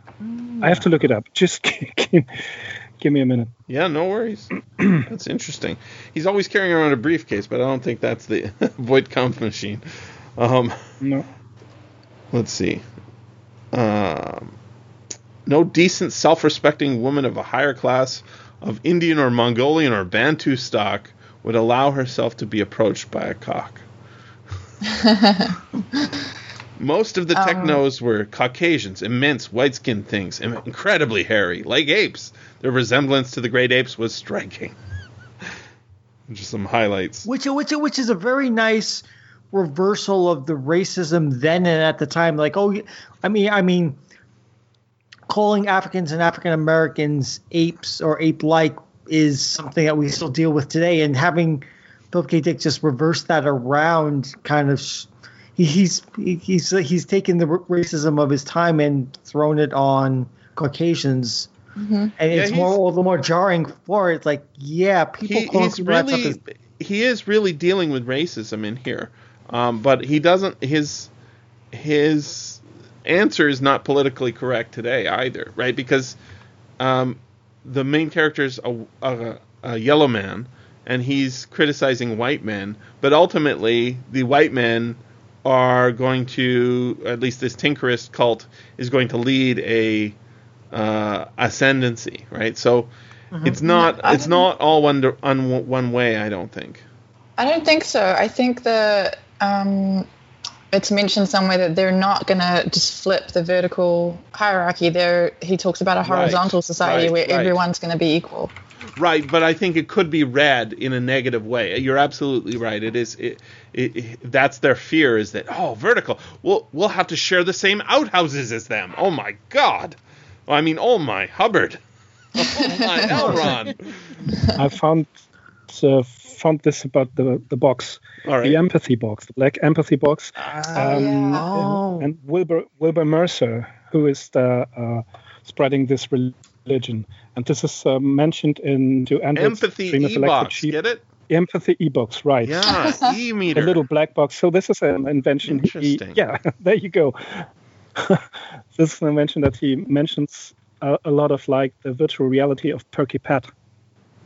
Speaker 5: I have to look it up. Just give, give me a minute.
Speaker 2: Yeah, no worries. that's interesting. He's always carrying around a briefcase, but I don't think that's the Voight Kampff machine. Um,
Speaker 5: No,
Speaker 2: let's see. Um, no decent, self-respecting woman of a higher class of Indian or Mongolian or Bantu stock would allow herself to be approached by a cauc. Most of the um, technos were Caucasians, immense white-skinned things, im- incredibly hairy, like apes. Their resemblance to the great apes was striking. Just some highlights.
Speaker 4: which which which is a very nice reversal of the racism then and at the time. Like, oh, I mean, I mean, calling Africans and African Americans apes or ape-like is something that we still deal with today, and having Philip K. Dick just reverse that around, kind of. Sh- he, he's he's he's taken the racism of his time and thrown it on Caucasians, and it's
Speaker 2: Yeah,
Speaker 4: more
Speaker 2: he's-
Speaker 4: a little more jarring for it. Like, yeah, people
Speaker 2: he,
Speaker 4: calling
Speaker 2: he's
Speaker 4: people that stuff
Speaker 2: really
Speaker 4: is
Speaker 2: he is really dealing with racism in here, um, but he doesn't his his answer is not politically correct today either, right? Because um, the main character is a, a, a yellow man, and he's criticizing white men, but ultimately the white men are going to at least this Tinkerist cult is going to lead a uh, ascendancy, right? So it's not
Speaker 6: I
Speaker 2: it's
Speaker 6: don't-
Speaker 2: all one dir- un, one way. I don't think.
Speaker 6: I don't think so. I think that um, it's mentioned somewhere that they're not going to just flip the vertical hierarchy. There, he talks about a horizontal society
Speaker 2: right,
Speaker 6: where
Speaker 2: right.
Speaker 6: everyone's going to be equal.
Speaker 2: Right, but I think it could be read in a negative way. You're absolutely right. It is. It, it, it- that's their fear is that oh, vertical. We'll we'll have to share the same outhouses as them. Oh my God. I mean, oh my Hubbard. Oh my Elron.
Speaker 5: I found uh, found this about the the box,
Speaker 2: All right.
Speaker 5: the empathy box, the black empathy box.
Speaker 6: Oh,
Speaker 5: Um,
Speaker 6: yeah.
Speaker 4: Oh.
Speaker 5: and Wilbur Wilbur Mercer, who is the uh, spreading this religion, and this is uh, mentioned in Do Androids
Speaker 2: Empathy
Speaker 5: Dream of
Speaker 2: e-box. Get it?
Speaker 5: Empathy e-box, right?
Speaker 2: Yeah, e
Speaker 5: The
Speaker 2: meter.
Speaker 5: little black box. So this is an invention. He,
Speaker 2: Interesting.
Speaker 5: yeah, there you go. this is an invention that he mentions a, a lot of, like the virtual reality of Perky Pat.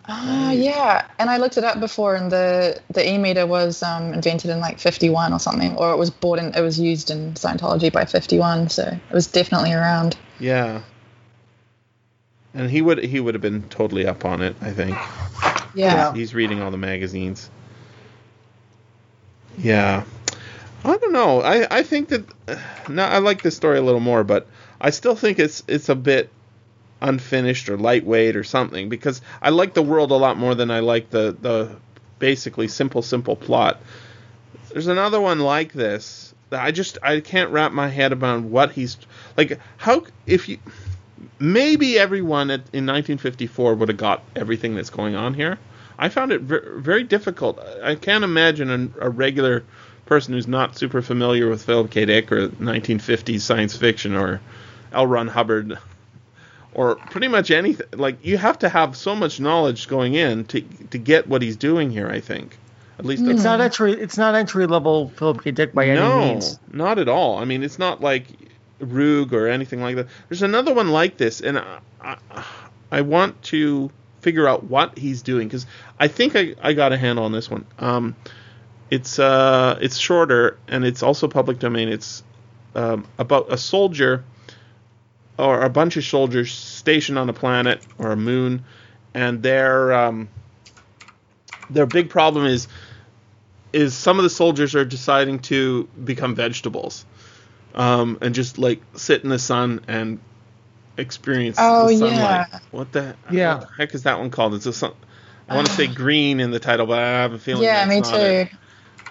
Speaker 6: Ah, yeah. And I looked it up before, and the the e meter was um, invented in like 51 or something, or it was bought in, it was used in Scientology by 51, so it was definitely around.
Speaker 2: Yeah. And he would he would have been totally up on it. I think.
Speaker 6: Yeah.
Speaker 2: He's reading all the magazines. Yeah. I don't know. I, I think that uh, now I like this story a little more, but I still think it's it's a bit unfinished or lightweight or something because I like the world a lot more than I like the the basically simple simple plot. There's another one like this that I just I can't wrap my head around what he's like how if you maybe everyone at, in 1954 would have got everything that's going on here. I found it ver- very difficult. I can't imagine a, a regular person who's not super familiar with Philip K. Dick or 1950s science fiction or L. Ron Hubbard or pretty much anything. Like you have to have so much knowledge going in to to get what he's doing here. I think at least
Speaker 4: It's not entry. It's not entry level Philip K. Dick by any means.
Speaker 2: no, not at all. I mean, it's not like Roog or anything like that. There's another one like this, and I, I, I want to figure out what he's doing because I think I, I got a handle on this one. Um, it's uh, it's shorter and it's also public domain. It's um, about a soldier or a bunch of soldiers stationed on a planet or a moon, and their um, their big problem is is some of the soldiers are deciding to become vegetables um, and just like sit in the sun and experience
Speaker 6: Oh,
Speaker 2: the sunlight.
Speaker 6: yeah.
Speaker 2: What the
Speaker 4: Yeah.
Speaker 2: what the heck is that one called? It's a sun- I want to say green in the title, but I have a feeling.
Speaker 6: Yeah,
Speaker 2: that's
Speaker 6: me
Speaker 2: not
Speaker 6: too.
Speaker 2: it.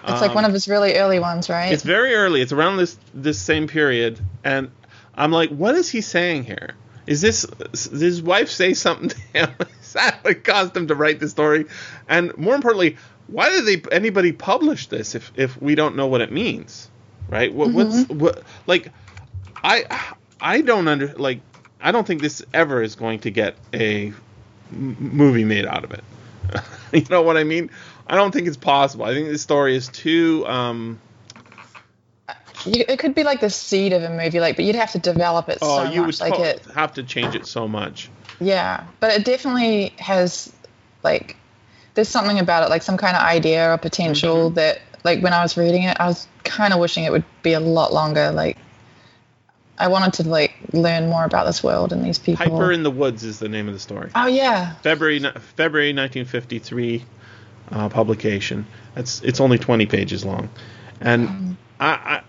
Speaker 6: It's like one
Speaker 2: Um,
Speaker 6: of his really early ones, right?
Speaker 2: It's very early. It's around this this same period, and I'm like, what is he saying here? Is this did his wife say something to him? is that what caused him to write the story? And more importantly, why did they anybody publish this if if we don't know what it means, right? What, What's what like I I don't under like I don't think this ever is going to get a m- movie made out of it. you know what I mean? I don't think it's possible. I think this story is too. Um,
Speaker 6: You, it could be like the seed of a movie, like, but you'd have to develop it
Speaker 2: oh,
Speaker 6: so
Speaker 2: you
Speaker 6: much.
Speaker 2: would
Speaker 6: Like it,
Speaker 2: have to change it so much.
Speaker 6: yeah. But it definitely has, like, there's something about it, like some kind of idea or potential
Speaker 2: Mm-hmm.
Speaker 6: that, like, when I was reading it, I was kind of wishing it would be a lot longer. Like, I wanted to like learn more about this world and these people.
Speaker 2: Piper in the Woods is the name of the story.
Speaker 6: oh yeah,
Speaker 2: February February 1953 uh, publication. It's it's only 20 pages long, and mm. I, I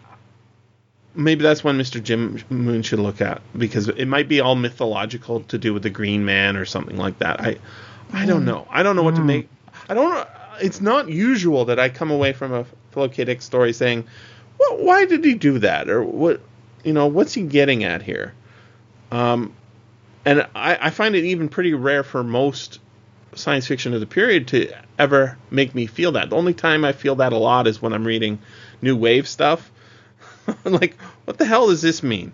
Speaker 2: maybe that's one Mr. Jim Moon should look at because it might be all mythological to do with the Green Man or something like that. I I don't mm. know. I don't know what to mm. make. I don't. It's not usual that I come away from a Philip K. Dick story saying, "Well, why did he do that?" or what, you know, what's he getting at here? Um, and I, I find it even pretty rare for most science fiction of the period to ever make me feel that. The only time I feel that a lot is when I'm reading new wave stuff. like, what the hell does this mean?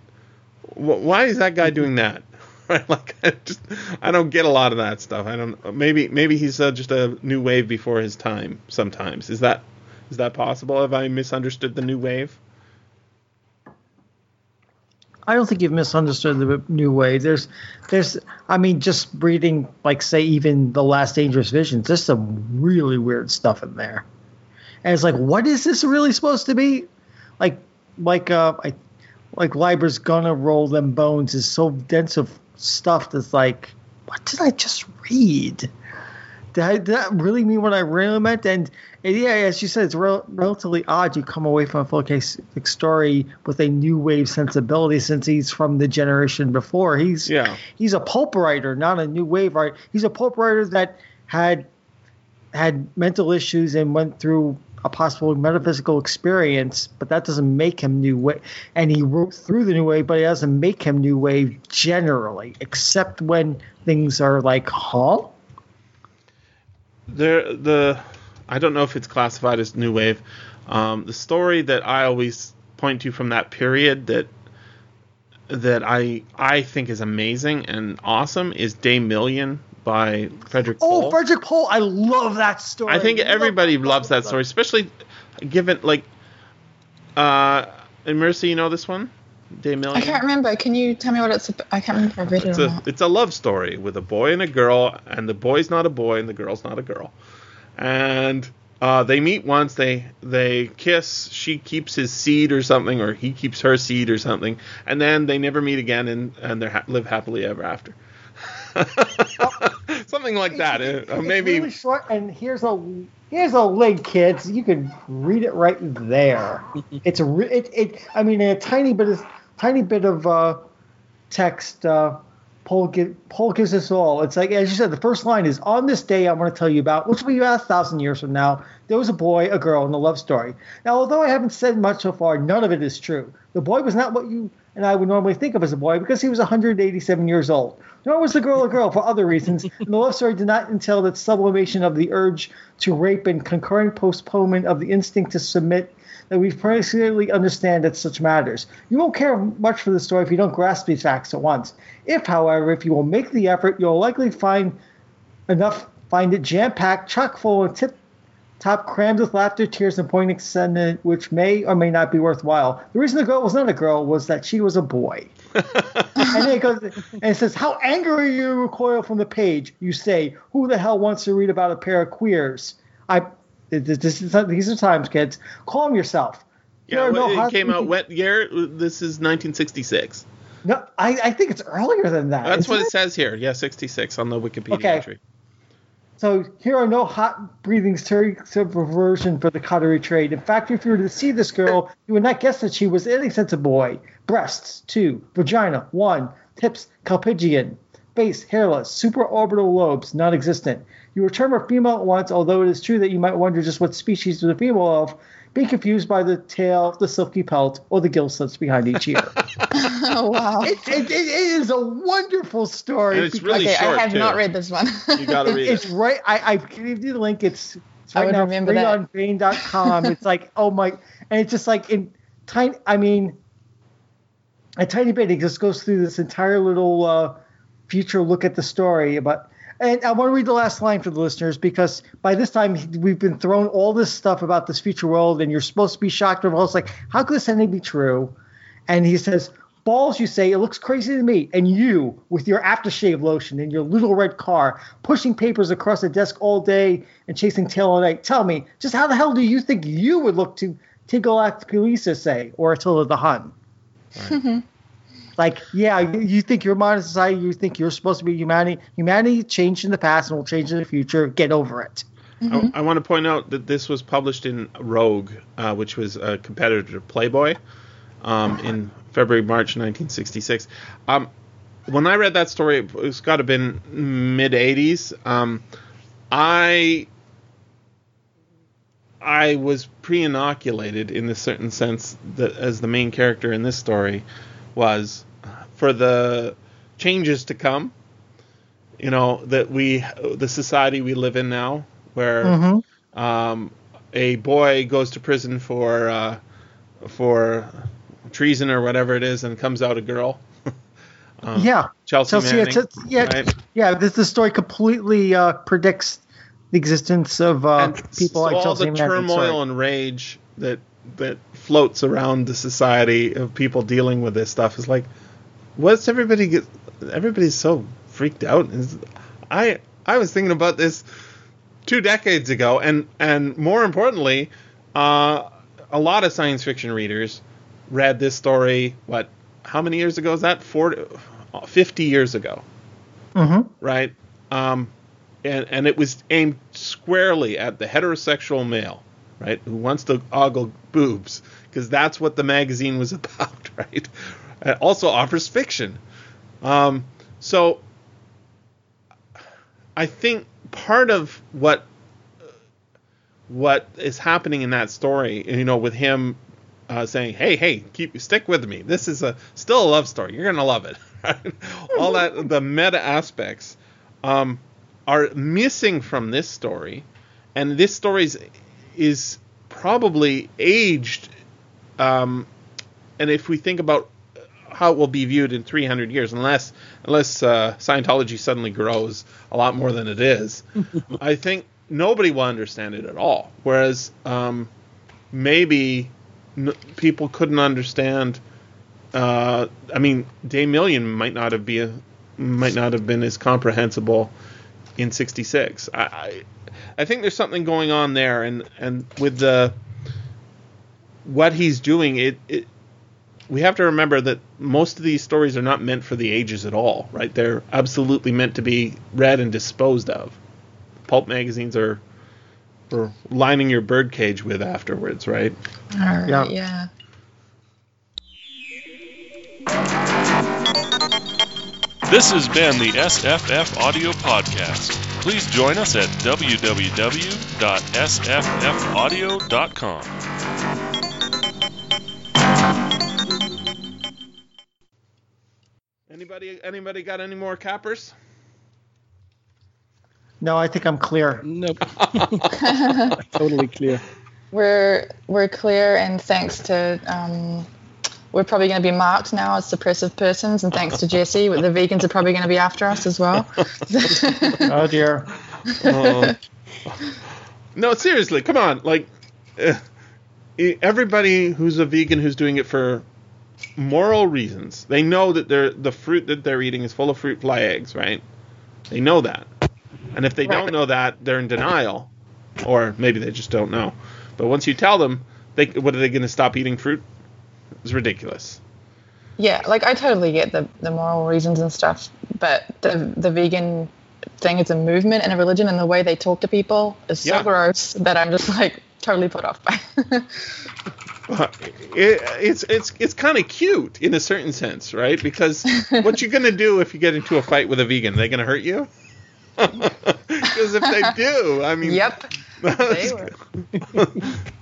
Speaker 2: Why is that guy doing that? Right? Like, I just I don't get a lot of that stuff. I don't. Maybe maybe he's uh, just a new wave before his time. Sometimes is that is that possible? Have I misunderstood the new wave?
Speaker 4: I don't think you've misunderstood the new wave. There's, there's, I mean, just reading, like, say, even the last Dangerous Visions, there's some really weird stuff in there, and it's like, what is this really supposed to be? Like, like, uh, I, like, Leiber's gonna roll them bones is so dense of stuff that's like, what did I just read? Did, I, did that really mean what I really meant? And, and yeah, as you said, it's rel- relatively odd you come away from a K. Dick story with a new wave sensibility since he's from the generation before. He's
Speaker 2: Yeah.
Speaker 4: he's a pulp writer, not a new wave writer. He's a pulp writer that had had mental issues and went through a possible metaphysical experience, but that doesn't make him new wave. And he wrote through the new wave, but it doesn't make him new wave generally, except when things are like, huh?
Speaker 2: there the I don't know if it's classified as new wave. Um, the story that I always point to from that period that that I I think is amazing and awesome is Day Million by Frederik
Speaker 4: Oh,
Speaker 2: Pohl.
Speaker 4: Frederik Pohl, I love that story.
Speaker 2: I think everybody
Speaker 4: love,
Speaker 2: loves that story, especially given like uh and Mercy, you know this one? Day Million?
Speaker 6: I can't remember. Can you tell me what it's? ab- I can't remember if I read it
Speaker 2: It's
Speaker 6: or
Speaker 2: a
Speaker 6: not.
Speaker 2: it's a love story with a boy and a girl, and the boy's not a boy and the girl's not a girl, and uh, they meet once. They they kiss. She keeps his seed or something, or he keeps her seed or something, and then they never meet again, and and they ha- live happily ever after. something like that. Uh, maybe
Speaker 4: really short, and here's a here's a link, kids. You can read it right there. It's a re- it, it I mean a tiny bit of tiny bit of uh, text. Uh, Paul, give, Paul gives us all. It's like as you said, the first line is on this day I want to tell you about, which will be about a thousand years from now. There was a boy, a girl, and a love story. Now, although I haven't said much so far, none of it is true. The boy was not what you and I would normally think of as a boy because he was 187 years old. Nor was the girl a girl for other reasons, and the love story did not entail that sublimation of the urge to rape and concurrent postponement of the instinct to submit that we personally understand at such matters. You won't care much for the story if you don't grasp these facts at once. If, however, if you will make the effort, you'll likely find enough find it jam packed, chock full, and tip top crammed with laughter, tears, and poignant sentiment, which may or may not be worthwhile. The reason the girl was not a girl was that she was a boy. and then it goes and it says, "How angry you recoil from the page." You say, "Who the hell wants to read about a pair of queers?" I. This this is, these are times, kids. Calm yourself.
Speaker 2: Yeah.
Speaker 4: are no
Speaker 2: it came out what year? This is 1966.
Speaker 4: No, I, I think it's earlier than that.
Speaker 2: That's what it says here. Yeah, 66 on the Wikipedia
Speaker 4: Okay.
Speaker 2: entry.
Speaker 4: So here are no hot breathing subversion for the cottery trade. In fact, if you were to see this girl, you would not guess that she was any sense a boy. Breasts, two. Vagina, one. Tips, callipygian. Face, hairless. Supraorbital lobes, non-existent. You would term her female once, although it is true that you might wonder just what species a female of, being confused by the tail, the silky pelt, or the gill slits behind each ear.
Speaker 6: Oh wow.
Speaker 4: it, it, it is a wonderful story.
Speaker 2: And it's
Speaker 4: because-
Speaker 2: really
Speaker 6: okay,
Speaker 2: short
Speaker 6: I have
Speaker 2: too.
Speaker 6: not read this one.
Speaker 2: You gotta read it- it's
Speaker 4: right. I, I gave you the link. It's, it's
Speaker 6: I
Speaker 4: right
Speaker 6: would
Speaker 4: now
Speaker 6: remember
Speaker 4: free
Speaker 6: that.
Speaker 4: on Baen.com. it's like oh my, and it's just like in tiny. I mean, a tiny bit. It just goes through this entire little uh, future look at the story. But And I want to read the last line for the listeners because by this time we've been thrown all this stuff about this future world, and you're supposed to be shocked. And it's like, how could this anything be true? And he says, "Balls, you say it looks crazy to me." And you, with your aftershave lotion and your little red car, pushing papers across the desk all day and chasing tail all night. Tell me, just how the hell do you think you would look to Tiglath Pileser say, or Attila the Hun? like, yeah, you, you think you're modern society, you think you're supposed to be humanity. Humanity changed in the past and will change in the future. Get over it.
Speaker 2: I, I want to point out that this was published in Rogue, uh, which was a competitor to Playboy, um, in February March 1966. Um, when I read that story, it's got to have been mid 80s. Um, I I was pre-inoculated in a certain sense that as the main character in this story was for the changes to come. You know that we the society we live in now, where
Speaker 4: Mhm.
Speaker 2: um, a boy goes to prison for uh, for treason or whatever it is, and comes out a girl. Um,
Speaker 4: yeah,
Speaker 2: Chelsea,
Speaker 4: Chelsea,
Speaker 2: Manning,
Speaker 4: it's, it's- yeah,
Speaker 2: right?
Speaker 4: yeah. This the story completely uh, predicts the existence of uh, people
Speaker 2: so
Speaker 4: like
Speaker 2: all
Speaker 4: Chelsea
Speaker 2: the
Speaker 4: Manning,
Speaker 2: turmoil
Speaker 4: sorry.
Speaker 2: and rage that that floats around the society of people dealing with this stuff is like, what's everybody get? Everybody's so freaked out. Is- I I was thinking about this two decades ago, and and more importantly, uh, a lot of science fiction readers read this story. What? How many years ago is that? 40, 50 years ago
Speaker 4: Mhm.
Speaker 2: right? Um, and and it was aimed squarely at the heterosexual male, right, who wants to ogle boobs, because that's what the magazine was about, right? It also offers fiction. Um, so I think part of what what is happening in that story, you know, with him uh, saying, "Hey, hey, keep stick with me. This is a still a love story. You're gonna love it." All that the meta aspects um, are missing from this story, and this story is, is probably aged. Um, and if we think about how it will be viewed in 300 years, unless unless uh, Scientology suddenly grows a lot more than it is, I think nobody will understand it at all. Whereas um, maybe n- people couldn't understand. Uh, I mean, Damillion might not have been might not have been as comprehensible in '66. I, I I think there's something going on there, and and with the what he's doing, it, it we have to remember that most of these stories are not meant for the ages at all, right? They're absolutely meant to be read and disposed of. Pulp magazines are for lining your birdcage with afterwards, right?
Speaker 6: All right,
Speaker 4: Yeah.
Speaker 6: yeah.
Speaker 1: This has been the SFF Audio Podcast. Please join us at www.sffaudio.com.
Speaker 2: Anybody anybody got any more cappers?
Speaker 4: No, I think I'm clear.
Speaker 7: Nope.
Speaker 5: Totally clear.
Speaker 6: We're we're clear, and thanks to um, we're probably going to be marked now as suppressive persons, and thanks to Jesse, the vegans are probably going to be after us as well.
Speaker 4: Oh dear.
Speaker 2: Oh. no, seriously, come on. Like, uh, everybody who's a vegan who's doing it for moral reasons, they know that they're, the fruit that they're eating is full of fruit fly eggs, right? They know that. And if they don't know that, they're in denial. Or maybe they just don't know. But once you tell them, they, what are they going to stop eating fruit? It's ridiculous.
Speaker 6: yeah, like I totally get the the moral reasons and stuff, but the the vegan thing is a movement and a religion, and the way they talk to people is so
Speaker 2: Yeah.
Speaker 6: gross that I'm just like totally put off by.
Speaker 2: It, it's it's it's kind of cute in a certain sense, right? Because what you're gonna do if you get into a fight with a vegan? They gonna hurt you? Because if they do, I mean,
Speaker 6: yep. They were.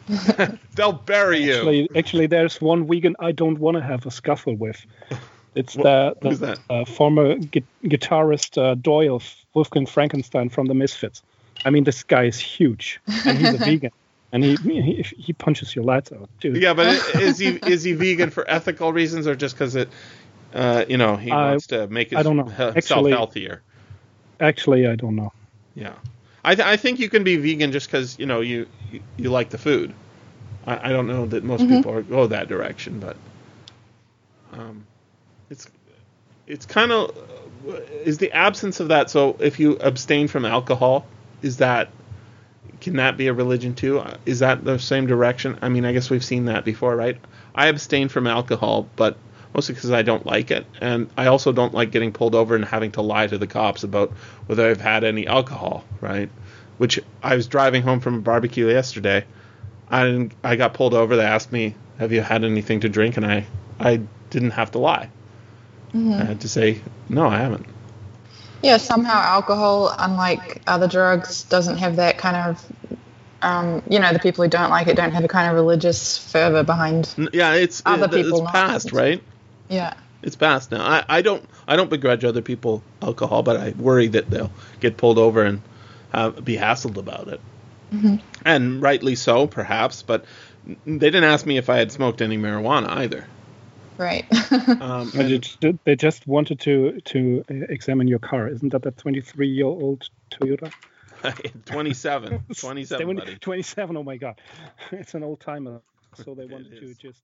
Speaker 2: they'll bury you.
Speaker 5: Actually, actually, there's one vegan I don't want to have a scuffle with. It's
Speaker 2: Wh-
Speaker 5: the, the
Speaker 2: that?
Speaker 5: uh, former gu- guitarist uh, Doyle Wolfgang Frankenstein from the Misfits. I mean, this guy is huge, and he's a vegan, and he, he he punches your lights out, dude.
Speaker 2: Yeah, but is he is he vegan for ethical reasons or just because it, uh, you know, he
Speaker 5: I-
Speaker 2: wants to make his,
Speaker 5: I don't know.
Speaker 2: himself
Speaker 5: Actually-
Speaker 2: healthier?
Speaker 5: Actually, I don't know.
Speaker 2: Yeah, I th- I think you can be vegan just because you know you, you you like the food. I, I don't know that most
Speaker 6: Mhm.
Speaker 2: people are, go that direction, but um, it's it's kind of is the absence of that. So if you abstain from alcohol, is that can that be a religion too? Uh, Is that the same direction? I mean, I guess we've seen that before, right? I abstain from alcohol, but mostly because I don't like it, and I also don't like getting pulled over and having to lie to the cops about whether I've had any alcohol, right? Which I was driving home from a barbecue yesterday. I didn't, I got pulled over. They asked me, "Have you had anything to drink?" And I I didn't have to lie. I had to say, "No, I haven't."
Speaker 6: Yeah, somehow alcohol, unlike other drugs, doesn't have that kind of, um, you know, the people who don't like it don't have a kind of religious fervor behind.
Speaker 2: Yeah, it's
Speaker 6: Other
Speaker 2: it-
Speaker 6: people
Speaker 2: it's past, right?
Speaker 6: Yeah.
Speaker 2: It's past now. I, I don't I don't begrudge other people alcohol, but I worry that they'll get pulled over and have, be hassled about it.
Speaker 6: Mhm.
Speaker 2: And rightly so, perhaps. But they didn't ask me if I had smoked any marijuana either.
Speaker 6: Right.
Speaker 2: Um,
Speaker 5: But
Speaker 2: and-
Speaker 5: they just wanted to to uh, examine your car. Isn't that a 23 year old Toyota?
Speaker 2: 27, 27,
Speaker 5: Seven-
Speaker 2: buddy.
Speaker 5: 27. Oh my god, it's an old timer. So they wanted to just